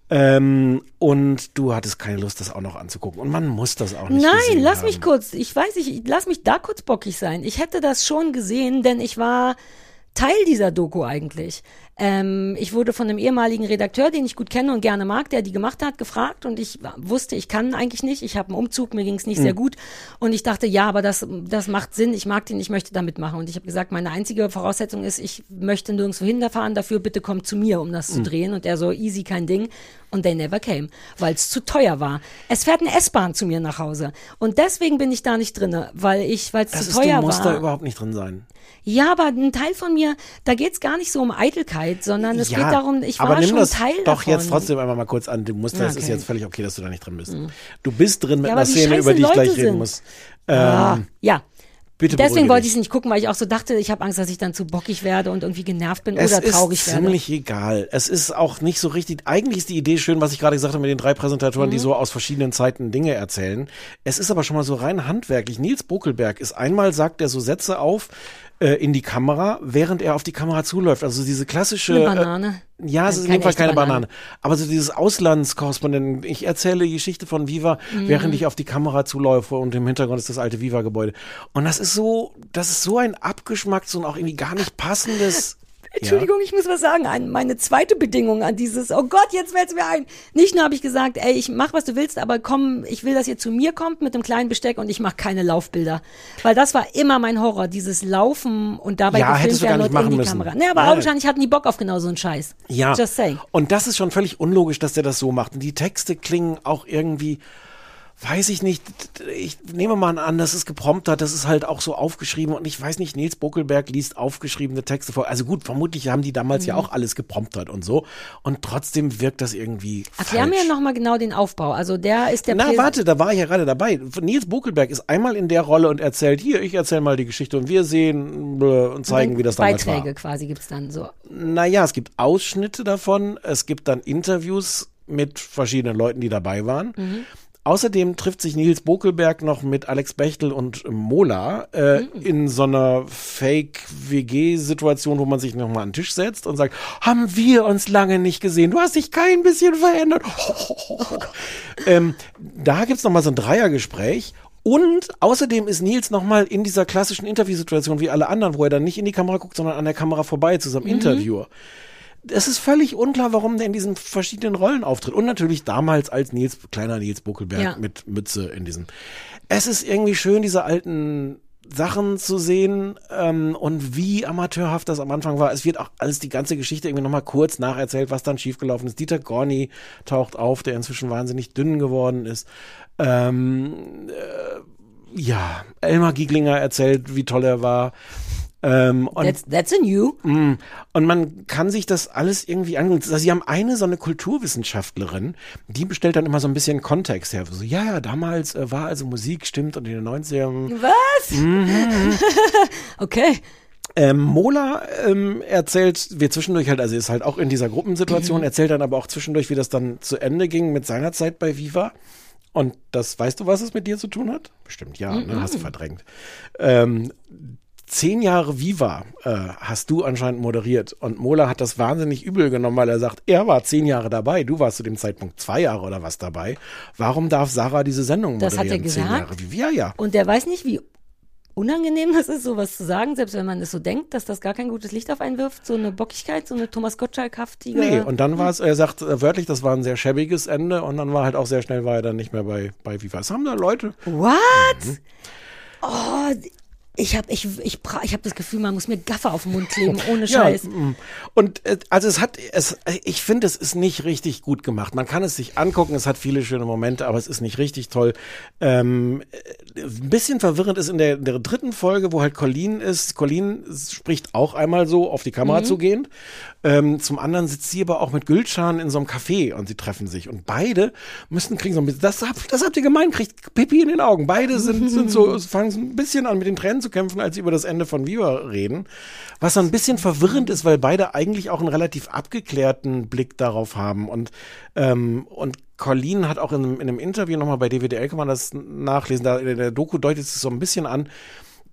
Ähm, und du hattest keine Lust, das auch noch anzugucken. Und man muss das auch nicht Nein, lass haben. mich kurz, ich weiß nicht, ich- lass mich da kurz bockig sein. Ich hätte das schon gesehen, denn ich war Teil dieser Doku eigentlich. Ähm, ich wurde von einem ehemaligen Redakteur, den ich gut kenne und gerne mag, der die gemacht hat, gefragt und ich wusste, ich kann eigentlich nicht. Ich habe einen Umzug, mir ging es nicht sehr gut und ich dachte, ja, aber das, das macht Sinn. Ich mag den, ich möchte da mitmachen und ich habe gesagt, meine einzige Voraussetzung ist, ich möchte nirgendwo hinterfahren. Dafür bitte kommt zu mir, um das zu drehen und er so easy, kein Ding. Und they never came, weil es zu teuer war. Es fährt eine S-Bahn zu mir nach Hause und deswegen bin ich da nicht drinne, weil ich, weil es Das zu ist, teuer du musst war. da überhaupt nicht drin sein. Ja, aber ein Teil von mir, da geht's gar nicht so um Eitelkeit. Zeit, sondern es Ja, geht darum, ich war aber nimm schon das Teil doch davon. jetzt trotzdem einmal mal kurz an. Du musst, das ist Okay. jetzt völlig okay, dass du da nicht drin bist. Du bist drin mit Ja, einer Szene, über die ich gleich Leute reden sind. muss. Ah, Ähm, ja. bitte Deswegen wollte ich es nicht gucken, weil ich auch so dachte, ich habe Angst, dass ich dann zu bockig werde und irgendwie genervt bin Es oder traurig ist werde. ziemlich egal. Es ist auch nicht so richtig. Eigentlich ist die Idee schön, was ich gerade gesagt habe mit den drei Präsentatoren, Mhm. die so aus verschiedenen Zeiten Dinge erzählen. Es ist aber schon mal so rein handwerklich. Nils Bokelberg ist einmal sagt er so Sätze auf äh, in die Kamera, während er auf die Kamera zuläuft. Also diese klassische Eine Banane. Äh, ja, es ist in jedem Fall keine Banane. Banane. Aber so dieses Auslandskorrespondenten. Ich erzähle die Geschichte von Viva, Mhm. während ich auf die Kamera zuläufe und im Hintergrund ist das alte Viva-Gebäude. Und das ist so, das ist so ein abgeschmacktes und auch irgendwie gar nicht passendes. Entschuldigung, ich muss was sagen. Ein, meine zweite Bedingung an dieses, oh Gott, jetzt fällt's mir ein. Nicht nur habe ich gesagt, ey, ich mach, was du willst, aber komm, ich will, dass ihr zu mir kommt mit einem kleinen Besteck und ich mache keine Laufbilder. Weil das war immer mein Horror, dieses Laufen und dabei Ja, gefilmt werden und in die müssen. Kamera. Nee, aber Nein. wahrscheinlich hatten die Bock auf genau so einen Scheiß. Ja. Just saying. Und das ist schon völlig unlogisch, dass der das so macht. Und die Texte klingen auch irgendwie, weiß ich nicht, ich nehme mal an, dass es geprompt hat, das ist halt auch so aufgeschrieben und ich weiß nicht, Nils Buckelberg liest aufgeschriebene Texte vor. Also gut, vermutlich haben die damals ja Mhm. auch alles gepromptert und so. Und trotzdem wirkt das irgendwie Erklär falsch. mir nochmal genau den Aufbau. Also der ist der Na, Präs- warte, da war ich ja gerade dabei. Nils Buckelberg ist einmal in der Rolle und erzählt, hier, ich erzähle mal die Geschichte und wir sehen und zeigen, wie das damals Beiträge war. quasi gibt's dann so. Naja, es gibt Ausschnitte davon, es gibt dann Interviews mit verschiedenen Leuten, die dabei waren. Außerdem trifft sich Nils Bokelberg noch mit Alex Bechtel und Mola äh, in so einer Fake-WG-Situation, wo man sich nochmal an den Tisch setzt und sagt, haben wir uns lange nicht gesehen, du hast dich kein bisschen verändert. ähm, da gibt's noch nochmal so ein Dreiergespräch und außerdem ist Nils nochmal in dieser klassischen Interviewsituation wie alle anderen, wo er dann nicht in die Kamera guckt, sondern an der Kamera vorbei zu seinem Interviewer. Es ist völlig unklar, warum der in diesen verschiedenen Rollen auftritt. Und natürlich damals als Nils, kleiner Nils Buckelberg Ja. mit Mütze in diesem. Es ist irgendwie schön, diese alten Sachen zu sehen ähm, und wie amateurhaft das am Anfang war. Es wird auch alles die ganze Geschichte irgendwie nochmal kurz nacherzählt, was dann schiefgelaufen ist. Dieter Gorni taucht auf, der inzwischen wahnsinnig dünn geworden ist. Ähm, äh, ja, Elmar Gieglinger erzählt, wie toll er war. Ähm, und That's, that's a new. Mm. Und man kann sich das alles irgendwie angucken. Also sie haben eine so eine Kulturwissenschaftlerin, die bestellt dann immer so ein bisschen Kontext her. So, ja, ja, damals äh, war also Musik, stimmt, und in den 90ern. Was? Mhm. okay. Ähm, Mola ähm, erzählt, wir zwischendurch halt, also ist halt auch in dieser Gruppensituation, erzählt dann aber auch zwischendurch, wie das dann zu Ende ging mit seiner Zeit bei Viva. Und das, weißt du, was es mit dir zu tun hat? Bestimmt ja, ne? hast du verdrängt. Ähm, zehn Jahre Viva äh, hast du anscheinend moderiert und Mola hat das wahnsinnig übel genommen, weil er sagt, er war zehn Jahre dabei, du warst zu dem Zeitpunkt zwei Jahre oder was dabei. Warum darf Sarah diese Sendung Das hat er moderieren? Zehn gesagt? Jahre Viva, ja, ja. Und der weiß nicht, wie unangenehm das ist, sowas zu sagen, selbst wenn man es so denkt, dass das gar kein gutes Licht auf einen wirft, so eine Bockigkeit, so eine Thomas Gottschalk-haftige. Nee, und dann war es, er sagt äh, wörtlich, das war ein sehr schäbiges Ende und dann war halt auch sehr schnell, war er dann nicht mehr bei, bei Viva. Es haben da Leute. What? Mhm. Oh, ich habe ich, ich, ich hab das Gefühl, man muss mir Gaffer auf den Mund kleben, ohne Ja, Scheiß. mm. und äh, also es hat, es, ich finde, es ist nicht richtig gut gemacht. Man kann es sich angucken, es hat viele schöne Momente, aber es ist nicht richtig toll. Ähm, äh, ein bisschen verwirrend ist in der, in der dritten Folge, wo halt Colleen ist. Colleen spricht auch einmal so auf die Kamera zugehend. Ähm, zum anderen sitzt sie aber auch mit Gülcan in so einem Café und sie treffen sich. Und beide müssen kriegen so ein bisschen, das, habt- das habt ihr gemeint, kriegt Pipi in den Augen. Beide sind, sind so, fangen so ein bisschen an mit den Tränen zu kämpfen, als sie über das Ende von Viva reden. Was so ein bisschen verwirrend ist, weil beide eigentlich auch einen relativ abgeklärten Blick darauf haben. Und, ähm, und Colleen hat auch in, einem- in einem Interview nochmal bei DWDL, kann man das nachlesen, da in der Doku deutet es so ein bisschen an,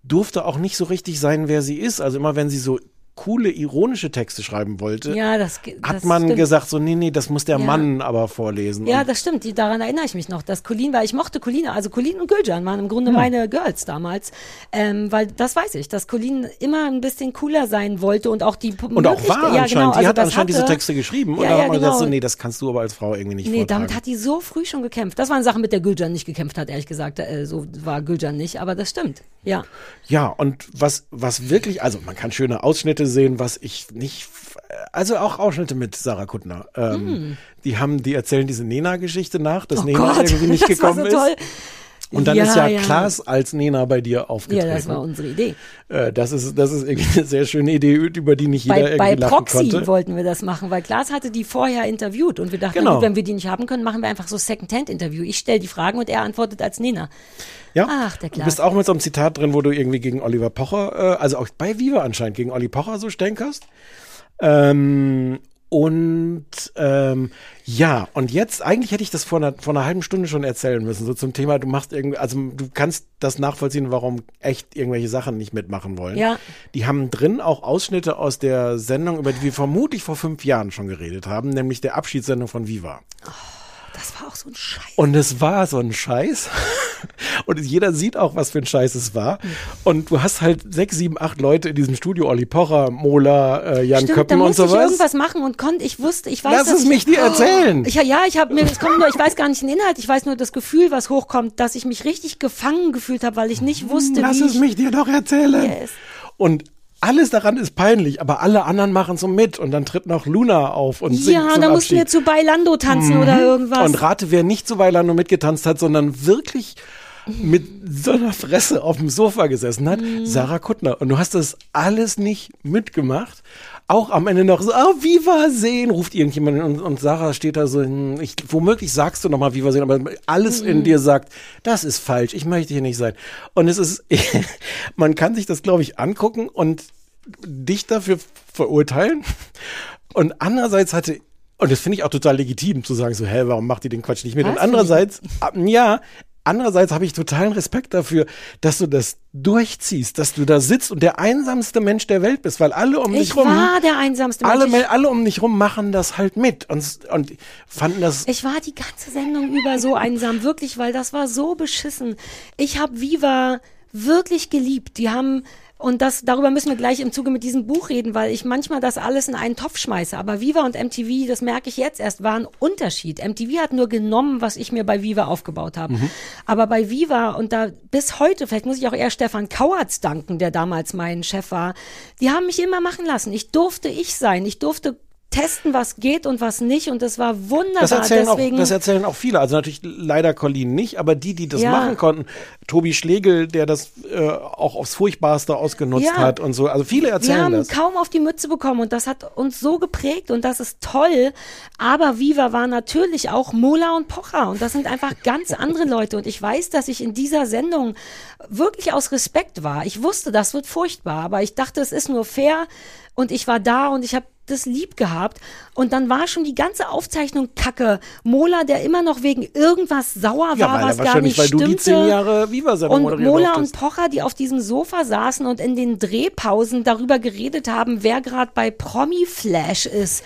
durfte auch nicht so richtig sein, wer sie ist. Also immer wenn sie so coole, ironische Texte schreiben wollte, Ja, das, ge- hat das man stimmt. gesagt, so, nee, nee, das muss der Ja. Mann aber vorlesen. Ja, das stimmt. Die, daran erinnere ich mich noch, dass Colleen, weil ich mochte Colleen, also Colleen und Gülcan waren im Grunde meine Girls damals, ähm, weil das weiß ich, dass Colleen immer ein bisschen cooler sein wollte und auch die und auch war anscheinend. Ja, genau, die also hat das anscheinend diese hatte- Texte geschrieben. und Ja, ja, hat man gesagt, so, genau. nee, das kannst du aber als Frau irgendwie nicht Nee, vortragen. damit hat die so früh schon gekämpft. Das waren Sachen, mit der Gülcan nicht gekämpft hat, ehrlich gesagt. Äh, so war Gülcan nicht, aber das stimmt. Ja. Ja, und was, was wirklich, also man kann schöne Ausschnitte sehen, was ich nicht, also auch Ausschnitte mit Sarah Kuttner. Ähm, Die haben, die erzählen diese Nena-Geschichte nach, dass. Oh Nena Gott, irgendwie nicht das war gekommen so toll. ist. Und dann Ja, ist ja, ja. Klaas als Nena bei dir Ja, aufgetreten. das war unsere Idee. äh, das, ist, das ist irgendwie eine sehr schöne Idee, über die nicht jeder Bei, irgendwie bei lachen Proxy konnte. wollten wir das machen, weil Klaas hatte die vorher interviewt und wir dachten, Genau. na gut, wenn wir die nicht haben können, machen wir einfach so Second-Hand-Interview. Ich stelle die Fragen und er antwortet als Nena. Ja, Ach, der du Klaas. bist auch mit so einem Zitat drin, wo du irgendwie gegen Oliver Pocher, äh, also auch bei Viva anscheinend, gegen Olli Pocher so stänkerst. Ähm, und ähm, ja, und jetzt, eigentlich hätte ich das vor einer, vor einer halben Stunde schon erzählen müssen, so zum Thema, du machst irgendwie, also du kannst das nachvollziehen, warum echt irgendwelche Sachen nicht mitmachen wollen. Ja. Die haben drin auch Ausschnitte aus der Sendung, über die wir vermutlich vor fünf Jahren schon geredet haben, nämlich der Abschiedssendung von Viva. Das war auch so ein Scheiß. Und es war so ein Scheiß. Und jeder sieht auch, was für ein Scheiß es war. Und du hast halt sechs, sieben, acht Leute in diesem Studio. Olli Pocher, Mola, äh, Jan Stimmt, Köppen und musste ich sowas. irgendwas machen und konnte, ich wusste, ich weiß, Lass es ich, mich dir erzählen. Ich, ja, ich habe mir, es kommt nur, ich weiß gar nicht den Inhalt, ich weiß nur das Gefühl, was hochkommt, dass ich mich richtig gefangen gefühlt habe, weil ich nicht wusste, Lass wie es ich, mich dir doch erzählen. Yes. Und alles daran ist peinlich, aber alle anderen machen so mit. Und dann tritt noch Luna auf und singt Ja, da mussten wir. Mhm. zu Bailando tanzen oder irgendwas. Und rate, wer nicht zu Weilando mitgetanzt hat, sondern wirklich mit so einer Fresse auf dem Sofa gesessen hat, Mhm. Sarah Kuttner. Und du hast das alles nicht mitgemacht. Auch am Ende noch so, ah, Viva sehen, ruft irgendjemand und, und Sarah steht da so, hm, ich, womöglich sagst du nochmal Viva sehen, aber alles Mhm. in dir sagt, das ist falsch, ich möchte hier nicht sein. Und es ist, man kann sich das, glaube ich, angucken und dich dafür verurteilen. Und andererseits hatte, und das finde ich auch total legitim zu sagen, so, hä, warum macht ihr den Quatsch nicht mit? Was? Und andererseits, ja, andererseits habe ich totalen Respekt dafür, dass du das durchziehst, dass du da sitzt und der einsamste Mensch der Welt bist, weil alle um ich dich rum, war der einsamste alle, Mensch. Me- alle um dich rum machen das halt mit und, und fanden das, Ich war die ganze Sendung über so einsam, wirklich, weil das war so beschissen. Ich habe Viva wirklich geliebt. Die haben und das darüber müssen wir gleich im Zuge mit diesem Buch reden, weil ich manchmal das alles in einen Topf schmeiße. Aber Viva und MTV, das merke ich jetzt erst, war ein Unterschied. MTV hat nur genommen, was ich mir bei Viva aufgebaut habe. Aber bei Viva und da bis heute, vielleicht muss ich auch eher Stefan Kauertz danken, der damals mein Chef war, die haben mich immer machen lassen. Ich durfte ich sein. Ich durfte testen, was geht und was nicht. Und das war wunderbar. das erzählen, auch, Deswegen, das erzählen auch viele. Also natürlich leider Colin nicht, aber die, die das Ja. machen konnten, Tobi Schlegel, der das äh, auch aufs Furchtbarste ausgenutzt Ja. hat und so. Also viele wir erzählen haben das. kaum auf die Mütze bekommen und das hat uns so geprägt und das ist toll. Aber Viva war natürlich auch Mola und Pocher und das sind einfach ganz andere Leute und ich weiß, dass ich in dieser Sendung wirklich aus Respekt war. Ich wusste, das wird furchtbar, aber ich dachte, es ist nur fair und ich war da und ich habe das lieb gehabt und dann war schon die ganze Aufzeichnung kacke. Mola, der immer noch wegen irgendwas sauer Ja, war, weil was gar nicht weil du die stimmte. zehn Jahre Viva-Sendung Und Mola und Pocher, die auf diesem Sofa saßen und in den Drehpausen darüber geredet haben, wer gerade bei Promi Flash ist.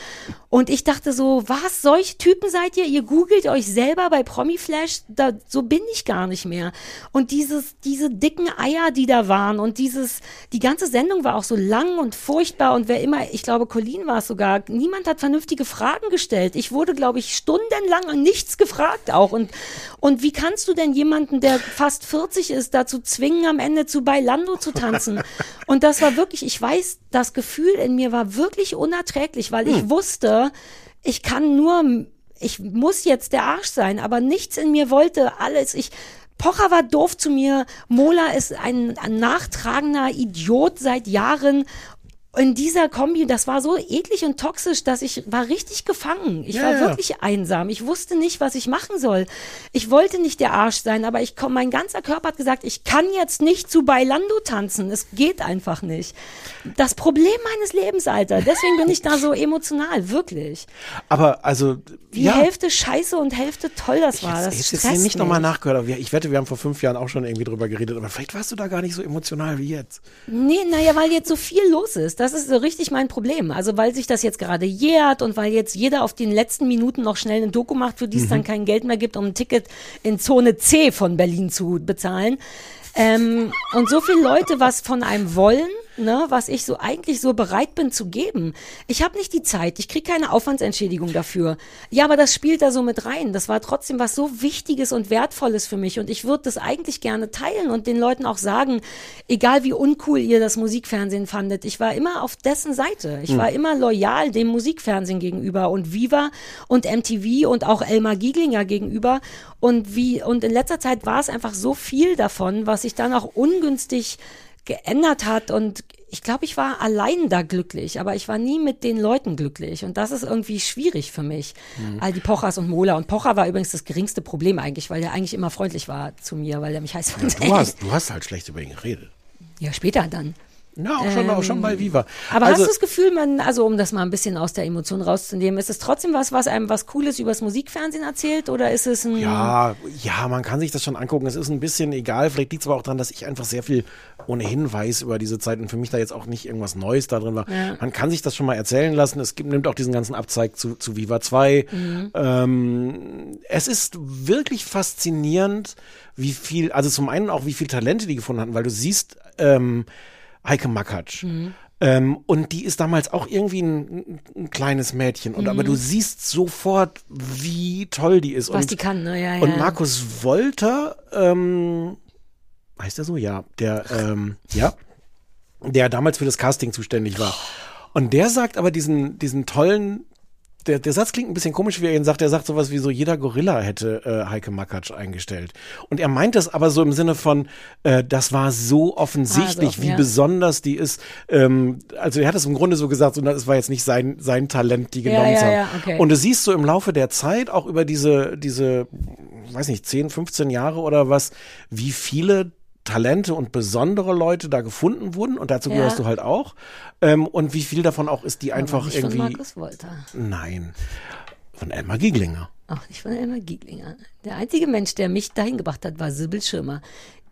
Und ich dachte so, was, solche Typen seid ihr? Ihr googelt euch selber bei Promi Flash? Da, so bin ich gar nicht mehr. Und dieses, diese dicken Eier, die da waren und dieses, die ganze Sendung war auch so lang und furchtbar und wer immer, ich glaube, Colin war es sogar, niemand hat vernünftige Fragen gestellt. Ich wurde, glaube ich, stundenlang an nichts gefragt auch. Und, und wie kannst du denn jemanden, der fast 40 ist, dazu zwingen, am Ende zu Bailando zu tanzen? Und das war wirklich, ich weiß, das Gefühl in mir war wirklich unerträglich, weil ich wusste, ich kann nur, ich muss jetzt der Arsch sein, aber nichts in mir wollte alles. Ich, Pocher war doof zu mir. Mola ist ein, ein nachtragender Idiot seit Jahren. In dieser Kombi, das war so eklig und toxisch, dass ich war richtig gefangen. Ich Ja, war ja. wirklich einsam. Ich wusste nicht, was ich machen soll. Ich wollte nicht der Arsch sein, aber ich komm, mein ganzer Körper hat gesagt, ich kann jetzt nicht zu Bailando tanzen. Es geht einfach nicht. Das Problem meines Lebens, Alter. Deswegen bin ich da so emotional, wirklich. Aber also, Die ja. Hälfte scheiße und Hälfte toll das war. Ich Das jetzt hier nicht nochmal nachgehört. Aber ich wette, wir haben vor fünf Jahren auch schon irgendwie drüber geredet. Aber vielleicht warst du da gar nicht so emotional wie jetzt. Nee, naja, weil jetzt so viel los ist. Das ist so richtig mein Problem. Also weil sich das jetzt gerade jährt und weil jetzt jeder auf den letzten Minuten noch schnell eine Doku macht, für die es dann kein Geld mehr gibt, um ein Ticket in Zone C von Berlin zu bezahlen. Ähm, und so viele Leute was von einem wollen ne, was ich so eigentlich so bereit bin zu geben. Ich habe nicht die Zeit, ich kriege keine Aufwandsentschädigung dafür. Ja, aber das spielt da so mit rein. Das war trotzdem was so Wichtiges und Wertvolles für mich und ich würde das eigentlich gerne teilen und den Leuten auch sagen, egal wie uncool ihr das Musikfernsehen fandet, ich war immer auf dessen Seite. Ich war immer loyal dem Musikfernsehen gegenüber und Viva und MTV und auch Elmar Gieglinger gegenüber und wie und in letzter Zeit war es einfach so viel davon, was sich dann auch ungünstig geändert hat und ich glaube, ich war allein da glücklich, aber ich war nie mit den Leuten glücklich und das ist irgendwie schwierig für mich. All die Pochers und Mola und Pocher war übrigens das geringste Problem eigentlich, weil der eigentlich immer freundlich war zu mir, weil der mich heiß fand. Du hast, du hast halt schlecht über ihn geredet. Ja, später dann. Ja, auch schon, auch schon bei Viva. Aber also, hast du das Gefühl, man, also um das mal ein bisschen aus der Emotion rauszunehmen, ist es trotzdem was, was einem was Cooles übers Musikfernsehen erzählt oder ist es ein Ja, ja, man kann sich das schon angucken. Es ist ein bisschen egal. Vielleicht liegt es aber auch daran, dass ich einfach sehr viel ohnehin weiß über diese Zeit und für mich da jetzt auch nicht irgendwas Neues da drin war. Ja. Man kann sich das schon mal erzählen lassen. Es gibt, nimmt auch diesen ganzen Abzeig zu, zu Viva 2. Mhm. Ähm, es ist wirklich faszinierend, wie viel, also zum einen auch, wie viel Talente die gefunden hatten, weil du siehst, ähm, Heike Makatsch. Mhm. Ähm, und die ist damals auch irgendwie ein, ein kleines Mädchen. Und aber du siehst sofort, wie toll die ist. Mhm. was und, die kann, ne? Ja, ja. und Markus Wolter, ähm, heißt er so? Ja, der, ähm, ja, der damals für das Casting zuständig war. Und der sagt aber diesen, diesen tollen, der, der Satz klingt ein bisschen komisch, wie er ihn sagt. Er sagt sowas wie so, jeder Gorilla hätte äh, Heike Makatsch eingestellt. Und er meint das aber so im Sinne von, äh, das war so offensichtlich, Also, wie ja. besonders die ist. Ähm, also er hat es im Grunde so gesagt, und das war jetzt nicht sein, sein Talent, die Ja, genommen ja, zu haben. ja, okay. Und du siehst so im Laufe der Zeit, auch über diese, diese, weiß nicht, 10, 15 Jahre oder was, wie viele Talente und besondere Leute da gefunden wurden und dazu Ja. gehörst du halt auch. Ähm, und wie viel davon auch ist, die Aber einfach nicht irgendwie. Von Markus Wolter. Nein. Von Elmar Gieglinger. Auch nicht von Elmar Gieglinger. Der einzige Mensch, der mich dahin gebracht hat, war Sibyl Schirmer.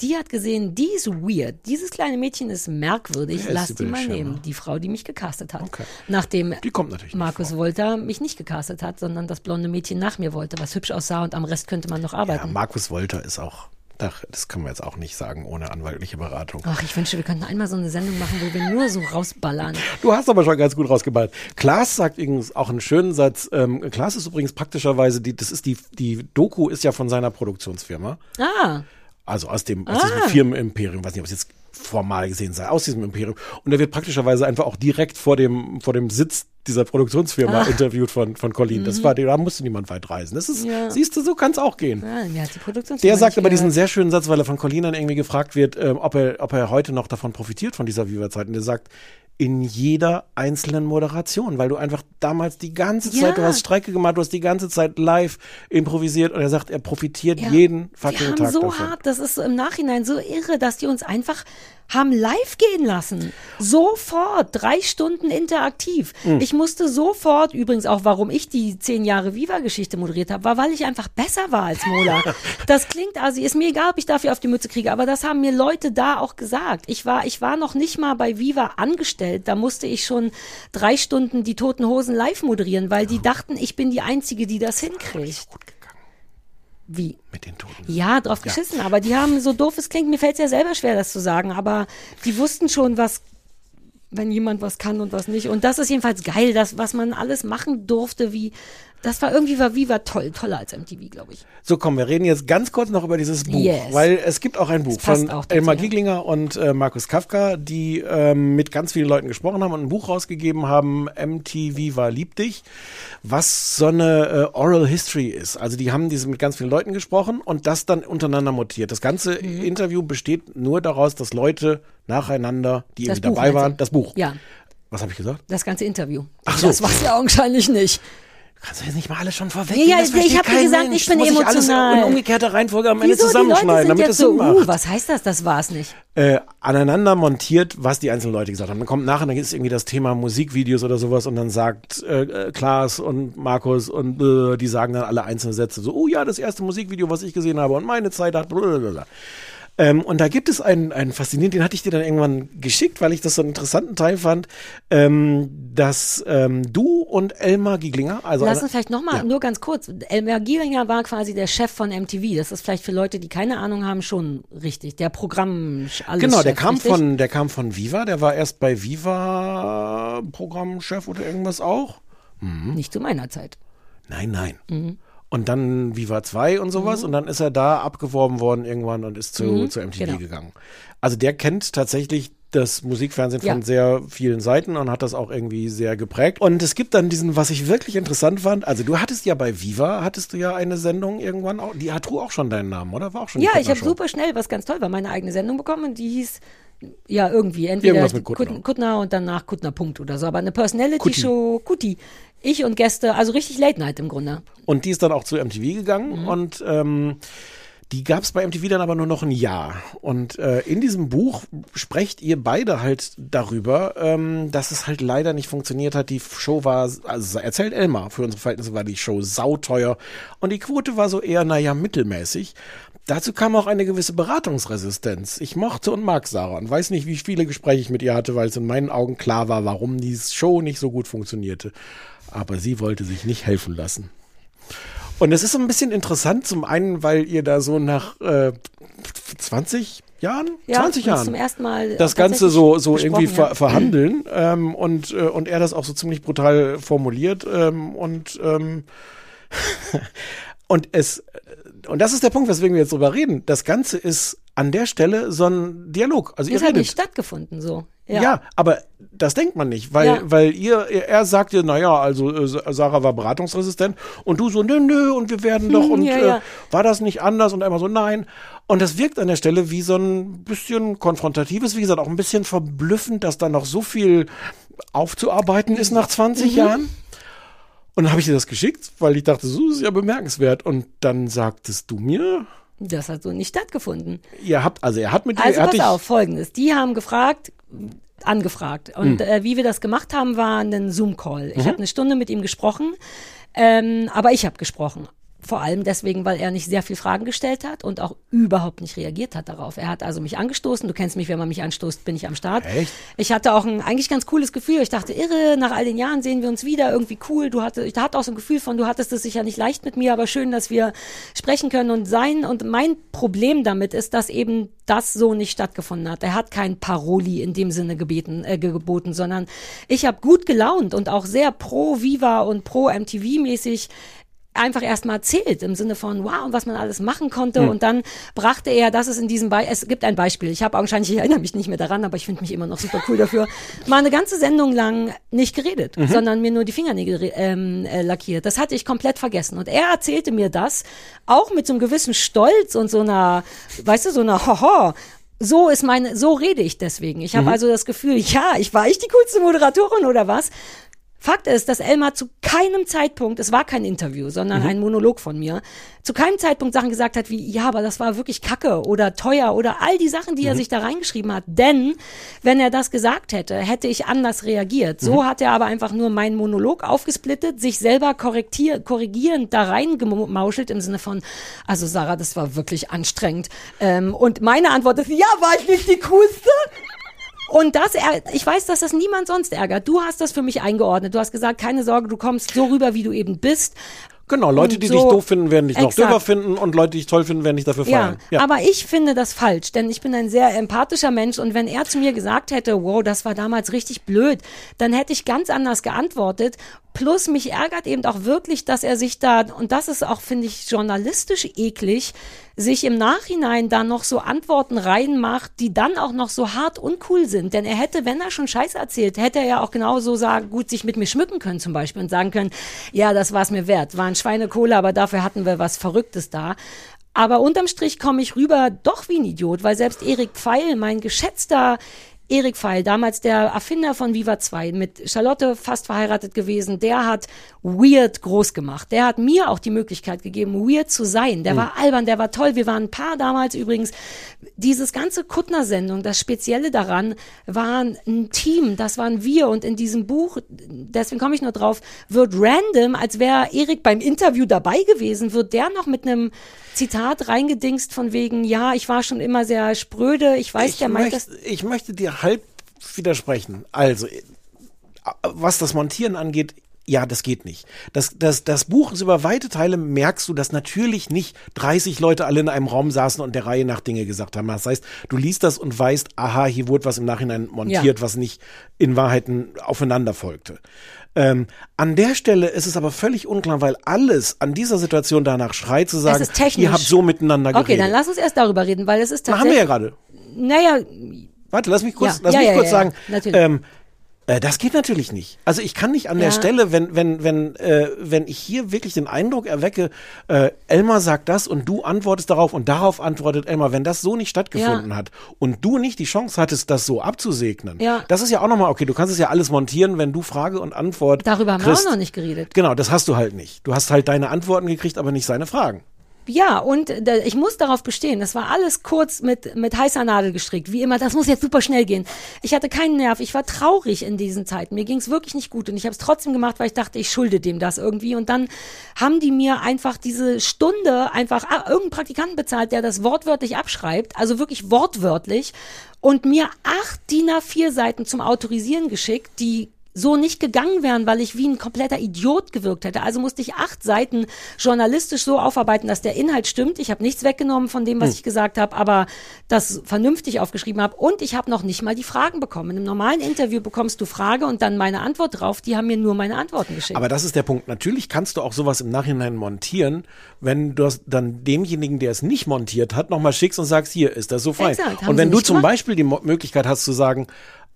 Die hat gesehen, die ist weird. Dieses kleine Mädchen ist merkwürdig. Wer ist Lass die mal Schirmer? nehmen. Die Frau, die mich gecastet hat. Okay. Nachdem Markus vor. Wolter mich nicht gecastet hat, sondern das blonde Mädchen nach mir wollte, was hübsch aussah und am Rest könnte man noch Ja, arbeiten. Markus Wolter ist auch. Ach, das können wir jetzt auch nicht sagen ohne anwaltliche Beratung. Ach, ich wünschte, wir könnten einmal so eine Sendung machen, wo wir nur so rausballern. Du hast aber schon ganz gut rausgeballert. Klaas sagt übrigens auch einen schönen Satz. Ähm, Klaas ist übrigens praktischerweise, die, das ist die, die Doku ist ja von seiner Produktionsfirma. Ah, Also aus dem, aus diesem Firmenimperium, weiß nicht, ob es jetzt formal gesehen sei, aus diesem Imperium. Und er wird praktischerweise einfach auch direkt vor dem, vor dem Sitz dieser Produktionsfirma interviewt von, von Colin. Das war, da musste niemand weit reisen. Das ist, Ja. siehst du, so kann es auch gehen. ja, die Produktion Der sagt aber diesen sehr schönen Satz, weil er von Colin dann irgendwie gefragt wird, ähm, ob, er, ob er heute noch davon profitiert, von dieser Viva-Zeit. Und der sagt, in jeder einzelnen Moderation, weil du einfach damals die ganze Ja. Zeit, du hast Strecke gemacht, du hast die ganze Zeit live improvisiert und er sagt, er profitiert Ja. jeden Die fucking haben Tag so davon. hart, das ist im Nachhinein so irre, dass die uns einfach haben live gehen lassen. Sofort, drei Stunden interaktiv. Hm. Ich musste sofort, übrigens auch, warum ich die zehn Jahre Viva-Geschichte moderiert habe, war, weil ich einfach besser war als Mola. das klingt also, ist mir egal, ob ich dafür auf die Mütze kriege, aber das haben mir Leute da auch gesagt. Ich war, ich war noch nicht mal bei Viva angestellt, da musste ich schon drei Stunden die Toten Hosen live moderieren, weil die dachten, ich bin die Einzige, die das hinkriegt. Wie? mit den Toten. Ja, drauf geschissen, aber die haben, so doof es klingt, mir fällt es ja selber schwer, das zu sagen, aber die wussten schon, was, wenn jemand was kann und was nicht. Und das ist jedenfalls geil, das, was man alles machen durfte, wie, das war irgendwie, war Viva toll, toller als MTV, glaube ich. So, komm, wir reden jetzt ganz kurz noch über dieses Buch, Yes. weil es gibt auch ein Buch von auch dazu, Elmar. Gieglinger und äh, Markus Kafka, die ähm, mit ganz vielen Leuten gesprochen haben und ein Buch rausgegeben haben, MTV war lieb dich, was so eine äh, Oral History ist. Also die haben diese mit ganz vielen Leuten gesprochen und das dann untereinander mutiert. Das ganze Mhm. Interview besteht nur daraus, dass Leute nacheinander, die Das irgendwie Buch, dabei waren, das Buch. Ja, Was habe ich gesagt? das ganze Interview. Ach so. Das war ja augenscheinlich nicht. Kannst du jetzt nicht mal alles schon vorwegnehmen? Ja, Das ich versteht hab dir gesagt, Mensch. ich bin Muss ich alles emotional. in umgekehrter Reihenfolge am Ende Wieso, zusammenschneiden, damit es so, Sinn macht. uh, was heißt das, das war's nicht. äh, aneinander montiert, was die einzelnen Leute gesagt haben. Dann kommt nachher, dann ist irgendwie das Thema Musikvideos oder sowas und dann sagt äh, äh, Klaas und Markus und äh, die sagen dann alle einzelne Sätze so, oh ja, das erste Musikvideo, was ich gesehen habe und meine Zeit hat blablabla. Ähm, und da gibt es einen, einen faszinierenden, den hatte ich dir dann irgendwann geschickt, weil ich das so einen interessanten Teil fand, ähm, dass ähm, du und Elmar Gieglinger, also Lass uns vielleicht nochmal, Ja. nur ganz kurz. Elmar Gieringer war quasi der Chef von MTV. Das ist vielleicht für Leute, die keine Ahnung haben, schon richtig. Der Programm, alles Genau, der Chef, kam richtig? von, der kam von Viva, der war erst bei Viva Programmchef oder irgendwas auch. Nicht zu meiner Zeit. Nein, nein. Mhm. Und dann Viva 2 und sowas und dann ist er da abgeworben worden irgendwann und ist zu, zu MTV genau. gegangen. Also der kennt tatsächlich das Musikfernsehen von Ja. sehr vielen Seiten und hat das auch irgendwie sehr geprägt. Und es gibt dann diesen, was ich wirklich interessant fand, also du hattest ja bei Viva, hattest du ja eine Sendung irgendwann auch, die hat auch schon deinen Namen, oder? War auch schon Ja, ich habe super schnell, was ganz toll war, meine eigene Sendung bekommen und die hieß ja irgendwie entweder Kuttner. Kuttner. Kuttner und danach Kuttner Punkt oder so, aber eine Personality-Show, Kutti. Ich und Gäste, also richtig Late Night im Grunde. Und die ist dann auch zu MTV gegangen Mhm. und ähm, die gab es bei MTV dann aber nur noch ein Jahr. Und äh, in diesem Buch sprecht ihr beide halt darüber, ähm, dass es halt leider nicht funktioniert hat. Die Show war, also erzählt Elmar, für unsere Verhältnisse war die Show sauteuer und die Quote war so eher, naja, mittelmäßig. Dazu kam auch eine gewisse Beratungsresistenz. Ich mochte und mag Sarah und weiß nicht, wie viele Gespräche ich mit ihr hatte, weil es in meinen Augen klar war, warum die Show nicht so gut funktionierte. Aber sie wollte sich nicht helfen lassen. Und es ist so ein bisschen interessant, zum einen, weil ihr da so nach äh, 20 Jahren, Ja, 20 uns Jahren zum ersten Mal das auch Ganze so, so irgendwie ver besprochen, verhandeln ähm, und, äh, und er das auch so ziemlich brutal formuliert ähm, und ähm, und es und das ist der Punkt, weswegen wir jetzt drüber reden. Das Ganze ist an der Stelle so ein Dialog. Also ja. ihr Ist halt redet. nicht stattgefunden so. Ja. Ja. aber das denkt man nicht, weil, Ja. weil ihr, er sagt dir, naja, also äh, Sarah war beratungsresistent und du so, nö, nö, und wir werden doch, und ja, äh, ja. war das nicht anders? Und einmal so, nein. Und das wirkt an der Stelle wie so ein bisschen konfrontatives, wie gesagt, auch ein bisschen verblüffend, dass da noch so viel aufzuarbeiten ist nach 20 Mhm. Jahren. Und dann habe ich dir das geschickt, weil ich dachte, so ist ja bemerkenswert. Und dann sagtest du mir, Das hat so nicht stattgefunden. ihr habt, also er hat mit dir, Also pass auf, folgendes. Die haben gefragt, angefragt. Und Hm. äh, wie wir das gemacht haben, war ein Zoom-Call. Ich Mhm. habe eine Stunde mit ihm gesprochen, ähm, aber ich habe gesprochen. Vor allem deswegen, weil er nicht sehr viel Fragen gestellt hat und auch überhaupt nicht reagiert hat darauf. Er hat also mich angestoßen. Du kennst mich, wenn man mich anstoßt, bin ich am Start. Echt? Ich hatte auch ein eigentlich ganz cooles Gefühl. Ich dachte, irre, nach all den Jahren sehen wir uns wieder, irgendwie cool. Du hatte, ich hatte auch so ein Gefühl von, du hattest es sicher nicht leicht mit mir, aber schön, dass wir sprechen können und sein. Und mein Problem damit ist, dass eben das so nicht stattgefunden hat. Er hat kein Paroli in dem Sinne gebeten, äh, geboten, sondern ich habe gut gelaunt und auch sehr pro Viva und pro MTV mäßig einfach erstmal erzählt im Sinne von wow, was man alles machen konnte Hm. und dann brachte er, das ist in diesem Beispiel, es gibt ein Beispiel, ich habe augenscheinlich, ich erinnere mich nicht mehr daran, aber ich finde mich immer noch super cool dafür, mal eine ganze Sendung lang nicht geredet, Mhm. sondern mir nur die Fingernägel ähm, äh, lackiert. Das hatte ich komplett vergessen und er erzählte mir das auch mit so einem gewissen Stolz und so einer, weißt du, so einer Haha, so ist meine, so rede ich deswegen. Ich habe Mhm. also das Gefühl, ja, ich war ich die coolste Moderatorin oder was? Fakt ist, dass Elmar zu keinem Zeitpunkt, es war kein Interview, sondern Mhm. ein Monolog von mir, zu keinem Zeitpunkt Sachen gesagt hat wie, ja, aber das war wirklich kacke oder teuer oder all die Sachen, die Mhm. er sich da reingeschrieben hat. Denn, wenn er das gesagt hätte, hätte ich anders reagiert. So Mhm. hat er aber einfach nur meinen Monolog aufgesplittet, sich selber korrektier korrigierend da reingemauschelt im Sinne von, also Sarah, das war wirklich anstrengend. Ähm, und meine Antwort ist, ja, war ich nicht die coolste? Und das, ich weiß, dass das niemand sonst ärgert. Du hast das für mich eingeordnet. Du hast gesagt, keine Sorge, du kommst so rüber, wie du eben bist. genau, Leute, die so- dich doof finden, werden dich noch Exakt. dümmer finden und Leute, die dich toll finden, werden dich dafür Ja, feiern. aber ich finde das falsch, denn ich bin ein sehr empathischer Mensch und wenn er zu mir gesagt hätte, wow, das war damals richtig blöd, dann hätte ich ganz anders geantwortet. Plus mich ärgert eben auch wirklich, dass er sich da, und das ist auch, finde ich, journalistisch eklig, sich im Nachhinein da noch so Antworten reinmacht, die dann auch noch so hart uncool sind. Denn er hätte, wenn er schon Scheiße erzählt, hätte er ja auch genauso sagen, gut sich mit mir schmücken können zum Beispiel und sagen können, ja, das war es mir wert, war ein Schweinekohle, aber dafür hatten wir was Verrücktes da. Aber unterm Strich komme ich rüber doch wie ein Idiot, weil selbst Erik Pfeil, mein geschätzter Erik Feil, damals der Erfinder von Viva 2, mit Charlotte fast verheiratet gewesen, der hat Weird groß gemacht. Der hat mir auch die Möglichkeit gegeben, Weird zu sein. Der war albern, der war toll. Wir waren ein Paar damals übrigens. Dieses ganze Kuttner-Sendung, das Spezielle daran, waren ein Team, das waren wir. Und in diesem Buch, deswegen komme ich nur drauf, wird random, als wäre Erik beim Interview dabei gewesen, wird der noch mit einem Zitat reingedingst von wegen, ja, ich war schon immer sehr spröde, ich weiß, ich, der meint das. ich möchte dir halb widersprechen. Also, was das Montieren angeht, ja, das geht nicht. Das, das, das Buch ist über weite Teile merkst du, dass natürlich nicht 30 Leute alle in einem Raum saßen und der Reihe nach Dinge gesagt haben. Das heißt, du liest das und weißt, aha, hier wurde was im Nachhinein montiert, was nicht in Wahrheiten aufeinander folgte. Ähm, an der Stelle ist es aber völlig unklar, weil alles an dieser Situation danach schreit zu sagen, ihr habt so miteinander geredet. Okay, dann lass uns erst darüber reden, weil es ist Na, haben wir ja tatsächlich. gerade. Naja, Warte, lass mich kurz, Ja, lass ja, mich ja, kurz sagen. Ähm, äh, das geht natürlich nicht. Also ich kann nicht an der Ja. Stelle, wenn wenn wenn äh, wenn ich hier wirklich den Eindruck erwecke, äh, Elmar sagt das und du antwortest darauf und darauf antwortet Elmar, wenn das so nicht stattgefunden hat und du nicht die Chance hattest, das so abzusegnen, Ja. das ist ja auch nochmal okay. Du kannst es ja alles montieren, wenn du Frage und Antwort darüber haben kriegst. wir auch noch nicht geredet. Genau, das hast du halt nicht. Du hast halt deine Antworten gekriegt, aber nicht seine Fragen. Ja, und äh, ich muss darauf bestehen. Das war alles kurz mit, mit heißer Nadel gestrickt. Wie immer, das muss jetzt super schnell gehen. Ich hatte keinen Nerv. Ich war traurig in diesen Zeiten. Mir ging es wirklich nicht gut. Und ich habe es trotzdem gemacht, weil ich dachte, ich schulde dem das irgendwie. Und dann haben die mir einfach diese Stunde einfach ah, irgendeinen Praktikanten bezahlt, der das wortwörtlich abschreibt. Also wirklich wortwörtlich. Und mir acht DIN A4 Seiten zum Autorisieren geschickt, die so nicht gegangen wären, weil ich wie ein kompletter Idiot gewirkt hätte. Also musste ich acht Seiten journalistisch so aufarbeiten, dass der Inhalt stimmt. Ich habe nichts weggenommen von dem, was ich gesagt habe, aber das vernünftig aufgeschrieben habe. Und ich habe noch nicht mal die Fragen bekommen. In einem normalen Interview bekommst du Frage und dann meine Antwort drauf. Die haben mir nur meine Antworten geschickt. Aber das ist der Punkt. Natürlich kannst du auch sowas im Nachhinein montieren, wenn du das dann demjenigen, der es nicht montiert hat, nochmal schickst und sagst, hier ist das so fein. Exakt, und wenn du zum gemacht. Beispiel die Möglichkeit hast zu sagen,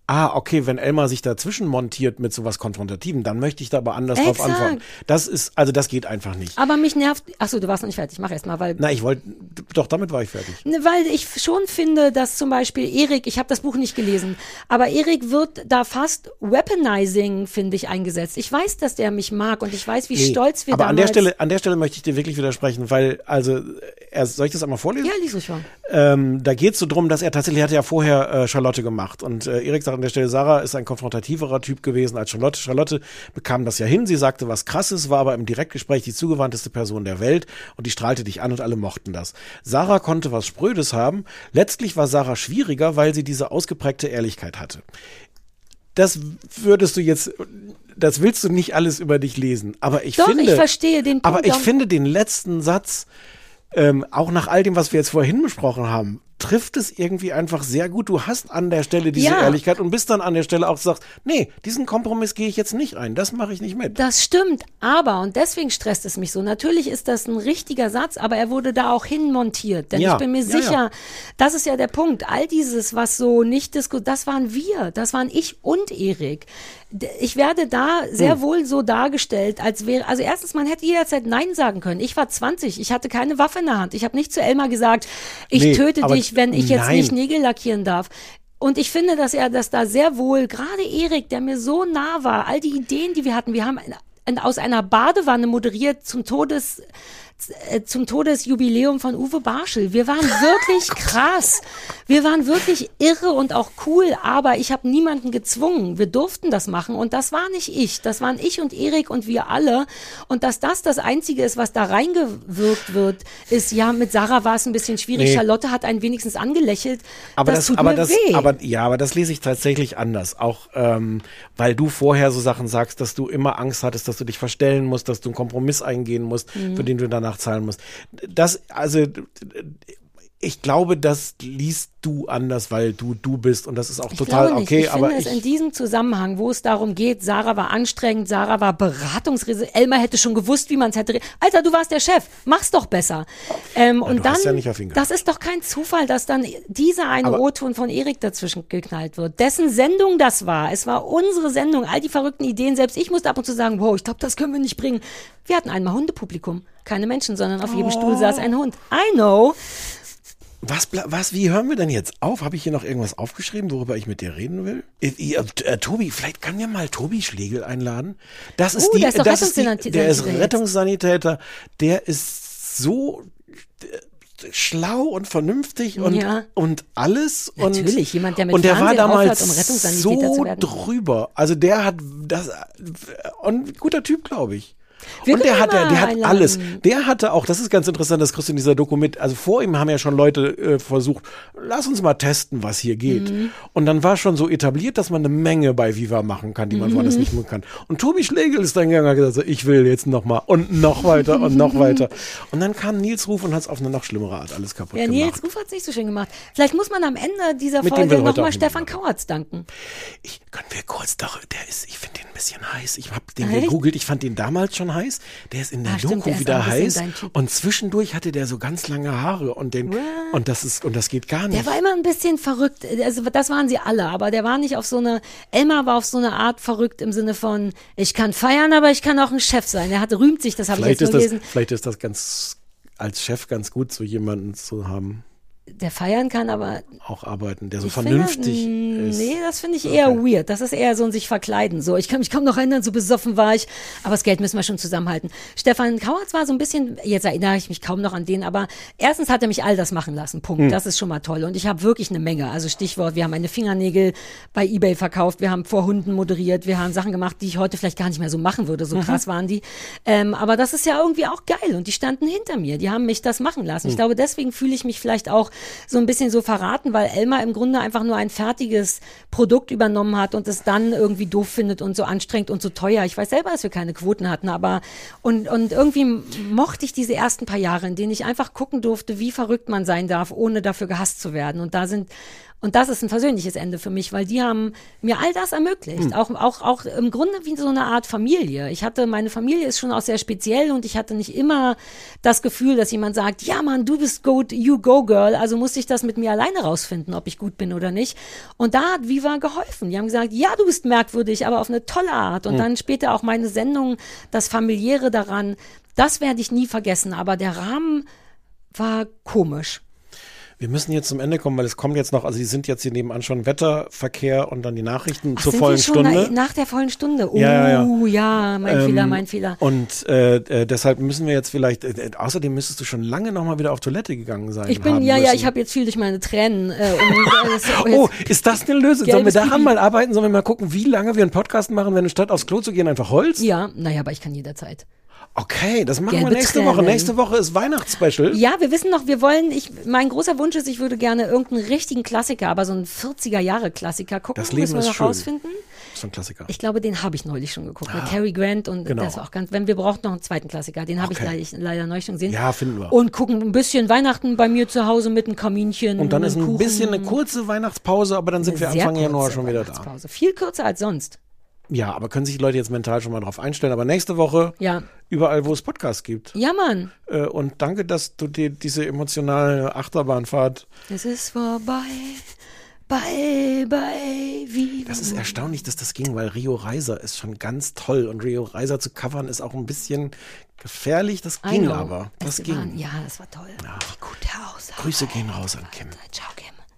ah, okay, wenn Elmar sich dazwischen montiert mit sowas Konfrontativen, dann möchte ich da aber anders drauf Exakt. antworten. Das ist, also das geht einfach nicht. aber mich nervt. Achso, du warst noch nicht fertig. Mach erst mal, weil Na, ich wollte, doch, damit war ich fertig. Ne, Weil ich schon finde, dass zum Beispiel Erik, ich habe das Buch nicht gelesen, aber Erik wird da fast Weaponizing, finde ich, eingesetzt. Ich weiß, dass der mich mag und ich weiß, wie Nee, stolz wir aber an der damals... Stelle, an der Stelle möchte ich dir wirklich widersprechen, weil, also, er, soll ich das einmal vorlesen? Ja, lies ruhig mal. Ähm, da geht es so drum, dass er tatsächlich hatte ja vorher äh, Charlotte gemacht. Und äh, Erik sagt an der Stelle, Sarah ist ein konfrontativerer Typ gewesen als Charlotte. Charlotte bekam das ja hin. Sie sagte was krasses, war aber im Direktgespräch die zugewandteste Person der Welt und die strahlte dich an und alle mochten das. Sarah konnte was Sprödes haben. Letztlich war Sarah schwieriger, weil sie diese ausgeprägte Ehrlichkeit hatte. Das würdest du jetzt, das willst du nicht alles über dich lesen. Aber ich Doch, finde. ich verstehe den Punkt. Aber ich finde den letzten Satz, ähm, auch nach all dem, was wir jetzt vorhin besprochen haben, trifft es irgendwie einfach sehr gut. Du hast an der Stelle diese Ja. Ehrlichkeit und bist dann an der Stelle auch sagst, nee, diesen Kompromiss gehe ich jetzt nicht ein, das mache ich nicht mit. Das stimmt, aber, und deswegen stresst es mich so, natürlich ist das ein richtiger Satz, aber er wurde da auch hinmontiert. Denn Ja, ich bin mir ja, sicher, das ist ja der Punkt, all dieses, was so nicht diskutiert, das waren wir, das waren ich und Erik. Ich werde da sehr Hm. wohl so dargestellt, als wäre, also erstens, man hätte jederzeit Nein sagen können. Ich war 20, ich hatte keine Waffe in der Hand. Ich habe nicht zu Elmar gesagt, ich Nee, töte dich, wenn ich jetzt nein. nicht Nägel lackieren darf. Und ich finde, dass er das da sehr wohl, gerade Erik, der mir so nah war, all die Ideen, die wir hatten, wir haben aus einer Badewanne moderiert zum Todes zum Todesjubiläum von Uwe Barschel. Wir waren wirklich krass. Wir waren wirklich irre und auch cool, aber ich habe niemanden gezwungen. Wir durften das machen und das war nicht ich. Das waren ich und Erik und wir alle. Und dass das das Einzige ist, was da reingewirkt wird, ist, ja, mit Sarah war es ein bisschen schwierig. Nee. Charlotte hat einen wenigstens angelächelt. Aber das, das, tut aber mir das, weh. aber ja, aber das lese ich tatsächlich anders. Auch ähm, weil du vorher so Sachen sagst, dass du immer Angst hattest, dass du dich verstellen musst, dass du einen Kompromiss eingehen musst, Mhm. für den du danach zahlen musst. Das, also ich glaube, das liest du anders, weil du du bist und das ist auch Ich total okay. ich aber finde es ich, in diesem Zusammenhang, wo es darum geht, Sarah war anstrengend, Sarah war beratungsresistent, Elmar hätte schon gewusst, wie man es hätte. Alter, du warst der Chef, mach's doch besser. Ähm, und du dann, ja das ist doch kein Zufall, dass dann dieser eine O-Ton von Erik dazwischen geknallt wird. Dessen Sendung das war. Es war unsere Sendung, all die verrückten Ideen. Selbst ich musste ab und zu sagen, wow, ich glaube, das können wir nicht bringen. Wir hatten einmal Hundepublikum. Keine Menschen, sondern auf jedem Stuhl saß ein Hund. I know. Was, was, wie hören wir denn jetzt auf? Habe ich hier noch irgendwas aufgeschrieben, worüber ich mit dir reden will? Äh, äh, äh, Tobi, vielleicht kann ja mal Tobi Schlegel einladen. Das ist Uh, die, der ist das ist die, der ist. Rettungssanitäter. Der ist so schlau und vernünftig und, Ja. und alles. Natürlich, und, jemand, der mit und der war damals aufhört, um so drüber. Also der hat das und ein guter Typ, glaube ich. Wir und der hat, ihn der, hat einladen. alles. Der hatte auch, das ist ganz interessant, das kriegst du in dieser Doku mit. Also vor ihm haben ja schon Leute äh, versucht, lass uns mal testen, was hier geht. Mhm. Und dann war schon so etabliert, dass man eine Menge bei Viva machen kann, die man woanders Mhm. nicht machen kann. Und Tobi Schlegel ist dann gegangen und hat gesagt, so, ich will jetzt noch mal und noch weiter und noch weiter. Und dann kam Nils Ruf und hat es auf eine noch schlimmere Art alles kaputt Ja, gemacht. Nils Ruf hat es nicht so schön gemacht. Vielleicht muss man am Ende dieser Mit Folge nochmal Stefan Kauertz danken. Ich, können wir kurz doch, der ist, ich finde den ein bisschen heiß. Ich habe den Echt? gegoogelt, ich fand den damals schon heiß. Der ist in der Ah, stimmt, Doku ist wieder heiß. Und zwischendurch hatte der so ganz lange Haare und den, und das ist, und das geht gar nicht. Der war immer ein bisschen verrückt. Also das waren sie alle, aber der war nicht auf so eine. Elmar war auf so eine Art verrückt im Sinne von, ich kann feiern, aber ich kann auch ein Chef sein. Er hat rühmt sich, das habe ich jetzt nur das, gelesen. vielleicht ist das ganz, als Chef ganz gut, so jemanden zu haben, Der feiern kann, aber auch arbeiten, der so vernünftig finde, ist. Nee, das finde ich eher weird. Das ist eher so ein sich verkleiden. So, ich kann mich kaum noch erinnern, so besoffen war ich. Aber das Geld müssen wir schon zusammenhalten. Stefan Kauertz war so ein bisschen, jetzt erinnere ich mich kaum noch an den, aber erstens hat er mich all das machen lassen. Punkt. Hm. Das ist schon mal toll. Und ich habe wirklich eine Menge. Also Stichwort, wir haben meine Fingernägel bei Ebay verkauft, wir haben vor Hunden moderiert, wir haben Sachen gemacht, die ich heute vielleicht gar nicht mehr so machen würde. Mhm. So krass waren die. Ähm, aber das ist ja irgendwie auch geil. Und die standen hinter mir. Die haben mich das machen lassen. Hm. Ich glaube, deswegen fühle ich mich vielleicht auch so ein bisschen so verraten, weil Elmar im Grunde einfach nur ein fertiges Produkt übernommen hat und es dann irgendwie doof findet und so anstrengend und so teuer. Ich weiß selber, dass wir keine Quoten hatten, aber und, und irgendwie mochte ich diese ersten paar Jahre, in denen ich einfach gucken durfte, wie verrückt man sein darf, ohne dafür gehasst zu werden. Und da sind und das ist ein persönliches Ende für mich, weil die haben mir all das ermöglicht. Auch, auch, auch im Grunde wie so eine Art Familie. Ich hatte, meine Familie ist schon auch sehr speziell und ich hatte nicht immer das Gefühl, dass jemand sagt, ja Mann, du bist good, you go girl, also muss ich das mit mir alleine rausfinden, ob ich gut bin oder nicht. Und da hat Viva geholfen. Die haben gesagt, ja, du bist merkwürdig, aber auf eine tolle Art. Und dann später auch meine Sendung, das familiäre daran, das werde ich nie vergessen. Aber der Rahmen war komisch. Wir müssen jetzt zum Ende kommen, weil es kommt jetzt noch, also die sind jetzt hier nebenan schon Wetterverkehr und dann die Nachrichten Ach, zur sind vollen wir schon Stunde. Na, nach der vollen Stunde. Oh, Ja, ja, ja, ja. mein Ähm, Fehler, mein Fehler. Und äh, äh, deshalb müssen wir jetzt vielleicht, äh, außerdem müsstest du schon lange nochmal wieder auf Toilette gegangen sein. Ich bin, ja, ja, müssen. ich habe jetzt viel durch meine Tränen. Äh, und, äh, Oh, ist das eine Lösung? Sollen wir daran mal arbeiten? Sollen wir mal gucken, wie lange wir einen Podcast machen, wenn statt aufs Klo zu gehen einfach Holz? ja, naja, aber ich kann jederzeit. Okay, das machen wir Gelbe nächste Woche. Tränen. Nächste Woche ist Weihnachtsspecial. Ja, wir wissen noch, wir wollen, ich, mein großer Wunsch ist, ich würde gerne irgendeinen richtigen Klassiker, aber so einen 40er-Jahre-Klassiker gucken. Das Leben müssen wir ist noch schön. rausfinden. Das ist ein Klassiker. Ich glaube, den habe ich neulich schon geguckt. mit Cary Grant und genau. das war auch ganz, wenn wir brauchen noch einen zweiten Klassiker. Den habe Okay. ich leider, leider neulich schon gesehen. Ja, finden wir. Und gucken ein bisschen Weihnachten bei mir zu Hause mit einem Kaminchen. Und dann ist ein Kuchen. bisschen eine kurze Weihnachtspause, aber dann sind wir Sehr Anfang Januar schon wieder da. Weihnachtspause. Viel kürzer als sonst. Ja, aber können sich die Leute jetzt mental schon mal drauf einstellen. Aber nächste Woche Ja. überall, wo es Podcasts gibt. Ja, Mann. Äh, Und danke, dass du dir diese emotionale Achterbahnfahrt. Es ist vorbei. Bye, bye, wie. Das ist erstaunlich, dass das ging, weil Rio Reiser ist schon ganz toll. Und Rio Reiser zu covern ist auch ein bisschen gefährlich. Das ging aber. Das Es ging. waren- Ja, das war toll. Gute Aussage. Grüße gehen raus an Kim. Ciao, Kim.